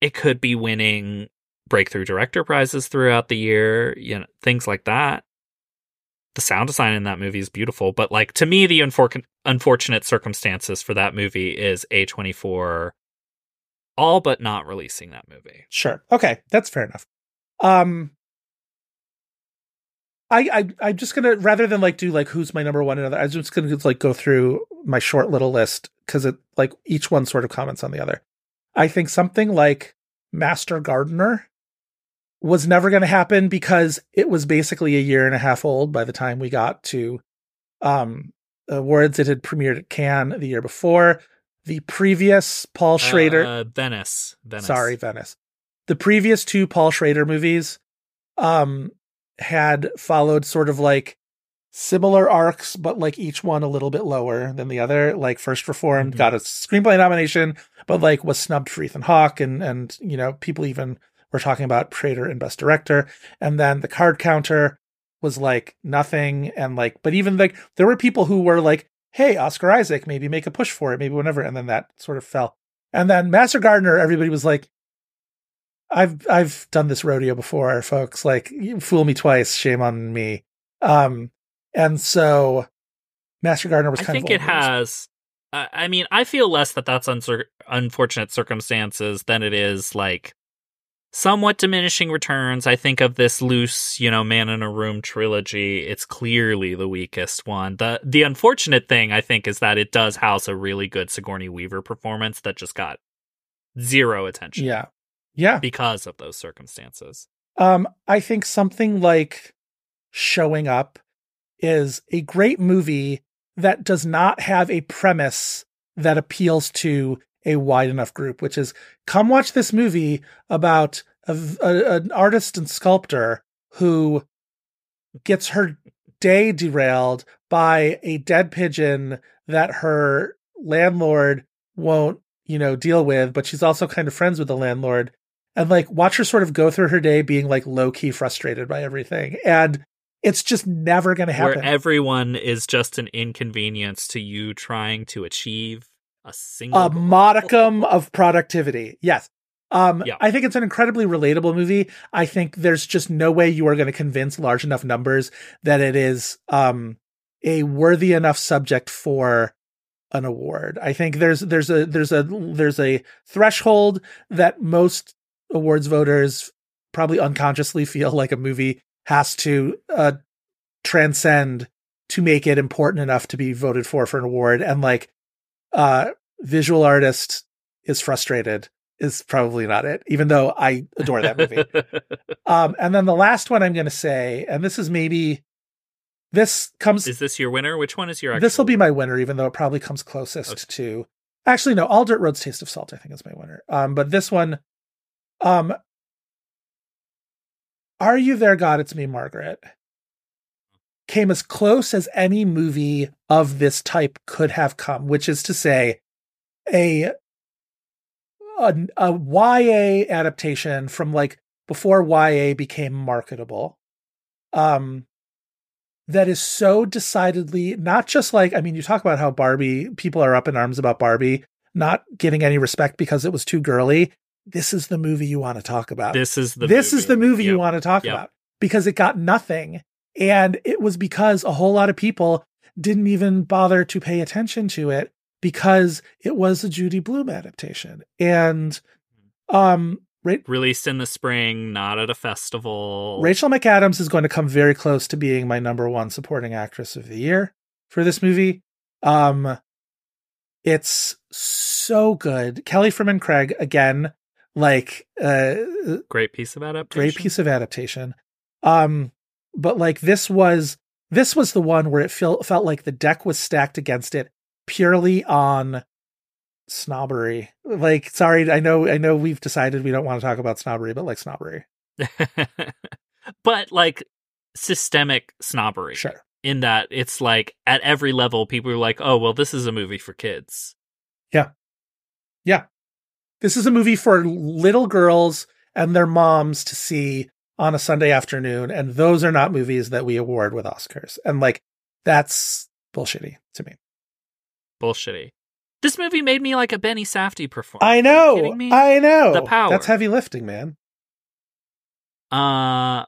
it could be winning breakthrough director prizes throughout the year, you know, things like that. The sound design in that movie is beautiful, but like to me, the unfor- unfortunate circumstances for that movie is A24 all but not releasing that movie. Sure. Okay, that's fair enough. Um I, I I'm just gonna rather than like do like who's my number one and other, I'm just gonna like go through my short little list because it like each one sort of comments on the other. I think something like Master Gardener was never gonna happen because it was basically a year and a half old by the time we got to um awards. It had premiered at Cannes the year before. The previous Paul Schrader Uh, Venice. Venice. Sorry, Venice. The previous two Paul Schrader movies um had followed sort of like similar arcs, but like each one a little bit lower than the other. Like First Reformed Mhm. got a screenplay nomination, but like was snubbed for Ethan Hawke and and you know, people even were talking about Schrader and Best Director. And then the card counter was like nothing. And like, but even like there were people who were like, hey, Oscar Isaac, maybe make a push for it, maybe whenever. And then that sort of fell. And then Master Gardener, everybody was like, I've I've done this rodeo before, folks. Like, you fool me twice, shame on me. Um, and so Master Gardener was I kind think of it has I I mean, I feel less that that's uncir- unfortunate circumstances than it is like somewhat diminishing returns. I think of this loose, you know, man in a room trilogy. It's clearly the weakest one. The the unfortunate thing I think is that it does house a really good Sigourney Weaver performance that just got zero attention Yeah. Yeah. because of those circumstances. Um, I think something like Showing Up is a great movie that does not have a premise that appeals to a wide enough group, which is come watch this movie about a, a- an artist and sculptor who gets her day derailed by a dead pigeon that her landlord won't, you know, deal with, but she's also kind of friends with the landlord and like watch her sort of go through her day being like low key frustrated by everything. And it's just never going to happen. Where everyone is just an inconvenience to you trying to achieve a single a goal. modicum of productivity. Yes. Um, Yeah. I think it's an incredibly relatable movie. I think there's just no way you are going to convince large enough numbers that it is um, a worthy enough subject for an award. I think there's there's a there's a there's a threshold that most awards voters probably unconsciously feel like a movie has to uh, transcend to make it important enough to be voted for for an award and like uh visual artist is frustrated is probably not it even though i adore that movie um and then the last one i'm going to say and this is maybe this comes is this your winner? Which one is your? this will be my winner even though it probably comes closest Okay. to actually no all dirt roads taste of salt i think is my winner um but this one um are you there god it's me margaret? came as close as any movie of this type could have come which is to say a a, a YA adaptation from like before YA became marketable um that is so decidedly not just like I mean you talk about how Barbie people are up in arms about Barbie not getting any respect because it was too girly this is the movie you want to talk about This is the. this is the movie you want to talk Yep. about because it got nothing and it was because a whole lot of people didn't even bother to pay attention to it because it was a Judy Blume adaptation and um Ra- Released in the spring, not at a festival. Rachel McAdams is going to come very close to being my number one supporting actress of the year for this movie. Um, it's so good. Kelly Fremon Craig again, like uh, Great piece of adaptation. great piece of adaptation. Um, but like this was this was the one where it felt felt like the deck was stacked against it purely on snobbery. Like, sorry, I know I know we've decided we don't want to talk about snobbery, but like snobbery. but like systemic snobbery. Sure. In that it's like at every level, people are like, "Oh, well, this is a movie for kids." This is a movie for little girls and their moms to see on a Sunday afternoon, and those are not movies that we award with Oscars. And like that's bullshitty to me. Bullshitty. This movie made me like a Benny Safdie performer. I know. I know. The power. That's heavy lifting, man. Uh,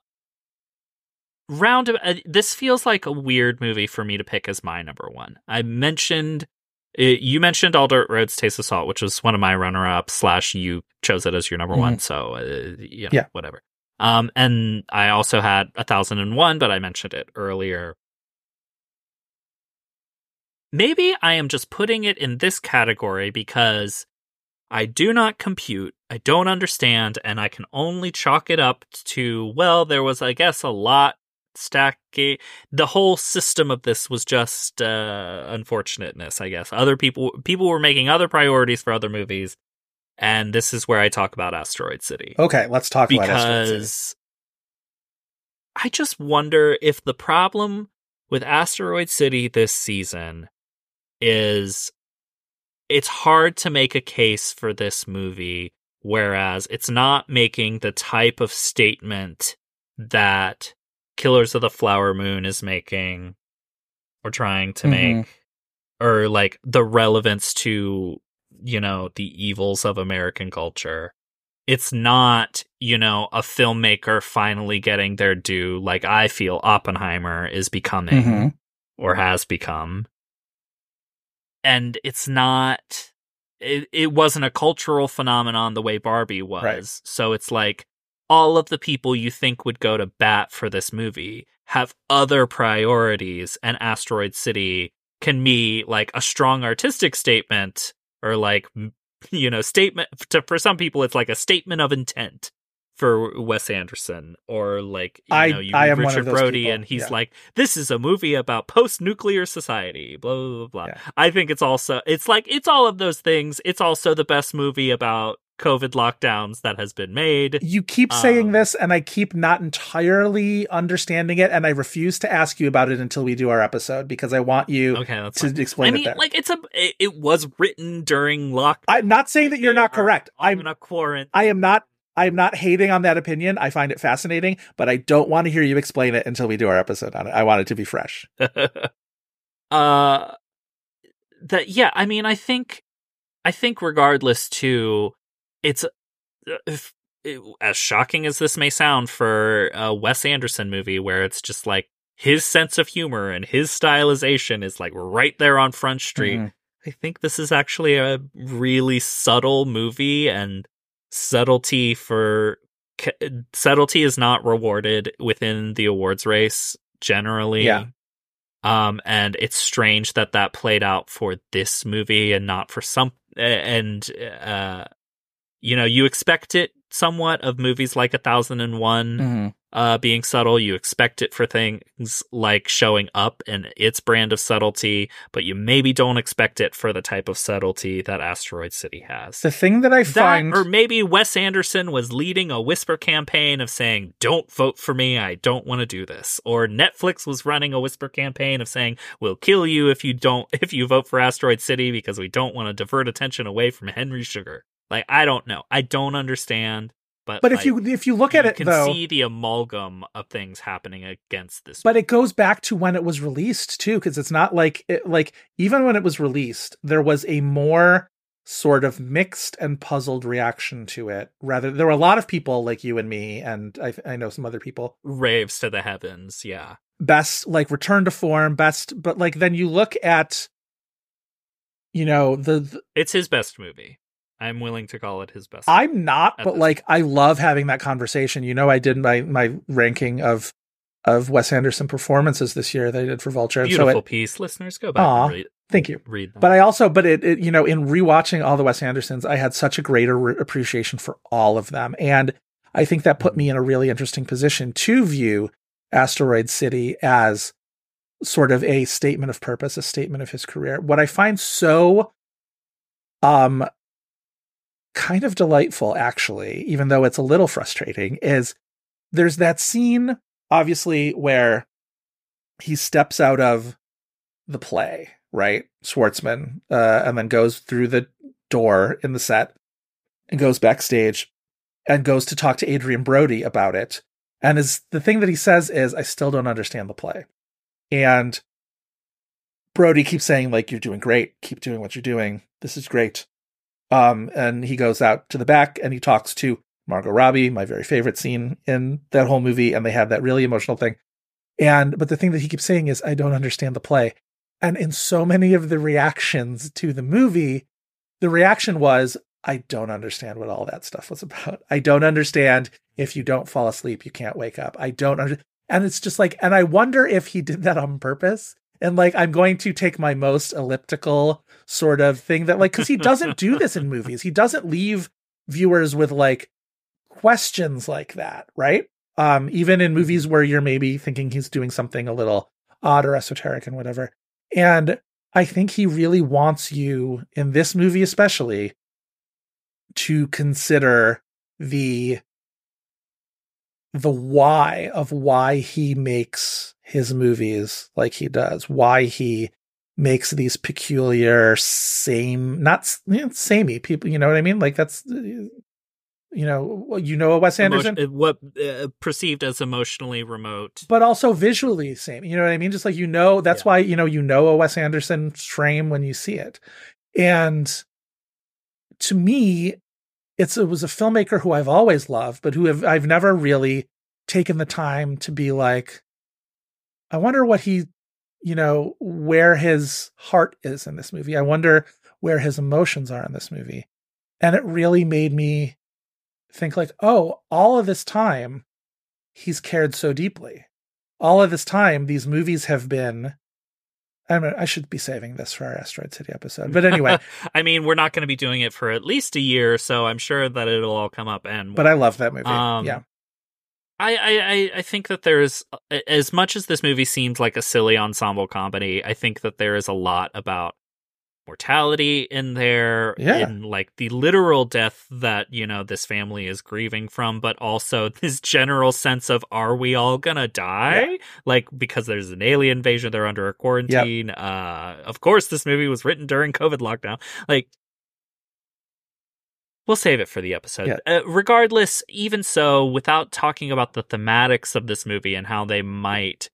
round. Uh, this feels like a weird movie for me to pick as my number one. I mentioned it, you mentioned All Dirt Roads Taste of Salt, which was one of my runner up Slash, you chose it as your number one, so uh, you know, Yeah. whatever. Um, and I also had a thousand and one, but I mentioned it earlier. Maybe I am just putting it in this category because I do not compute, I don't understand, and I can only chalk it up to, well, there was, I guess, a lot stacking. The whole system of this was just uh, unfortunateness, I guess. Other people, people were making other priorities for other movies, and this is where I talk about Asteroid City Okay, let's talk about Asteroid City. because I just wonder if the problem with Asteroid City this season is it's hard to make a case for this movie, whereas it's not making the type of statement that Killers of the Flower Moon is making or trying to Mhm. make, or like the relevance to, you know, the evils of American culture. It's not, you know, a filmmaker finally getting their due like I feel Oppenheimer is becoming Mhm. or has become. and it's not it, it wasn't a cultural phenomenon the way Barbie was. Right. So it's like all of the people you think would go to bat for this movie have other priorities and Asteroid City can be like a strong artistic statement or like you know statement to for some people it's like a statement of intent for Wes Anderson or like you I- know you I Richard Brody people, and he's yeah. like this is a movie about post-nuclear society blah blah blah, blah. Yeah. I think it's also it's like it's all of those things it's also the best movie about covid lockdowns that has been made You keep saying Um, this, and I keep not entirely understanding it, and I refuse to ask you about it until we do our episode because I want you okay to fine. explain I mean it. Like it's a it, it was written during lock I'm not saying that you're not correct. I'm a quarantine I am not I am not hating on that opinion. I find it fascinating, but I don't want to hear you explain it until we do our episode on it. I want it to be fresh. uh that yeah i mean i think i think regardless too it's uh, if, it, as shocking as this may sound for a wes anderson movie where it's just like his sense of humor and his stylization is like right there on front street Mhm. i think this is actually a really subtle movie and subtlety for subtlety is not rewarded within the awards race generally Yeah. um and it's strange that that played out for this movie and not for some and uh you know you expect it somewhat of movies like a thousand and one Mhm. uh being subtle you expect it for things like showing up and its brand of subtlety but you maybe don't expect it for the type of subtlety that asteroid city has The thing that I that, find or maybe Wes Anderson was leading a whisper campaign of saying, "Don't vote for me. I don't want to do this." Or Netflix was running a whisper campaign of saying, "We'll kill you if you don't if you vote for Asteroid City because we don't want to divert attention away from Henry Sugar." Like I don't know. I don't understand. But but if you if you look at it, you can though, see the amalgam of things happening against this. but it goes back to when it was released too because it's not like it, like even when it was released there was a more sort of mixed and puzzled reaction to it rather there were a lot of people like you and me and i, I know some other people raves to the heavens. Yeah. best like return to form best but like then you look at you know the, the It's his best movie. I'm willing to call it his best. i'm not but like i love having that conversation you know i did my my ranking of of wes anderson performances this year that i did for vulture and Beautiful so it, piece. Listeners, go back Aw. and read, thank you read them. But I also, but it, it, you know, in rewatching all the Wes Andersons, I had such a greater re- appreciation for all of them. And I think that put me in a really interesting position to view Asteroid City as sort of a statement of purpose, a statement of his career. What I find so, um, kind of delightful, actually, even though it's a little frustrating, is there's that scene, obviously, where he steps out of the play, right? Schwartzman, uh, and then goes through the door in the set and goes backstage and goes to talk to Adrien Brody about it. And is the thing that he says is, I still don't understand the play. And Brody keeps saying, like, you're doing great. Keep doing what you're doing. This is great. Um, and he goes out to the back and he talks to Margot Robbie, my very favorite scene in that whole movie. And they have that really emotional thing. And, but the thing that he keeps saying is, I don't understand the play. And in so many of the reactions to the movie, the reaction was, I don't understand what all that stuff was about. I don't understand if you don't fall asleep, you can't wake up. I don't understand. And it's just like, and I wonder if he did that on purpose. And like, I'm going to take my most elliptical sort of thing that, like, because he doesn't do this in movies. He doesn't leave viewers with like questions like that, right? Um, even in movies where you're maybe thinking he's doing something a little odd or esoteric and whatever. And I think he really wants you in this movie, especially, to consider the the why of why he makes his movies like he does, why he makes these peculiar same not you know, samey people, you know what I mean? Like that's uh, you know, you know a Wes Anderson, uh, what uh, perceived as emotionally remote. but also visually same. You know what I mean? Just like you know, that's Yeah. why you know you know a Wes Anderson frame when you see it. And to me, it's it was a filmmaker who I've always loved, but who have I've never really taken the time to be like, I wonder what he you know, where his heart is in this movie. I wonder where his emotions are in this movie. And it really made me think like, oh, all of this time he's cared so deeply. All of this time these movies have been I mean, I should be saving this for our Asteroid City episode. But anyway, I mean, we're not going to be doing it for at least a year, so I'm sure that it'll all come up. And but I love that movie. Um, yeah. I, I, I think that there's as much as this movie seems like a silly ensemble comedy, I think that there is a lot about mortality in there Yeah. in like the literal death that you know this family is grieving from but also this general sense of are we all gonna die? Like because there's an alien invasion they're under a quarantine uh of course this movie was written during covid lockdown. Like We'll save it for the episode. Yeah. Uh, regardless, even so, without talking about the thematics of this movie and how they might,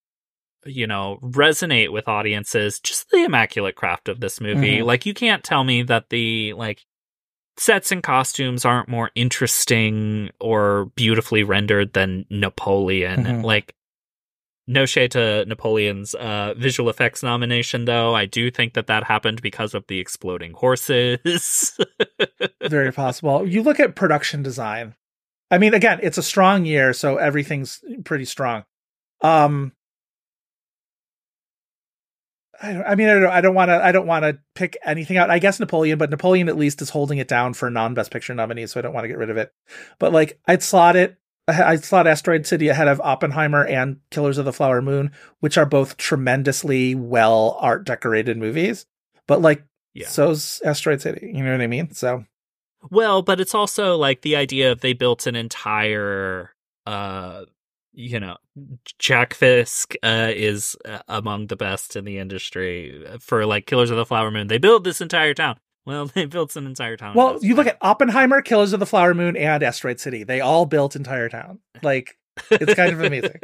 you know, resonate with audiences, just the immaculate craft of this movie. Mhm. Like, you can't tell me that the, like, sets and costumes aren't more interesting or beautifully rendered than Napoleon. Mhm. Like, no shade to Napoleon's uh, visual effects nomination, though. I do think that that happened because of the exploding horses. very possible. You look at production design. I mean, again, it's a strong year, so everything's pretty strong. Um, I, I mean, I don't, I don't want to. I don't want to pick anything out. I guess Napoleon, but Napoleon at least is holding it down for non-best picture nominees, so I don't want to get rid of it. But like, I'd slot it. I'd slot Asteroid City ahead of Oppenheimer and Killers of the Flower Moon, which are both tremendously well art decorated movies. But like, Yeah. so's Asteroid City. You know what I mean? So Well, but it's also like the idea of they built an entire, uh, you know, Jack Fisk uh, is uh, among the best in the industry for like Killers of the Flower Moon. They built this entire town. Well, they built an entire town. Well, you look at Oppenheimer, Killers of the Flower Moon, and Asteroid City. They all built entire town. Like, it's kind of amazing.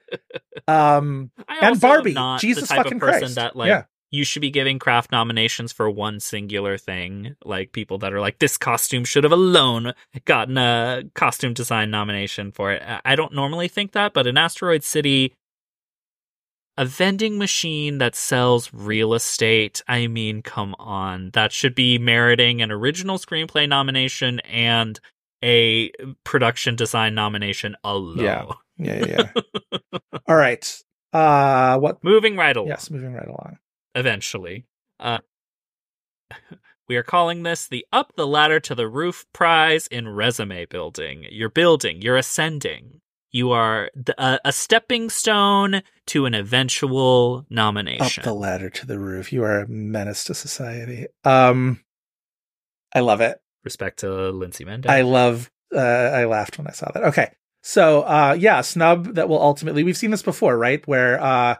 um, and Barbie. Jesus the type fucking of person Christ. that like Yeah. you should be giving craft nominations for one singular thing. Like people that are like, this costume should have alone gotten a costume design nomination for it. I- I don't normally think that, but in Asteroid City, a vending machine that sells real estate. I mean, come on. That should be meriting an original screenplay nomination and a production design nomination alone. Yeah. yeah, yeah, yeah. all right. Uh, what? Moving right along. Yes, moving right along. eventually. Uh, we are calling this the Up the Ladder to the Roof prize in resume building. You're building, you're ascending. You are a, a stepping stone to an eventual nomination. Up the ladder to the roof. You are a menace to society. Um, I love it. Respect to Lindsay Mendez. I love. Uh, I laughed when I saw that. Okay, so uh, yeah, snub that will ultimately. We've seen this before, right? Where uh,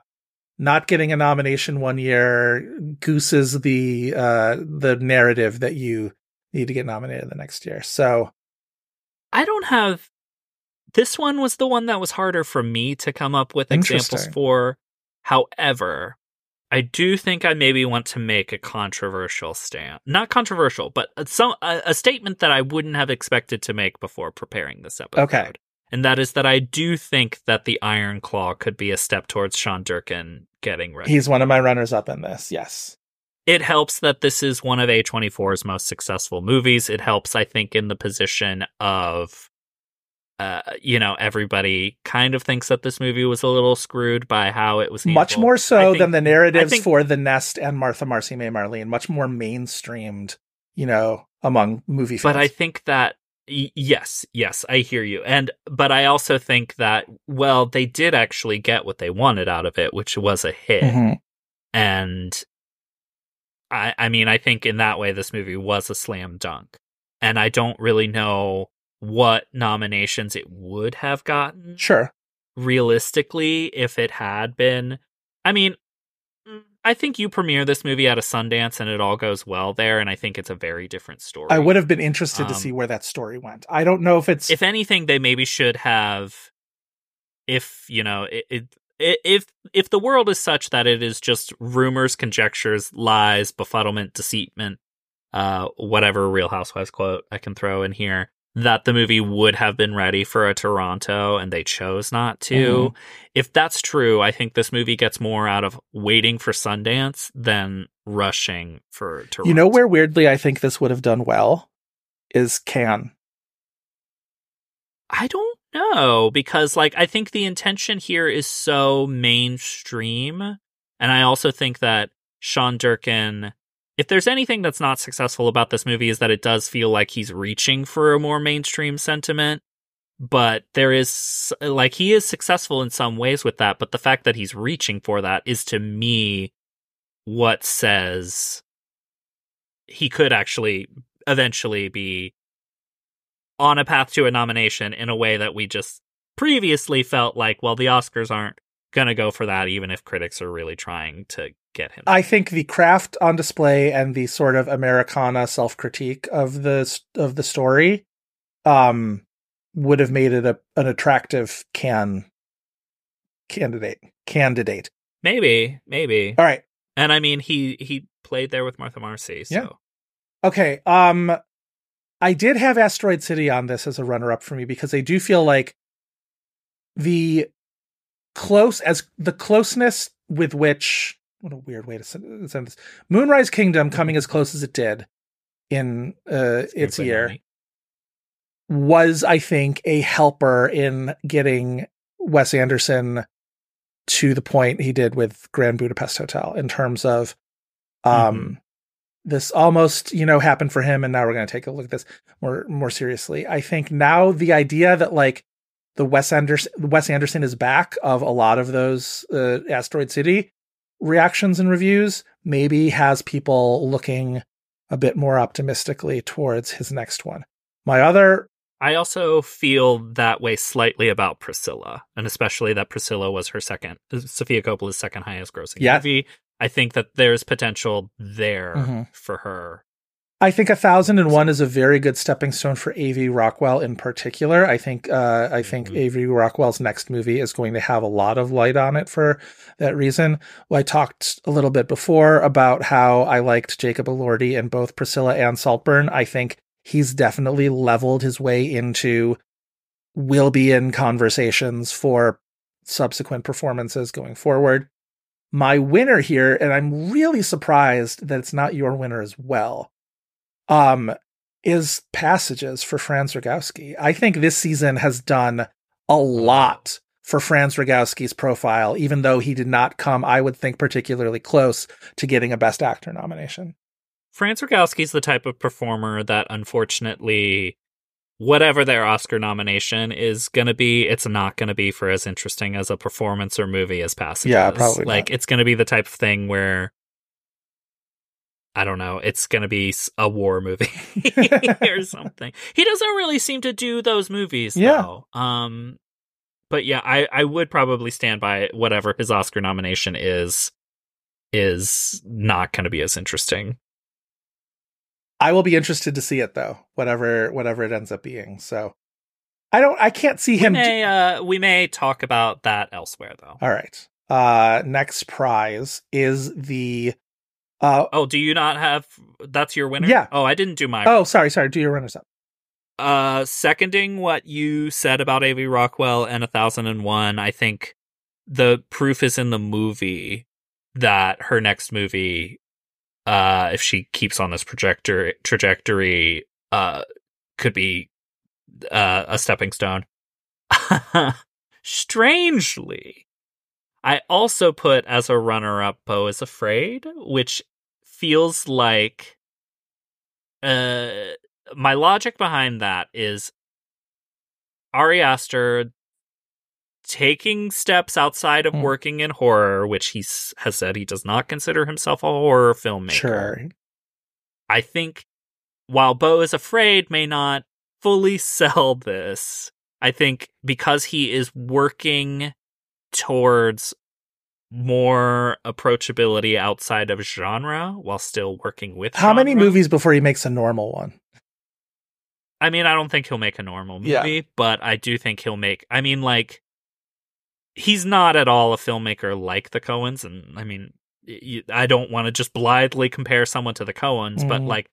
not getting a nomination one year gooses the uh the narrative that you need to get nominated the next year. So I don't have. This one was the one that was harder for me to come up with examples for. However, I do think I maybe want to make a controversial stand. Not controversial, but some a, a statement that I wouldn't have expected to make before preparing this episode. Okay. And that is that I do think that the Iron Claw could be a step towards Sean Durkin getting ready. he's one of my runners up in this. Yes. it helps that this is one of A24's most successful movies. It helps, I think, in the position of, uh, you know, everybody kind of thinks that this movie was a little screwed by how it was Much more so think- than the narratives think- for The Nest and Martha Marcy May Marlene. Much more mainstreamed, you know, among movie fans. But I think that y- yes, yes, I hear you. And but I also think that well, they did actually get what they wanted out of it, which was a hit. Mhm. And I I mean, I think in that way this movie was a slam dunk. And I don't really know what nominations it would have gotten Sure. realistically if it had been. I mean, I think you premiere this movie at a Sundance and it all goes well there, and I think it's a very different story. I would have been interested to Um, see where that story went. I don't know if it's if anything, they maybe should have, if you know, it, it, if if the world is such that it is just rumors, conjectures, lies, befuddlement, deceitment, uh, whatever Real Housewives quote I can throw in here, that the movie would have been ready for a Toronto and they chose not to. Mm-hmm. If that's true, I think this movie gets more out of waiting for Sundance than rushing for Toronto. You know where weirdly I think this would have done well is Cannes. I don't know because like I think the intention here is so mainstream and I also think that Sean Durkin if there's anything that's not successful about this movie is that it does feel like he's reaching for a more mainstream sentiment but there is like he is successful in some ways with that but the fact that he's reaching for that is to me what says he could actually eventually be on a path to a nomination in a way that we just previously felt like, well, the Oscars aren't going to go for that, even if critics are really trying to get him. I think the craft on display and the sort of Americana self critique of the of the story, um, would have made it a, an attractive can candidate candidate. maybe, maybe. All right. And I mean, he he played there with Martha Marcy. So. Yeah. Okay. Um, I did have Asteroid City on this as a runner up for me because I do feel like the close as the closeness with which what a weird way to send send this Moonrise Kingdom coming as close as it did in uh its year was I think a helper in getting Wes Anderson to the point he did with Grand Budapest Hotel in terms of um this almost you know happened for him and now we're going to take a look at this more more seriously. I think now the idea that like the Wes Anderson Wes Anderson is back of a lot of those uh, Asteroid City reactions and reviews maybe has people looking a bit more optimistically towards his next one. My other I also feel that way slightly about Priscilla, and especially that Priscilla was her second, Sofia Coppola's second highest grossing Yeah. movie. I think that there's potential there Mhm. for her. I think a thousand and one is a very good stepping stone for A.V. Rockwell in particular. I think uh, I think Mhm. A.V. Rockwell's next movie is going to have a lot of light on it for that reason. Well, I talked a little bit before about how I liked Jacob Elordi in both Priscilla and Saltburn. I think he's definitely leveled his way into will be in conversations for subsequent performances going forward. My winner here, and I'm really surprised that it's not your winner as well um is passages for Franz Rogowski. I think this season has done a lot for Franz Rogowski's profile, even though he did not come, I would think, particularly close to getting a Best Actor nomination. Franz Rogowski's the type of performer that unfortunately whatever their Oscar nomination is going to be, it's not going to be for as interesting as a performance or movie as Passages. Yeah, probably not. Like it's going to be the type of thing where I don't know, it's going to be a war movie or something. He doesn't really seem to do those movies Yeah. though. Um but yeah, I I would probably stand by whatever his Oscar nomination is is not going to be as interesting. I will be interested to see it though, whatever whatever it ends up being. So I don't I can't see We him may uh we may talk about that elsewhere though. All right. Uh next prize is the uh Oh, do you not have that's your winner? Yeah. Oh, I didn't do my oh sorry, sorry, do your runners up. uh seconding what you said about AV Rockwell and a thousand and one, I think the proof is in the movie that her next movie, uh, if she keeps on this projector trajectory, uh, could be uh, a stepping stone. Strangely, I also put as a runner up Beau is Afraid, which feels like uh my logic behind that is Ari Aster taking steps outside of Hmm. working in horror, which he has said he does not consider himself a horror filmmaker. Sure. I think while Beau is afraid may not fully sell this, I think because he is working towards more approachability outside of genre while still working with How many movies before he makes a normal one? I mean, I don't think he'll make a normal movie, Yeah. but I do think he'll make. I mean, like, he's not at all a filmmaker like the Coens, and I mean, I don't want to just blithely compare someone to the Coens, but Mhm. like,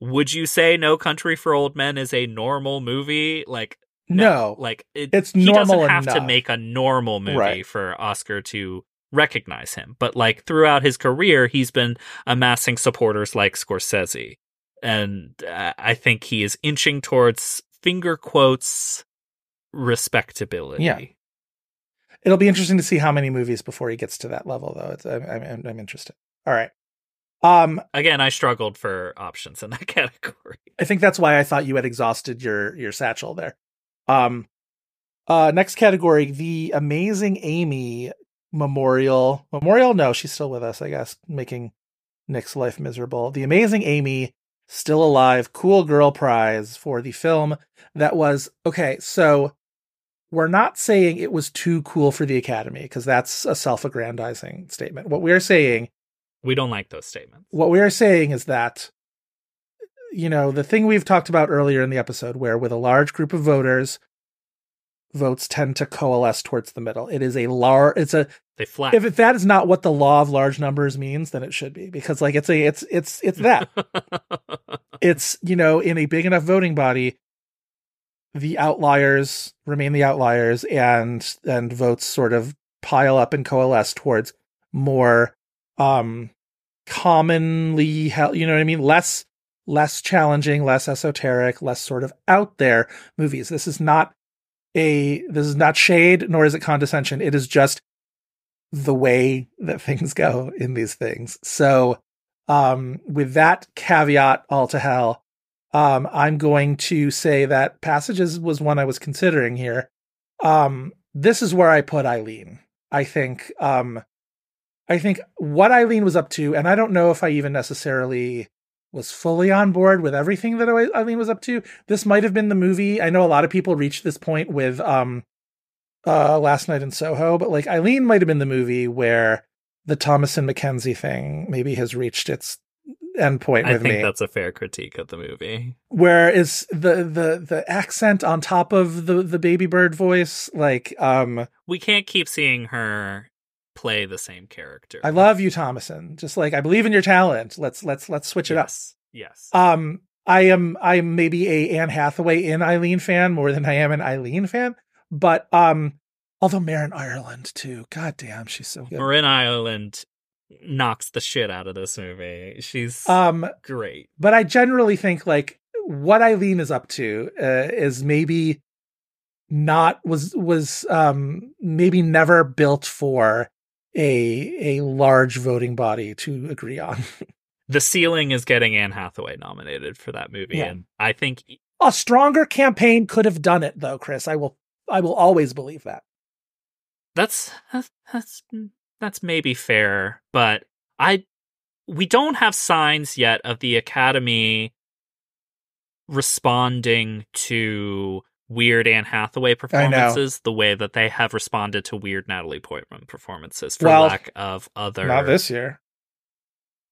would you say No Country for Old Men is a normal movie? Like No, like it, It's he normal doesn't have to make a normal movie Right. for Oscar to recognize him. But like throughout his career, he's been amassing supporters like Scorsese, and uh, I think he is inching towards finger quotes respectability. Yeah. it'll be interesting to see how many movies before he gets to that level, though. It's, I'm, I'm, I'm interested. All right. Um, Again, I struggled for options in that category. I think that's why I thought you had exhausted your your satchel there. Um, uh, next category, the Amazing Amy Memorial. Memorial? No, she's still with us, I guess, making Nick's life miserable. The Amazing Amy, still alive, cool girl prize for the film that was okay. So we're not saying it was too cool for the Academy because that's a self-aggrandizing statement. What we're saying We don't like those statements. what we are saying is that you know the thing we've talked about earlier in the episode where with a large group of voters votes tend to coalesce towards the middle. It is a large it's a They flat. if that is not what the law of large numbers means then it should be because like it's a it's it's it's that. It's you know in a big enough voting body the outliers remain the outliers and and votes sort of pile up and coalesce towards more um commonly held you know what i mean? Less less challenging less esoteric less sort of out there movies. This is not a this is not shade nor is it condescension. It is just the way that things go in these things. So um with that caveat all to hell um i'm going to say that passages was one i was considering here. Um this is where i put eileen. I think um i think what eileen was up to and i don't know if i even necessarily was fully on board with everything that eileen was up to this might have been the movie i know a lot of people reached this point with um uh last night in soho but like eileen might have been the movie where the Thomasin McKenzie thing maybe has reached its end point I think me that's a fair critique of the movie. where is the the the accent on top of the the baby bird voice like um We can't keep seeing her play the same character. i love you Thomasin just like i believe in your talent let's let's let's switch it up yes. Yes. um i am i'm maybe a anne hathaway in eileen fan more than i am an eileen fan but um although marin ireland too god damn she's so good Marin Ireland knocks the shit out of this movie. She's um great. but I generally think like what Eileen is up to uh, is maybe not was was um maybe never built for a a large voting body to agree on. The ceiling is getting Anne Hathaway nominated for that movie, Yeah. and I think a stronger campaign could have done it though, Chris. I will I will always believe that. that's that's that's, that's maybe fair, but I we don't have signs yet of the Academy responding to weird Anne Hathaway performances the way that they have responded to weird Natalie Portman performances for Well, lack of other Not this year.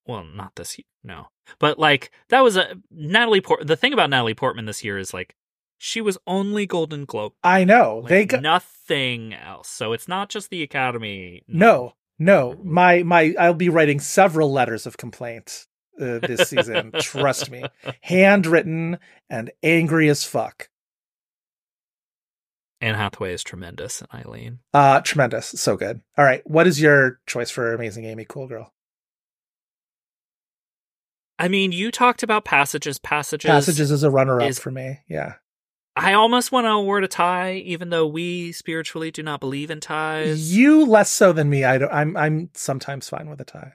well, not this year, no. But like that was a Natalie Port. The thing about Natalie Portman this year is like she was only Golden Globe, I know. like, they got nothing else. So it's not just the Academy. no, no. My my I'll be writing several letters of complaint uh, this season. Trust me. Handwritten and angry as fuck. Anne Hathaway is tremendous, and Eileen. Uh tremendous. So good. All right. What is your choice for Amazing Amy Cool Girl? I mean, you talked about passages. Passages. Passages is a runner up is- for me. Yeah. I almost want to award a tie, even though we spiritually do not believe in ties. You less so than me. I don't I'm I'm sometimes fine with a tie.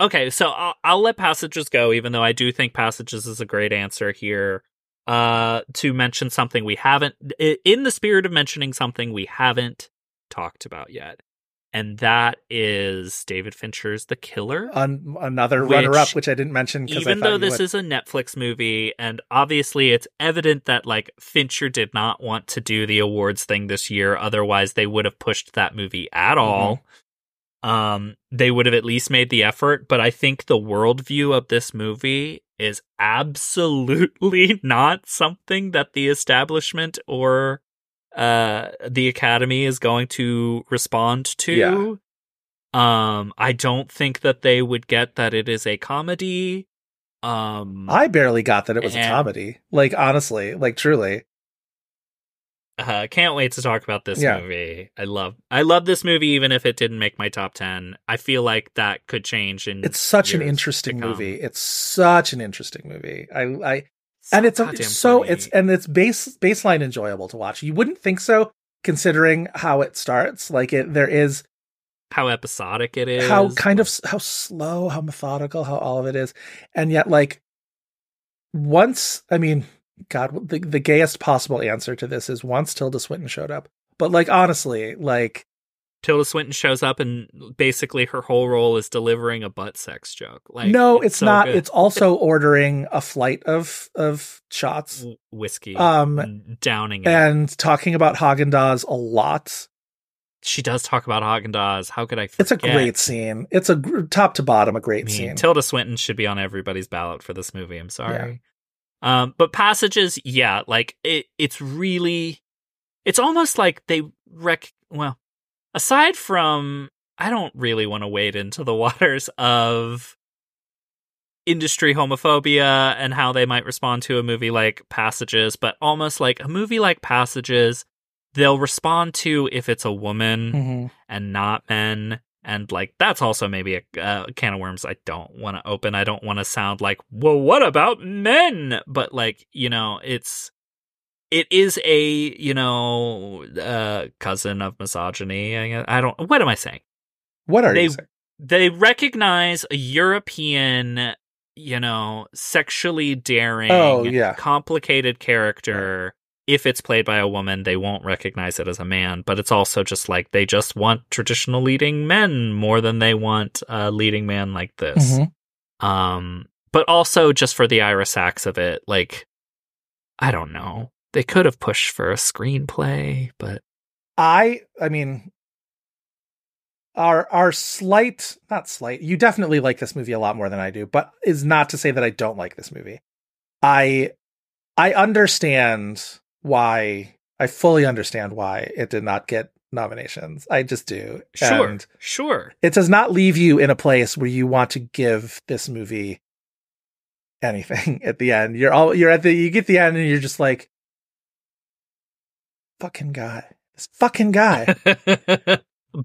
Okay, so I'll, I'll let passages go, even though I do think passages is a great answer here. Uh, to mention something we haven't, in the spirit of mentioning something we haven't talked about yet, and that is David Fincher's The Killer. An- another runner up, which I didn't mention because even though this is a Netflix movie, and obviously it's evident that like Fincher did not want to do the awards thing this year, otherwise they would have pushed that movie at all. Um, they would have at least made the effort, but I think the worldview of this movie is absolutely not something that the establishment or uh the academy is going to respond to. Yeah. Um, I don't think that they would get that it is a comedy. Um, I barely got that it was a comedy. Like honestly, like truly. Uh, can't wait to talk about this Yeah. movie. I love, I love this movie, even if it didn't make my top ten. I feel like that could change. In It's such an interesting movie. It's such an interesting movie. I I So and it's, a, so funny. it's and it's base baseline enjoyable to watch. You wouldn't think so considering how it starts. Like it there is how episodic it is. how kind of how slow, how methodical, how all of it is. And yet like once, I mean, god, the the gayest possible answer to this is once Tilda Swinton showed up. But like honestly, like Tilda Swinton shows up and basically her whole role is delivering a butt sex joke. Like no, it's, so not. good. It's also ordering a flight of of shots. Whiskey. Um, and downing it. and talking about Haagen Dazs a lot. she does talk about Haagen Dazs. How could I? Forget? It's a great scene. It's a top to bottom a great mean, scene. Tilda Swinton should be on everybody's ballot for this movie. I'm sorry. Um, but passages, yeah, like it. It's really, it's almost like they rec. Well, aside from, I don't really want to wade into the waters of industry homophobia and how they might respond to a movie like Passages, but almost like a movie like Passages, they'll respond to if it's a woman Mhm. and not men. And like that's also maybe a uh, can of worms I don't want to open. I don't want to sound like, well, what about men? But like you know, it's it is a you know uh, cousin of misogyny. I, I don't. What am I saying? What are they you saying? they recognize a European, you know, sexually daring, Oh, yeah. complicated character. If it's played by a woman, they won't recognize it as a man. But it's also just like they just want traditional leading men more than they want a leading man like this. Mhm. Um, but also just for the Ira Sachs of it, like I don't know. They could have pushed for a screenplay, but I I mean our our slight not slight you definitely like this movie a lot more than I do, but is not to say that I don't like this movie. I I understand why I fully understand why it did not get nominations. I just do. sure, And sure. it does not leave you in a place where you want to give this movie anything at the end. You're all you're at the you get the end and you're just like fucking guy. This fucking guy.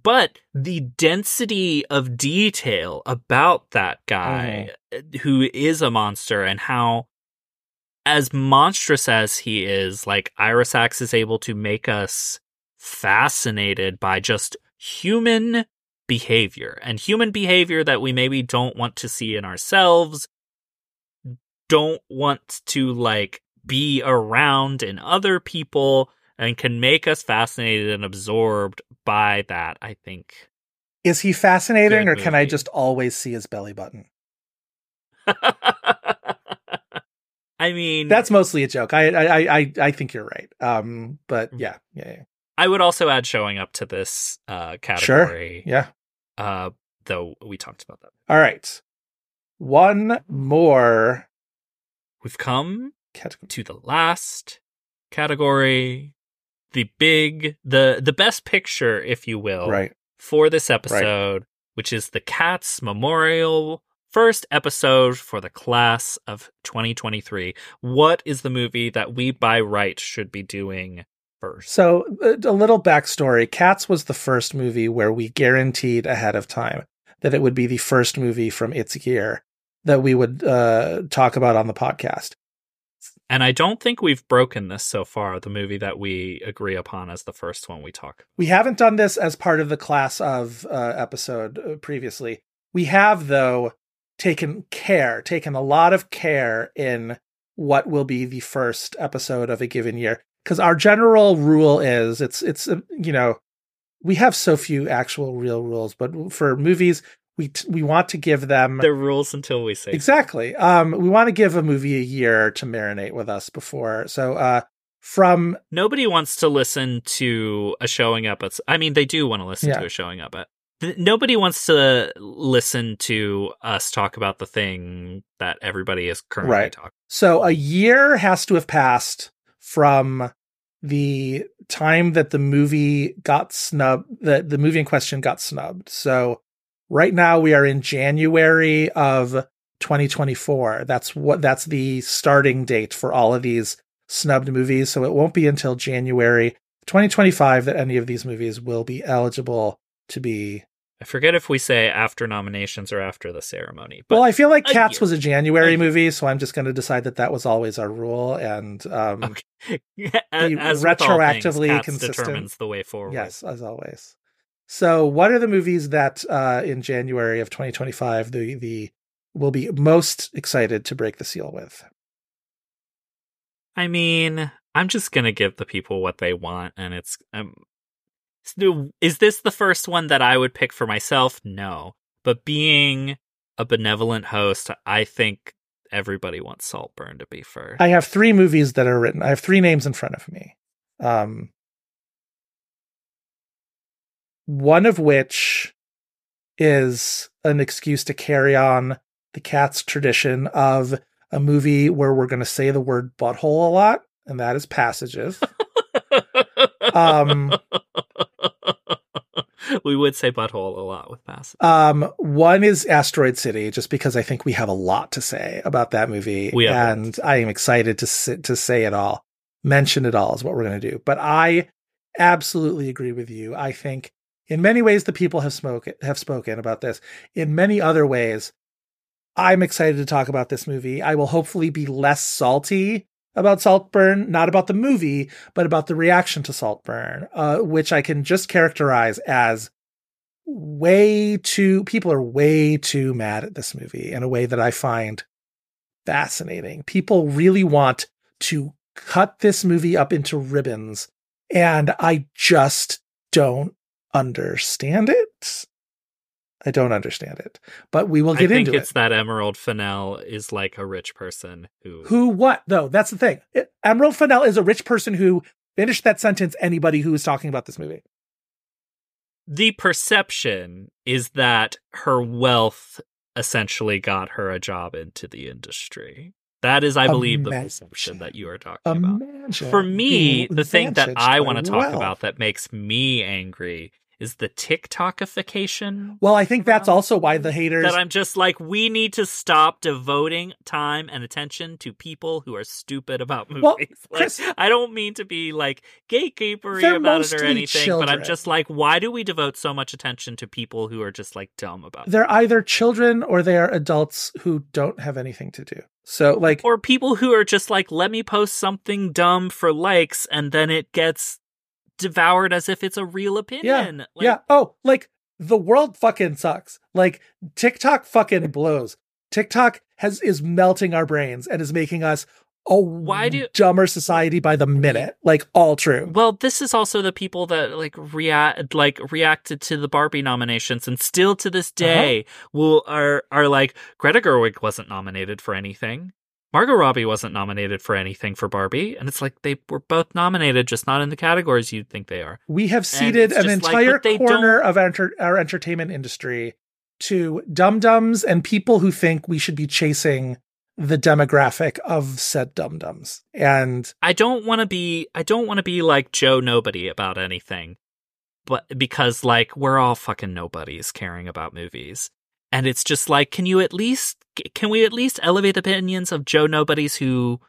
but the density of detail about that guy Mm-hmm. who is a monster and how as monstrous as he is like Ira Ira Sachs is able to make us fascinated by just human behavior and human behavior that we maybe don't want to see in ourselves don't want to like be around in other people and can make us fascinated and absorbed by that i think Is he fascinating Good or can I just always see his belly button? i mean That's mostly a joke. I I I I think you're right. Um but Mm. yeah, yeah, yeah. i would also add showing up to this uh Sure. category Yeah. uh though we talked about that All right. One more we've come category. to the last category the big the the best picture if you will Right. for this episode which is the cats memorial first episode for the class of 2023 what is the movie that we by right should be doing first So uh, a little backstory. Cats was the first movie where we guaranteed ahead of time that it would be the first movie from its year that we would uh talk about on the podcast. and i don't think we've broken this so far the movie that we agree upon as the first one we talk We haven't done this as part of the class of uh, episode uh, previously. We have, though, taken care, taken a lot of care in what will be the first episode of a given year. Because our general rule is it's, it's, uh, you know, we have so few actual real rules, but for movies, we, t- we want to give them the rules until we say exactly. Um, we want to give a movie a year to marinate with us before. So, uh, from nobody wants to listen to a showing up at i mean they do want to listen Yeah. to a showing up at th- nobody wants to listen to us talk about the thing that everybody is currently Right. talking So a year has to have passed from the time that the movie got snubbed, that the movie in question got snubbed. So right now we are in January of 2024. That's what that's the starting date for all of these snubbed movies. So it won't be until January 2025 that any of these movies will be eligible to be. I forget if we say after nominations or after the ceremony. Well, I feel like Cats year. was a January A movie, so I'm just going to decide that that was always our rule, and um, Okay. as, retroactively things, consistent. determines the way forward. yes, as always. So, what are the movies that uh, in January of 2025 the the will be most excited to break the seal with? I mean, I'm just gonna give the people what they want, and it's um, is this the first one that I would pick for myself? No, but being a benevolent host, I think everybody wants Saltburn to be first. I have three movies that are written. I have three names in front of me. Um, one of which is an excuse to carry on the cat's tradition of a movie where we're going to say the word butthole a lot, and that is Passages. Um, we would say butthole a lot with Bassett. Um, one is Asteroid City, just because I think we have a lot to say about that movie, We and I am excited to sit, to say it all, mention it all is what we're going to do. But I absolutely agree with you. I think in many ways the people have spoken have spoken about this. In many other ways, I'm excited to talk about this movie. I will hopefully be less salty about Saltburn, not about the movie, but about the reaction to Saltburn, uh, which I can just characterize as way too people are way too mad at this movie in a way that I find fascinating. People really want to cut this movie up into ribbons and I just don't understand it. I don't understand it. But we will I get think into it's it. that Emerald Fennell is like a rich person who Who what though? That's the thing. It- Emerald Fennell is a rich person who finished that sentence anybody who is talking about this movie. the perception is that her wealth essentially got her a job into the industry. That is, I believe, the perception that you are talking about. For me, the thing that I want to talk wealth. about that makes me angry is the TikTokification. Well, I think that's um, also why the haters That I'm just like, we need to stop devoting time and attention to people who are stupid about movies. Well, Like, Chris- I don't mean to be like gatekeepery about it or anything, but I'm just like, why do we devote so much attention to people who are just like dumb about it? they're either children or they are adults who don't have anything to do. So like Or people who are just like, let me post something dumb for likes, and then it gets devoured as if it's a real opinion. Like, yeah. Oh, like the world fucking sucks. Like TikTok fucking blows. TikTok has is melting our brains and is making us a Why do- dumber society by the minute. Like all true. Well, this is also the people that like react like reacted to the Barbie nominations and still to this Uh-huh. day will are are like Greta Gerwig wasn't nominated for anything. Margot Robbie wasn't nominated for anything for Barbie, and it's like they were both nominated, just not in the categories you'd think they are. We have ceded an like, entire they corner of enter- our entertainment industry to dum dums and people who think we should be chasing the demographic of said dum dums. And I don't want to be I don't want to be like Joe Nobody about anything. But because like we're all fucking nobodies caring about movies. And it's just like can you at least can we at least elevate the opinions of Joe Nobodies who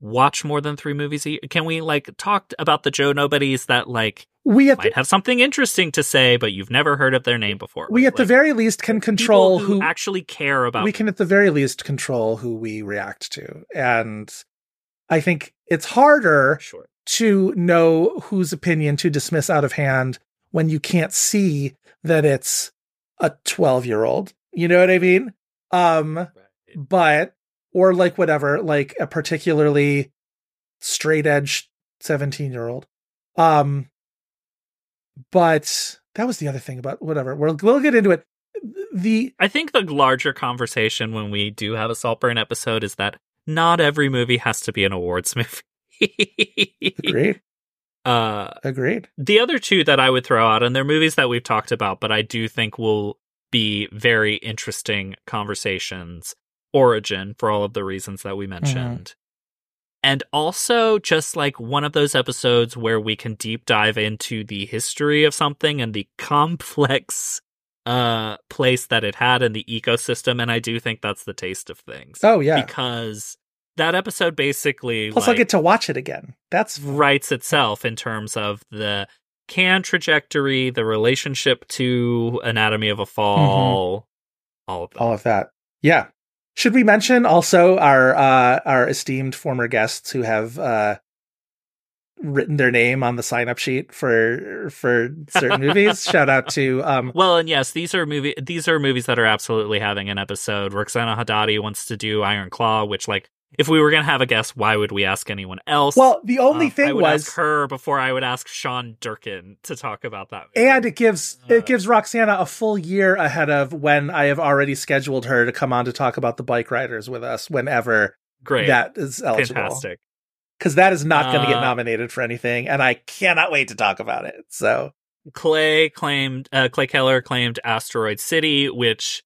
watch more than 3 movies a year? Can we like talk about the Joe Nobodies that like we the, might have something interesting to say but you've never heard of their name before? we at the very least can control who, who actually care about we can at the very least control who we react to. And I think it's harder Sure. to know whose opinion to dismiss out of hand when you can't see that it's a 12 year old. You know what I mean? Um, but, or like whatever, like a particularly straight edge 17 year old. Um, but that was the other thing about whatever. We'll, we'll get into it. The, I think the larger conversation when we do have a Saltburn episode is that not every movie has to be an awards movie. agreed, uh, agreed. the other two that I would throw out, and they're movies that we've talked about, but I do think will be very interesting conversations. Origin, for all of the reasons that we mentioned. And also just like one of those episodes where we can deep dive into the history of something and the complex uh place that it had in the ecosystem and I do think that's the taste of things. Oh yeah. Because that episode basically Plus, like, I'll get to watch it again. That's writes itself in terms of the Cannes trajectory, the relationship to Anatomy of a Fall, all of that. Mm-hmm. all of that. Yeah. Should we mention also our uh our esteemed former guests who have uh written their name on the sign up sheet for for certain movies? Shout out to um Well, and yes, these are movie these are movies that are absolutely having an episode. Roxana Hadadi wants to do Iron Claw, which like if we were gonna have a guest, why would we ask anyone else? well, the only I thing would was ask her before I would ask Sean Durkin to talk about that. movie. and it gives Uh. it gives Roxana a full year ahead of when I have already scheduled her to come on to talk about the bike riders with us whenever great, that is eligible. fantastic. Because that is not going to get Uh, nominated for anything, and I cannot wait to talk about it. So Clay claimed uh, Clay Keller claimed Asteroid City, which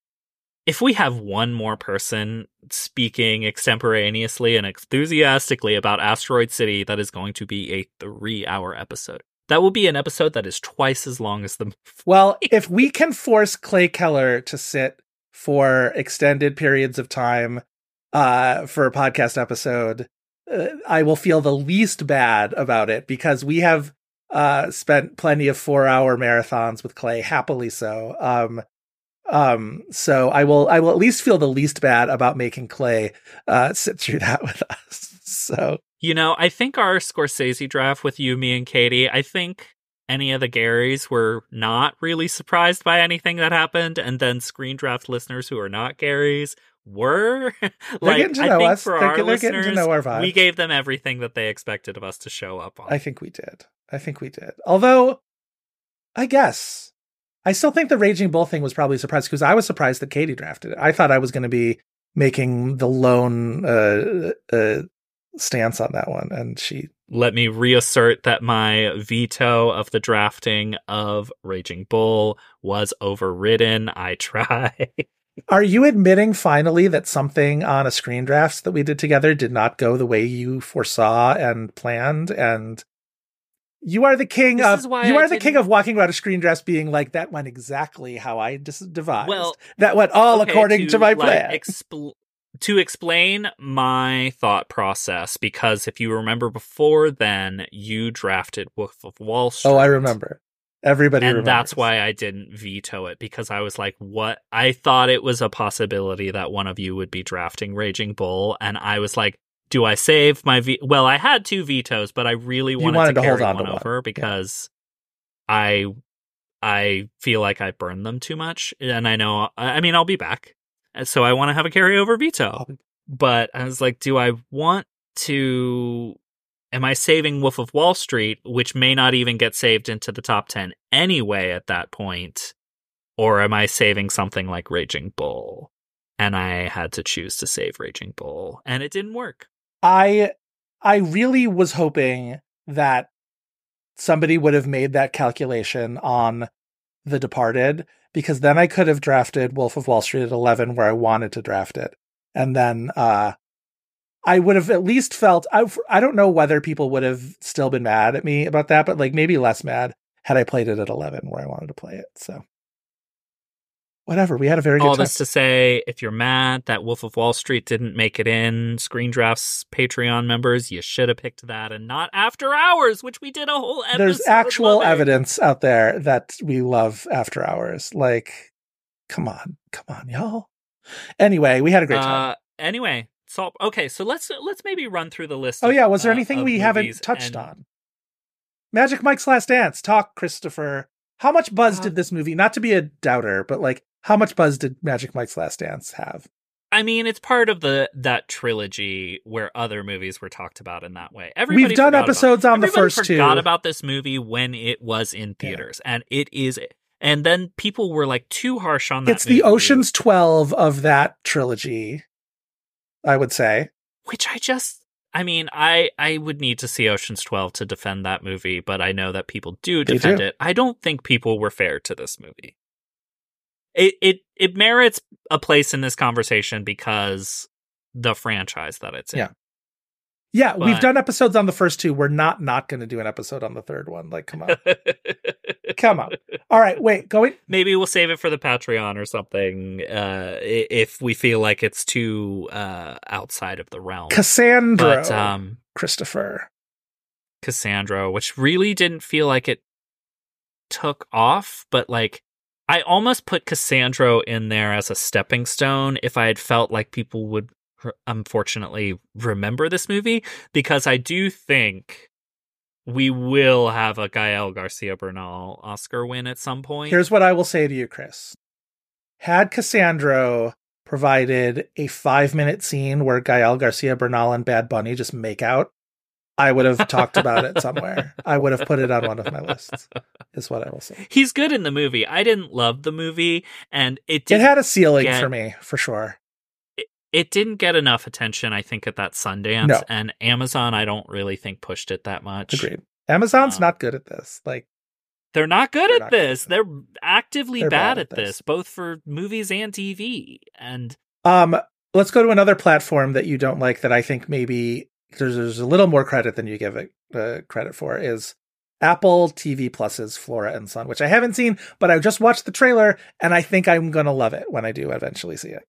if we have one more person speaking extemporaneously and enthusiastically about Asteroid City, that is going to be a three-hour episode. That will be an episode that is twice as long as the. Well, if we can force Clay Keller to sit for extended periods of time uh, for a podcast episode, uh, I will feel the least bad about it because we have uh, spent plenty of four hour marathons with Clay, happily so. Um, um, so I will, I will at least feel the least bad about making Clay uh, sit through that with us. So You know, I think our Scorsese draft with you, me, and Katie, I think any of the Garys were not really surprised by anything that happened. And then screen draft listeners who are not Garys were. like, getting to I know think us. for They're our they're getting to listeners, know our vibes. we gave them everything that they expected of us to show up on. I think we did. I think we did. Although, I guess I still think the Raging Bull thing was probably a surprise because I was surprised that Katie drafted it. I thought I was going to be making the lone uh, uh, stance on that one, and she. Let me reassert that my veto of the drafting of Raging Bull was overridden. I try. Are you admitting finally that something on a screen drafts that we did together did not go the way you foresaw and planned? And you are the king This of is why you I are the king of walking around a screen drafts being like that went exactly how I just devised. Well, that went all Okay, according to, my like, plan. expl- to explain my thought process, because if you remember before then, you drafted Wolf of Wall Street. oh, I remember. Everybody and remembers. that's why I didn't veto it because I was like, what? I thought it was a possibility that one of you would be drafting Raging Bull. And I was like, do I save my ve Well, I had two vetoes, but I really wanted, wanted to, to hold carry on to one one. over because I, I feel like I burned them too much. And I know, I mean, I'll be back. So I want to have a carryover veto. But I was like, do I want to am I saving Wolf of Wall Street, which may not even get saved into the top 10 anyway at that point? Or am I saving something like Raging Bull? And I had to choose to save Raging Bull, and it didn't work. I I really was hoping that somebody would have made that calculation on The Departed because then I could have drafted Wolf of Wall Street at 11 where I wanted to draft it. And then uh I would have at least felt I I don't know whether people would have still been mad at me about that but like maybe less mad had I played it at 11 where I wanted to play it. So whatever, we had a very good All this to say, if you're mad that Wolf of Wall Street didn't make it in, Screen Drafts Patreon members, you should have picked that and not After Hours, which we did a whole episode. There's actual loving. evidence out there that we love after hours. Like, come on, come on, y'all. Anyway, we had a great time. Uh, anyway, so okay, so let's let's maybe run through the list. oh of, yeah, was there uh, anything we haven't touched and- on? Magic Mike's Last Dance. Talk, Christopher. How much buzz Uh, did this movie? Not to be a doubter, but like, how much buzz did Magic Mike's Last Dance have? I mean, it's part of the that trilogy where other movies were talked about in that way. Everybody We've done forgot about- episodes on the first two. Forgot about this movie when it was in theaters, and it is. And then people were like too harsh on that. It's the Ocean's Twelve of that trilogy. I would say. which I just. I mean, I I would need to see Ocean's Twelve to defend that movie, but I know that people do defend do. it. I don't think people were fair to this movie. It it it merits a place in this conversation because the franchise that it's in. Yeah. Yeah, we've done episodes on the first two. We're not not going to do an episode on the third one. Like, come on, come on. All right, wait, going. Maybe we'll save it for the Patreon or something uh, if we feel like it's too uh, outside of the realm. Cassandro, But um, Christopher. Cassandro, which really didn't feel like it took off, but like I almost put Cassandro in there as a stepping stone if I had felt like people would unfortunately remember this movie because I do think we will have a Gael Garcia Bernal Oscar win at some point. Here's what I will say to you, Chris. Had Cassandro provided a five minute scene where Gael Garcia Bernal and Bad Bunny just make out, I would have talked about it somewhere. I would have put it on one of my lists, is what I will say. He's good in the movie. I didn't love the movie, and it It had a ceiling get- for me, for sure. it didn't get enough attention. I think at that Sundance, No. and Amazon. I don't really think pushed it that much. Agreed. Amazon's Um, not good at this. Like, They're not good They're at not good this. this. They're actively They're bad, bad at at this. this. both for movies and TV. And um, let's go to another platform that you don't like that I think maybe there's, there's a little more credit than you give it uh, credit for is Apple TV Plus's Flora and Son, which I haven't seen, but I just watched the trailer and I think I'm gonna love it when I do eventually see it.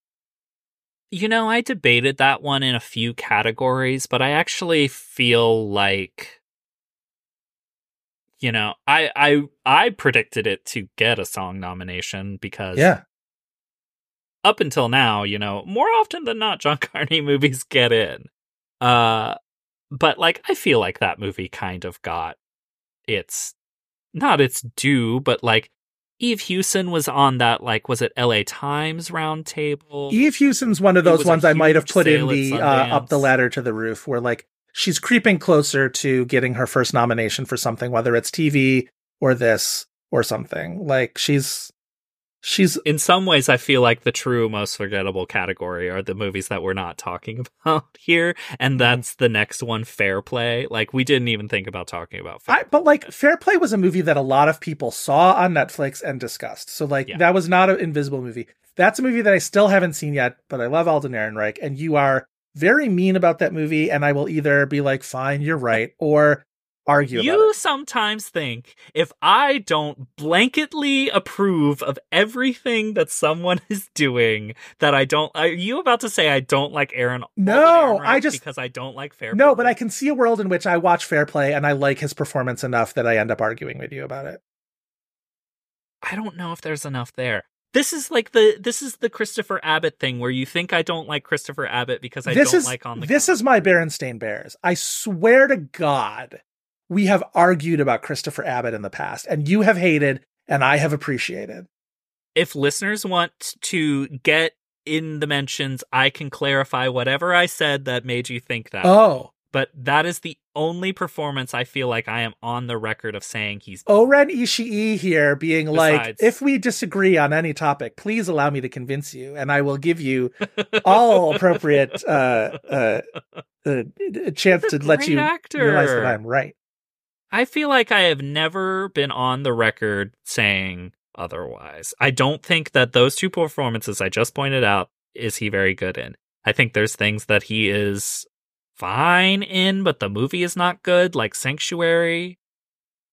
you know, I debated that one in a few categories, but I actually feel like you know, I I I predicted it to get a song nomination because Yeah, up until now, you know, more often than not, John Carney movies get in. Uh, but like, I feel like that movie kind of got its not its due, but like Eve Hewson was on that. Like, was it L.A. Times roundtable? Eve Hewson's one of those ones I might have put in the uh, up the ladder to the roof, where like she's creeping closer to getting her first nomination for something, whether it's TV or this or something. Like she's she's in some ways, I feel like the true most forgettable category are the movies that we're not talking about here, Mm-hmm. and that's the next one, Fair Play. Like, we didn't even think about talking about Fair I, but like Fair Play was a movie that a lot of people saw on Netflix and discussed. So like Yeah. that was not an invisible movie. That's a movie that I still haven't seen yet, but I love Alden Ehrenreich, and you are very mean about that movie, and I will either be like, "Fine, you're right," or argue about You sometimes think if I don't blanketly approve of everything that someone is doing, that I don't. Are you about to say I don't like Aaron? No, Ehrenreich I just- because I don't like Fair. Play. No, Play? but I can see a world in which I watch Fair Play and I like his performance enough that I end up arguing with you about it. I don't know if there's enough there. This is like the this is the Christopher Abbott thing where you think I don't like Christopher Abbott because I this don't is like on the. this is my Berenstain Bears. I swear to God, we have argued about Christopher Abbott in the past, and you have hated, and I have appreciated. if listeners want to get in the mentions, I can clarify whatever I said that made you think that. Oh, but that is the only performance I feel like I am on the record of saying he's. Oren Ishii here being like, if we disagree on any topic, please allow me to convince you, and I will give you all appropriate uh, uh, uh, chance to let you actor. realize that I'm right. I feel like I have never been on the record saying otherwise. I don't think that those two performances I just pointed out is he very good in. I think there's things that he is fine in, but the movie is not good, like Sanctuary.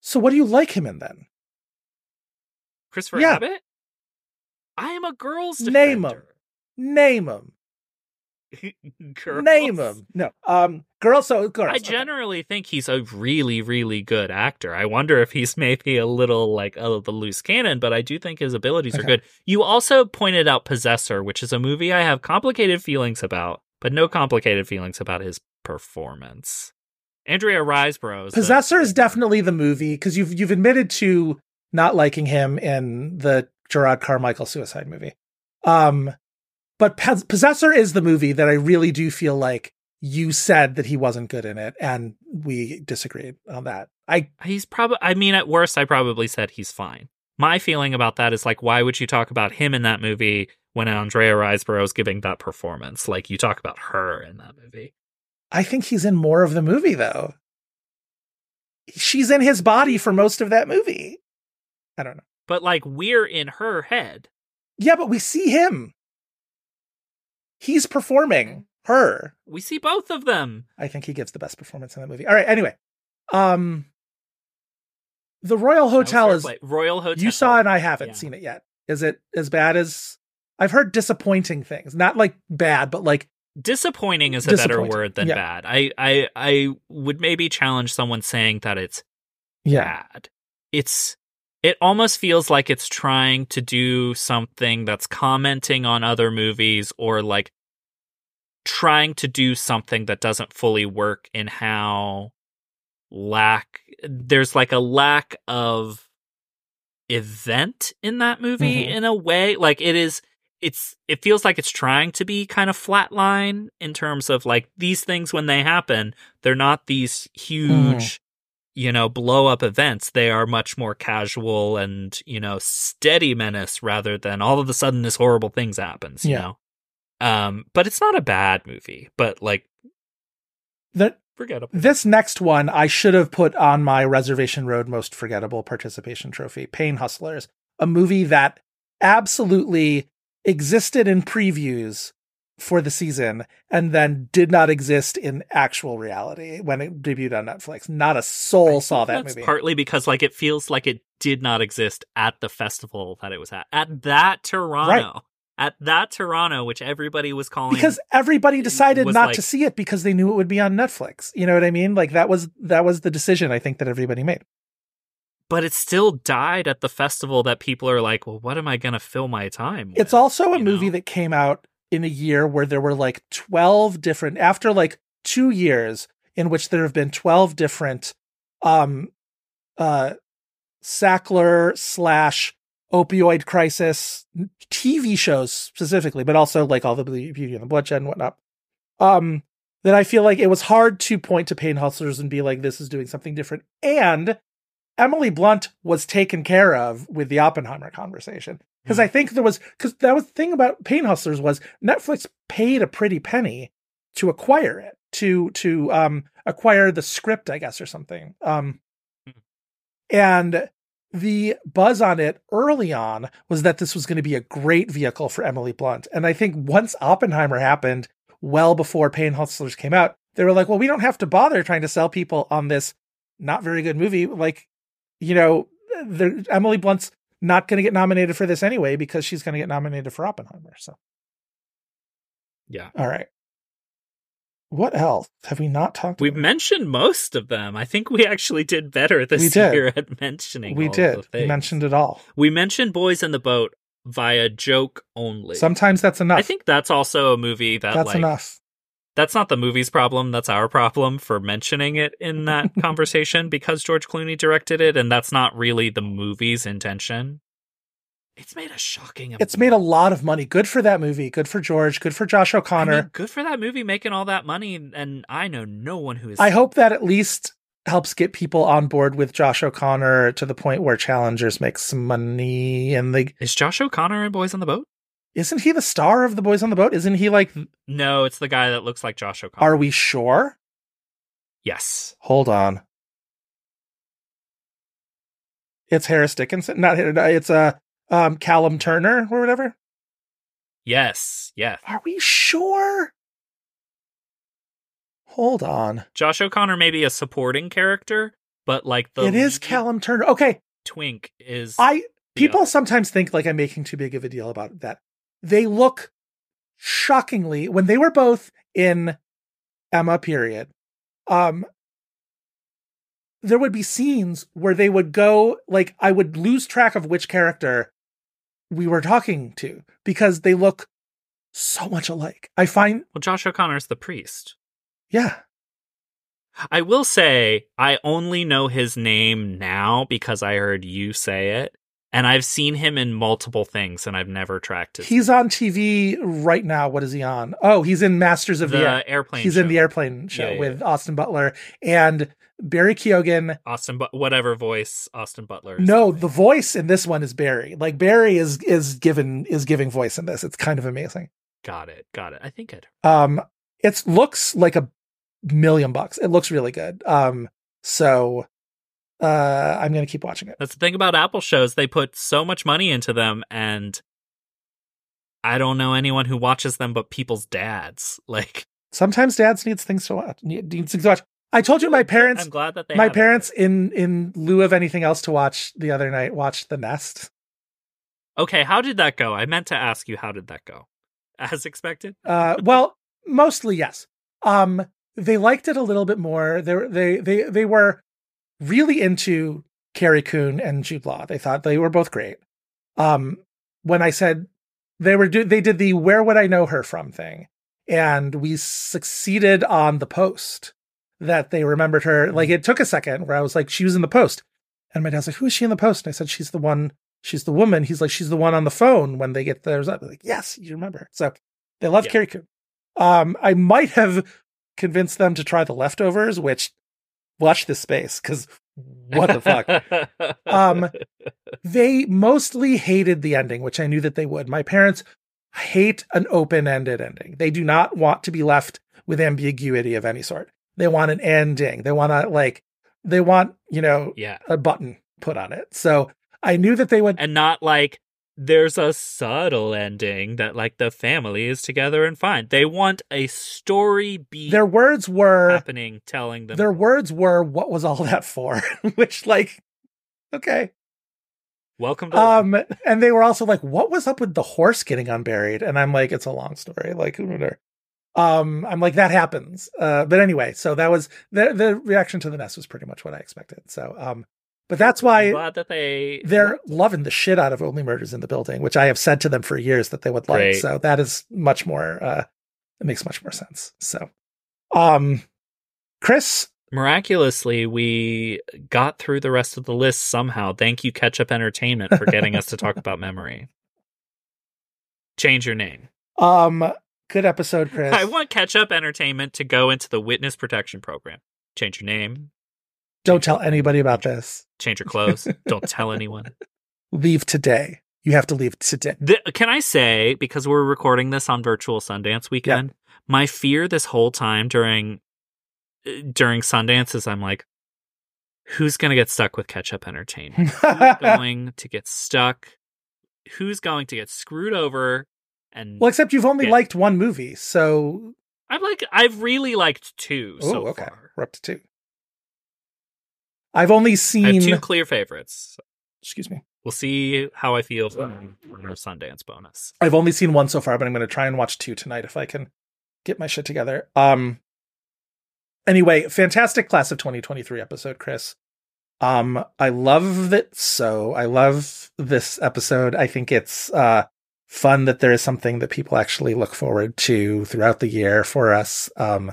So, what do you like him in then? Christopher Yeah. Abbott? I am a girl's name him. Name him. Girls. Name him. No. Um. Girl. So girls. I generally think he's a really, really good actor. I wonder if he's maybe a little like oh, the loose cannon, but I do think his abilities are good. You also pointed out Possessor, which is a movie I have complicated feelings about, but no complicated feelings about his performance. Andrea Riseborough. Possessor is definitely the movie because you've you've admitted to not liking him in the Jerrod Carmichael suicide movie. Um, but Possessor is the movie that I really do feel like you said that he wasn't good in it, and we disagreed on that. I He's probably. I mean, at worst, I probably said he's fine. My feeling about that is like, why would you talk about him in that movie when Andrea Riseborough is giving that performance? Like, you talk about her in that movie. I think he's in more of the movie though. She's in his body for most of that movie. I don't know. But like, we're in her head. Yeah, but we see him. He's performing. her. We see both of them. I think he gives the best performance in that movie. All right. Anyway, um, the Royal Hotel is play. Royal Hotel. you saw it and I haven't Yeah. seen it yet. Is it as bad as I've heard? Disappointing things, not like bad, but like disappointing is a better word than Yeah. bad. I, I I would maybe challenge someone saying that it's yeah, bad. It's it almost feels like it's trying to do something that's commenting on other movies or like trying to do something that doesn't fully work in how lack there's like a lack of event in that movie Mhm. in a way like it is it's it feels like it's trying to be kind of flatline in terms of like these things when they happen they're not these huge you know blow up events they are much more casual and you know steady menace rather than all of a sudden this horrible things happens you Yeah. know um but it's not a bad movie but like that forgettable this next one I should have put on my Reservation Road most forgettable participation trophy. Pain Hustlers, a movie that absolutely existed in previews for the season and then did not exist in actual reality when it debuted on Netflix. Not a soul saw that That's movie. partly because like it feels like it did not exist at the festival that it was at. At that Toronto. At that Toronto, which everybody was calling because everybody decided not like- to see it because they knew it would be on Netflix. You know what I mean? Like that was that was the decision I think that everybody made. but it still died at the festival that people are like, well, what am I gonna fill my time with? It's also a you movie know? that came out in a year where there were like 12 different after like 2 years in which there have been 12 different um uh Sackler slash opioid crisis TV shows specifically, but also like all the Beauty and the Bloodshed and whatnot. Um, that I feel like it was hard to point to Pain Hustlers and be like, this is doing something different. And Emily Blunt was taken care of with the Oppenheimer conversation. Because I think there was, because that was the thing about Pain Hustlers was Netflix paid a pretty penny to acquire it, to, to, um, acquire the script, I guess, or something. Um, and the buzz on it early on was that this was going to be a great vehicle for Emily Blunt. And I think once Oppenheimer happened, well before Pain Hustlers came out, they were like, well, we don't have to bother trying to sell people on this not very good movie. Like, you know, the, Emily Blunt's not going to get nominated for this anyway because she's going to get nominated for Oppenheimer. So, Yeah. all right. What else have we not talked We've about? mentioned most of them. I think we actually did better this did. year at mentioning. we all of did. We mentioned it all. We mentioned Boys in the Boat via joke only. Sometimes that's enough. I think that's also a movie that that's like enough. That's not the movie's problem. That's our problem for mentioning it in that conversation because George Clooney directed it, and that's not really the movie's intention. It's made a shocking. It's made a lot of money. Good for that movie. Good for George. Good for Josh I O'Connor. mean, good for that movie making all that money, and I know no one who is. I hope that at least helps get people on board with Josh O'Connor to the point where Challengers makes some money. And the is Josh O'Connor in Boys on the Boat. Isn't he the star of the Boys on the Boat? Isn't he like? No, it's the guy that looks like Josh O'Connor. Are we sure? yes, Hold on. It's Harris Dickinson. Not it's uh, um Callum Turner or whatever. yes, yes. Are we sure? Hold on. Josh O'Connor may be a supporting character, but like the it is Callum Turner. Okay, Twink is. I people sometimes think like I'm making too big of a deal about that. They look shockingly when they were both in Emma period. Um there would be scenes where they would go like I would lose track of which character we were talking to because they look so much alike. I find well, Josh O'Connor's the priest. yeah. I will say I only know his name now because I heard you say it, and I've seen him in multiple things, and I've never tracked his. He's on TV right now. What is he on? Oh, he's in Masters of the, the airplane. He's show. in the airplane show Yeah, yeah, with yeah. Austin Butler and Barry Keoghan. Austin, but whatever voice Austin Butler. Is No, doing. the voice in this one is Barry. Like Barry is is given is giving voice in this. It's kind of amazing. got it, got it. I think it. Um, it looks like a million bucks. It looks really good. Um, so uh, I'm gonna keep watching it. That's the thing about Apple shows; they put so much money into them, and I don't know anyone who watches them but people's dads. Like Sometimes dads needs things to watch. need- Needs things to watch. I told you my parents I'm glad that they my have it. parents in in lieu of anything else to watch the other night watched The Nest. Okay, how did that go? I meant to ask you how did that go? As expected? Uh, well, mostly yes. Um, they liked it a little bit more. They they they they were really into Carrie Coon and Jude Law. They thought they were both great. Um, when I said they were do they did the "Where would I know her from?" thing, and we succeeded on the post that they remembered her. Like it took a second where I was like, she was in the post, and my dad's like, who is she in the post? And I said, she's the one. She's the woman. He's like, she's the one on the phone when they get theirs up. They're like, yes, you remember. her. So they love Yeah. Carrie Coon. Um, I might have convinced them to try the leftovers, which watch this space because what the fuck. Um, they mostly hated the ending, which I knew that they would. My parents hate an open ended ending. They do not want to be left with ambiguity of any sort. They want an ending. They want to, like, they want, you know, yeah. a button put on it. So I knew that they would. And not like there's a subtle ending that like the family is together and fine. They want a story beat Their words were, happening telling them their words were, what was all that for? which, like, okay. welcome to Um, and they were also like, "What was up with the horse getting unburied?" And I'm like, "It's a long story." Like. Um, I'm like, that happens. Uh, but anyway, so that was the the reaction to the nest was pretty much what I expected. So, um, but that's I'm why glad that they they're loving the shit out of Only Murders in the Building, which I have said to them for years that they would like. Great. So that is much more. Uh, it makes much more sense. So, um, Chris, miraculously we got through the rest of the list somehow. Thank you, Ketchup Entertainment, for getting us to talk about memory. Change your name. um, good episode, Chris. I want Ketchup Entertainment to go into the witness protection program. Change your name, Don't tell anybody about this. change your clothes, don't tell anyone. Leave today. You have to leave today. The, can I say, because we're recording this on virtual Sundance weekend, my fear this whole time during during Sundance is I'm like, who's going to get stuck with Ketchup Entertainment? Who's going to get stuck? Who's going to get screwed over? And Well, except you've only Yeah. liked one movie, so I've like I've really liked two oh, so okay, far. we're up to two. I've only seen. two clear favorites. excuse me. We'll see how I feel for our Sundance bonus. I've only seen one so far, but I'm going to try and watch two tonight if I can get my shit together. Um. Anyway, fantastic class of 2023 episode, Chris. Um, I love it so. I love this episode. I think it's uh fun that there is something that people actually look forward to throughout the year for us. Um,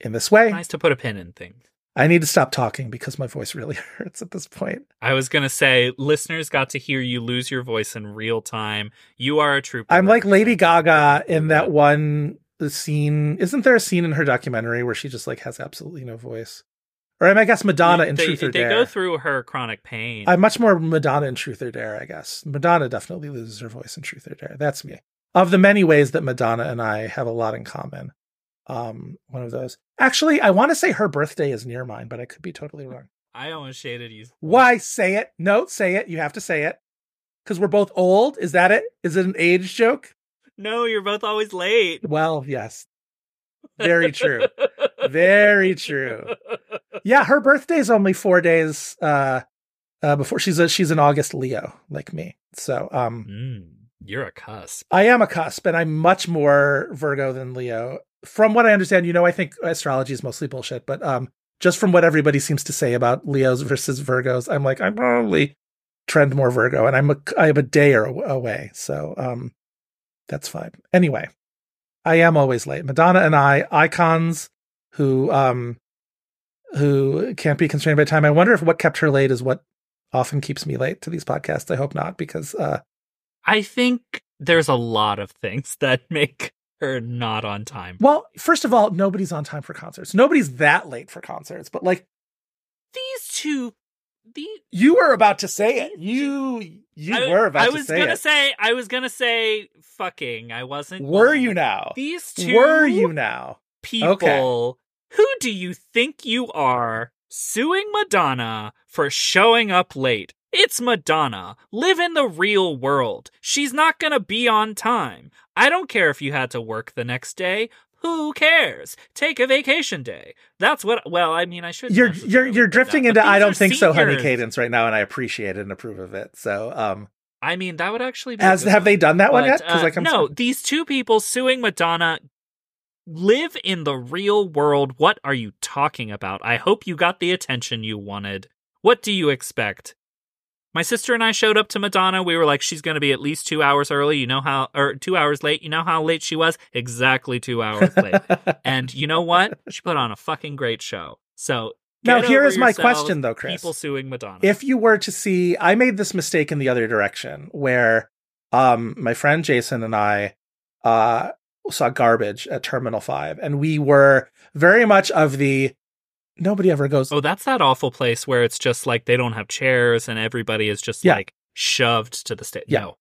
in this way, Nice to put a pin in things. I need to stop talking because my voice really hurts at this point. I was gonna say, listeners got to hear you lose your voice in real time. You are a trooper. I'm like Lady Gaga in that one scene. Isn't there a scene in her documentary where she just like has absolutely no voice? Or I guess Madonna in they, Truth or Dare. they go through her chronic pain. I'm much more Madonna in Truth or Dare, I guess. Madonna definitely loses her voice in Truth or Dare. That's me. Of the many ways that Madonna and I have a lot in common. Um, one of those. Actually, I want to say her birthday is near mine, but I could be totally wrong. I almost shaded you. Why say it? No, say it. You have to say it. Because we're both old. Is that it? Is it an age joke? No, you're both always late. Well, yes. Very true. Very true. Yeah, her birthday's only four days uh uh before she's a she's an August Leo, like me. So um Mm, you're a cusp. I am a cusp and I'm much more Virgo than Leo. From what I understand, you know, I think astrology is mostly bullshit, but um just from what everybody seems to say about Leos versus Virgos, I'm like, I'm probably trend more Virgo and I'm a I'm a day or away. So um that's fine. Anyway, I am always late. Madonna and I, icons who um who can't be constrained by time. I wonder if what kept her late is what often keeps me late to these podcasts. I hope not, because uh I think there's a lot of things that make her not on time. well, first of all, nobody's on time for concerts. Nobody's that late for concerts, but like These two, the you were about to say it. You you I, were about I to was say gonna it. say, I was gonna say, fucking. I wasn't. were you now? These two Were you now? people. Who do you think you are suing Madonna for showing up late? It's Madonna. Live in the real world. She's not gonna be on time. I don't care if you had to work the next day. Who cares? Take a vacation day. That's what. Well, I mean, I should. You're you're you're drifting into I don't think so, honey cadence. right now, and I appreciate it and approve of it. So, um, I mean, that would actually be. as have one. they done that one yet? Because uh, like I'm no, these two people suing Madonna live in the real world. What are you talking about? I hope you got the attention you wanted. What do you expect? My sister and I showed up to Madonna. We were like, she's going to be at least two hours early. You know how, or two hours late. You know how late she was? Exactly two hours late. and you know what? She put on a fucking great show. So Now, here is my question, though, Chris. People suing Madonna. if you were to see i made this mistake in the other direction where um my friend jason and i uh saw garbage at terminal 5 and we were very much of the nobody ever goes Oh, that's that awful place where it's just like they don't have chairs and everybody is just Yeah. like shoved to the stage. Yeah. No.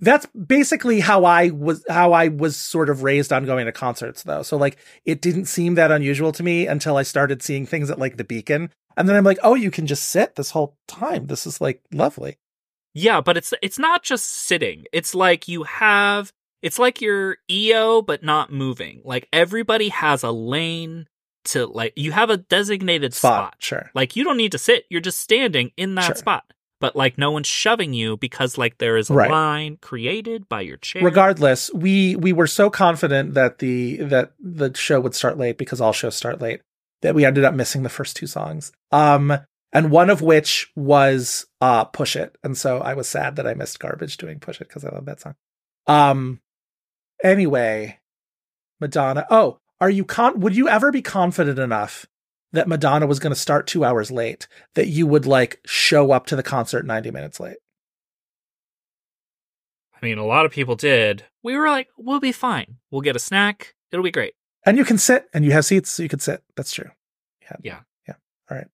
that's basically how i was how i was sort of raised on going to concerts though so like it didn't seem that unusual to me until i started seeing things at like the beacon and then i'm like oh you can just sit this whole time this is like lovely Yeah, but it's it's not just sitting. It's like you have it's like you're EO but not moving. Like everybody has a lane to like you have a designated spot, spot. sure Like you don't need to sit. You're just standing in that Sure. spot. But like no one's shoving you because like there is a Right. line created by your chair. regardless we we were so confident that the that the show would start late because all shows start late that we ended up missing the first two songs um and one of which was uh push it and so i was sad that i missed garbage doing push it because i love that song um anyway madonna oh are you con would you ever be confident enough that madonna was going to start two hours late that you would like show up to the concert 90 minutes late I mean, a lot of people did. We were like, we'll be fine. We'll get a snack. It'll be great. And you can sit and you have seats, so you could sit. That's true. Yeah. Yeah. Yeah. All right.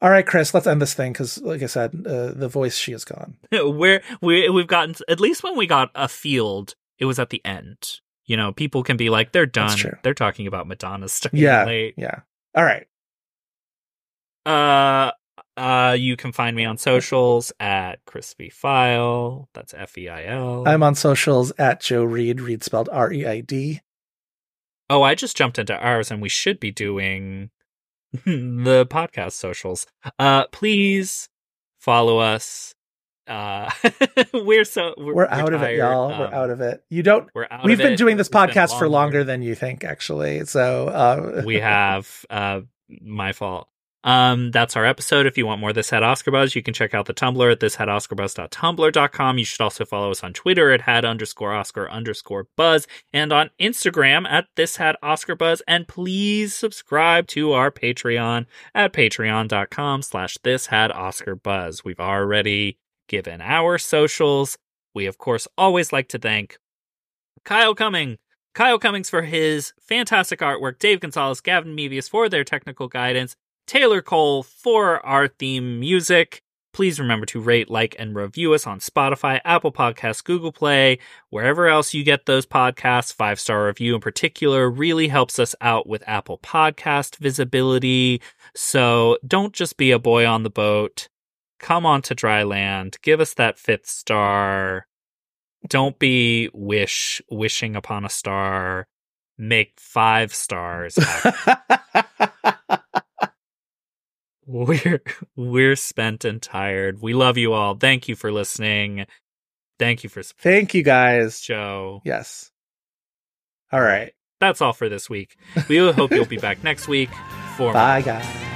All right, Chris, let's end this thing because, like I said, uh, the voice, she is gone. We're we we've gotten at least when we got a field, it was at the end. You know, people can be like, they're done. They're talking about Madonna starting Yeah. late. Yeah. All right. Uh, uh, you can find me on socials at Chris V Feil. That's F E I L. I'm on socials at Joe Reid, Reid spelled R E I D. Oh, I just jumped into ours, and we should be doing the podcast socials. Uh, please follow us. Uh, we're so we're, We're out of it, y'all. We're Um, out of it. You don't. We're out. We've been it. doing this It's podcast for longer than you think, actually. So, uh, we have. Uh, my fault. Um, that's our episode. If you want more This Had Oscar Buzz, you can check out the Tumblr at this had thishadoscarbuzz.tumblr.com. You should also follow us on Twitter at had underscore Oscar underscore Buzz and on Instagram at This Had Oscar Buzz. And please subscribe to our Patreon at patreon.com slash This Had Oscar Buzz. We've already given our socials. We, of course, always like to thank Kyle Cumming, Kyle Cummings for his fantastic artwork, Dave Gonzalez, Gavin Mevius for their technical guidance, Taylor Cole for our theme music. Please remember to rate, like, and review us on Spotify, Apple Podcasts, Google Play, wherever else you get those podcasts. Five star review in particular really helps us out with Apple Podcast visibility. So don't just be a boy on the boat. Come on to dry land. Give us that fifth star. Don't be wish wishing upon a star. Make five stars. we're we're spent and tired. We love you all. Thank you for listening. Thank you for supporting thank you guys. Joe. Yes. All right. That's all for this week. We hope you'll be back next week for. Bye, guys.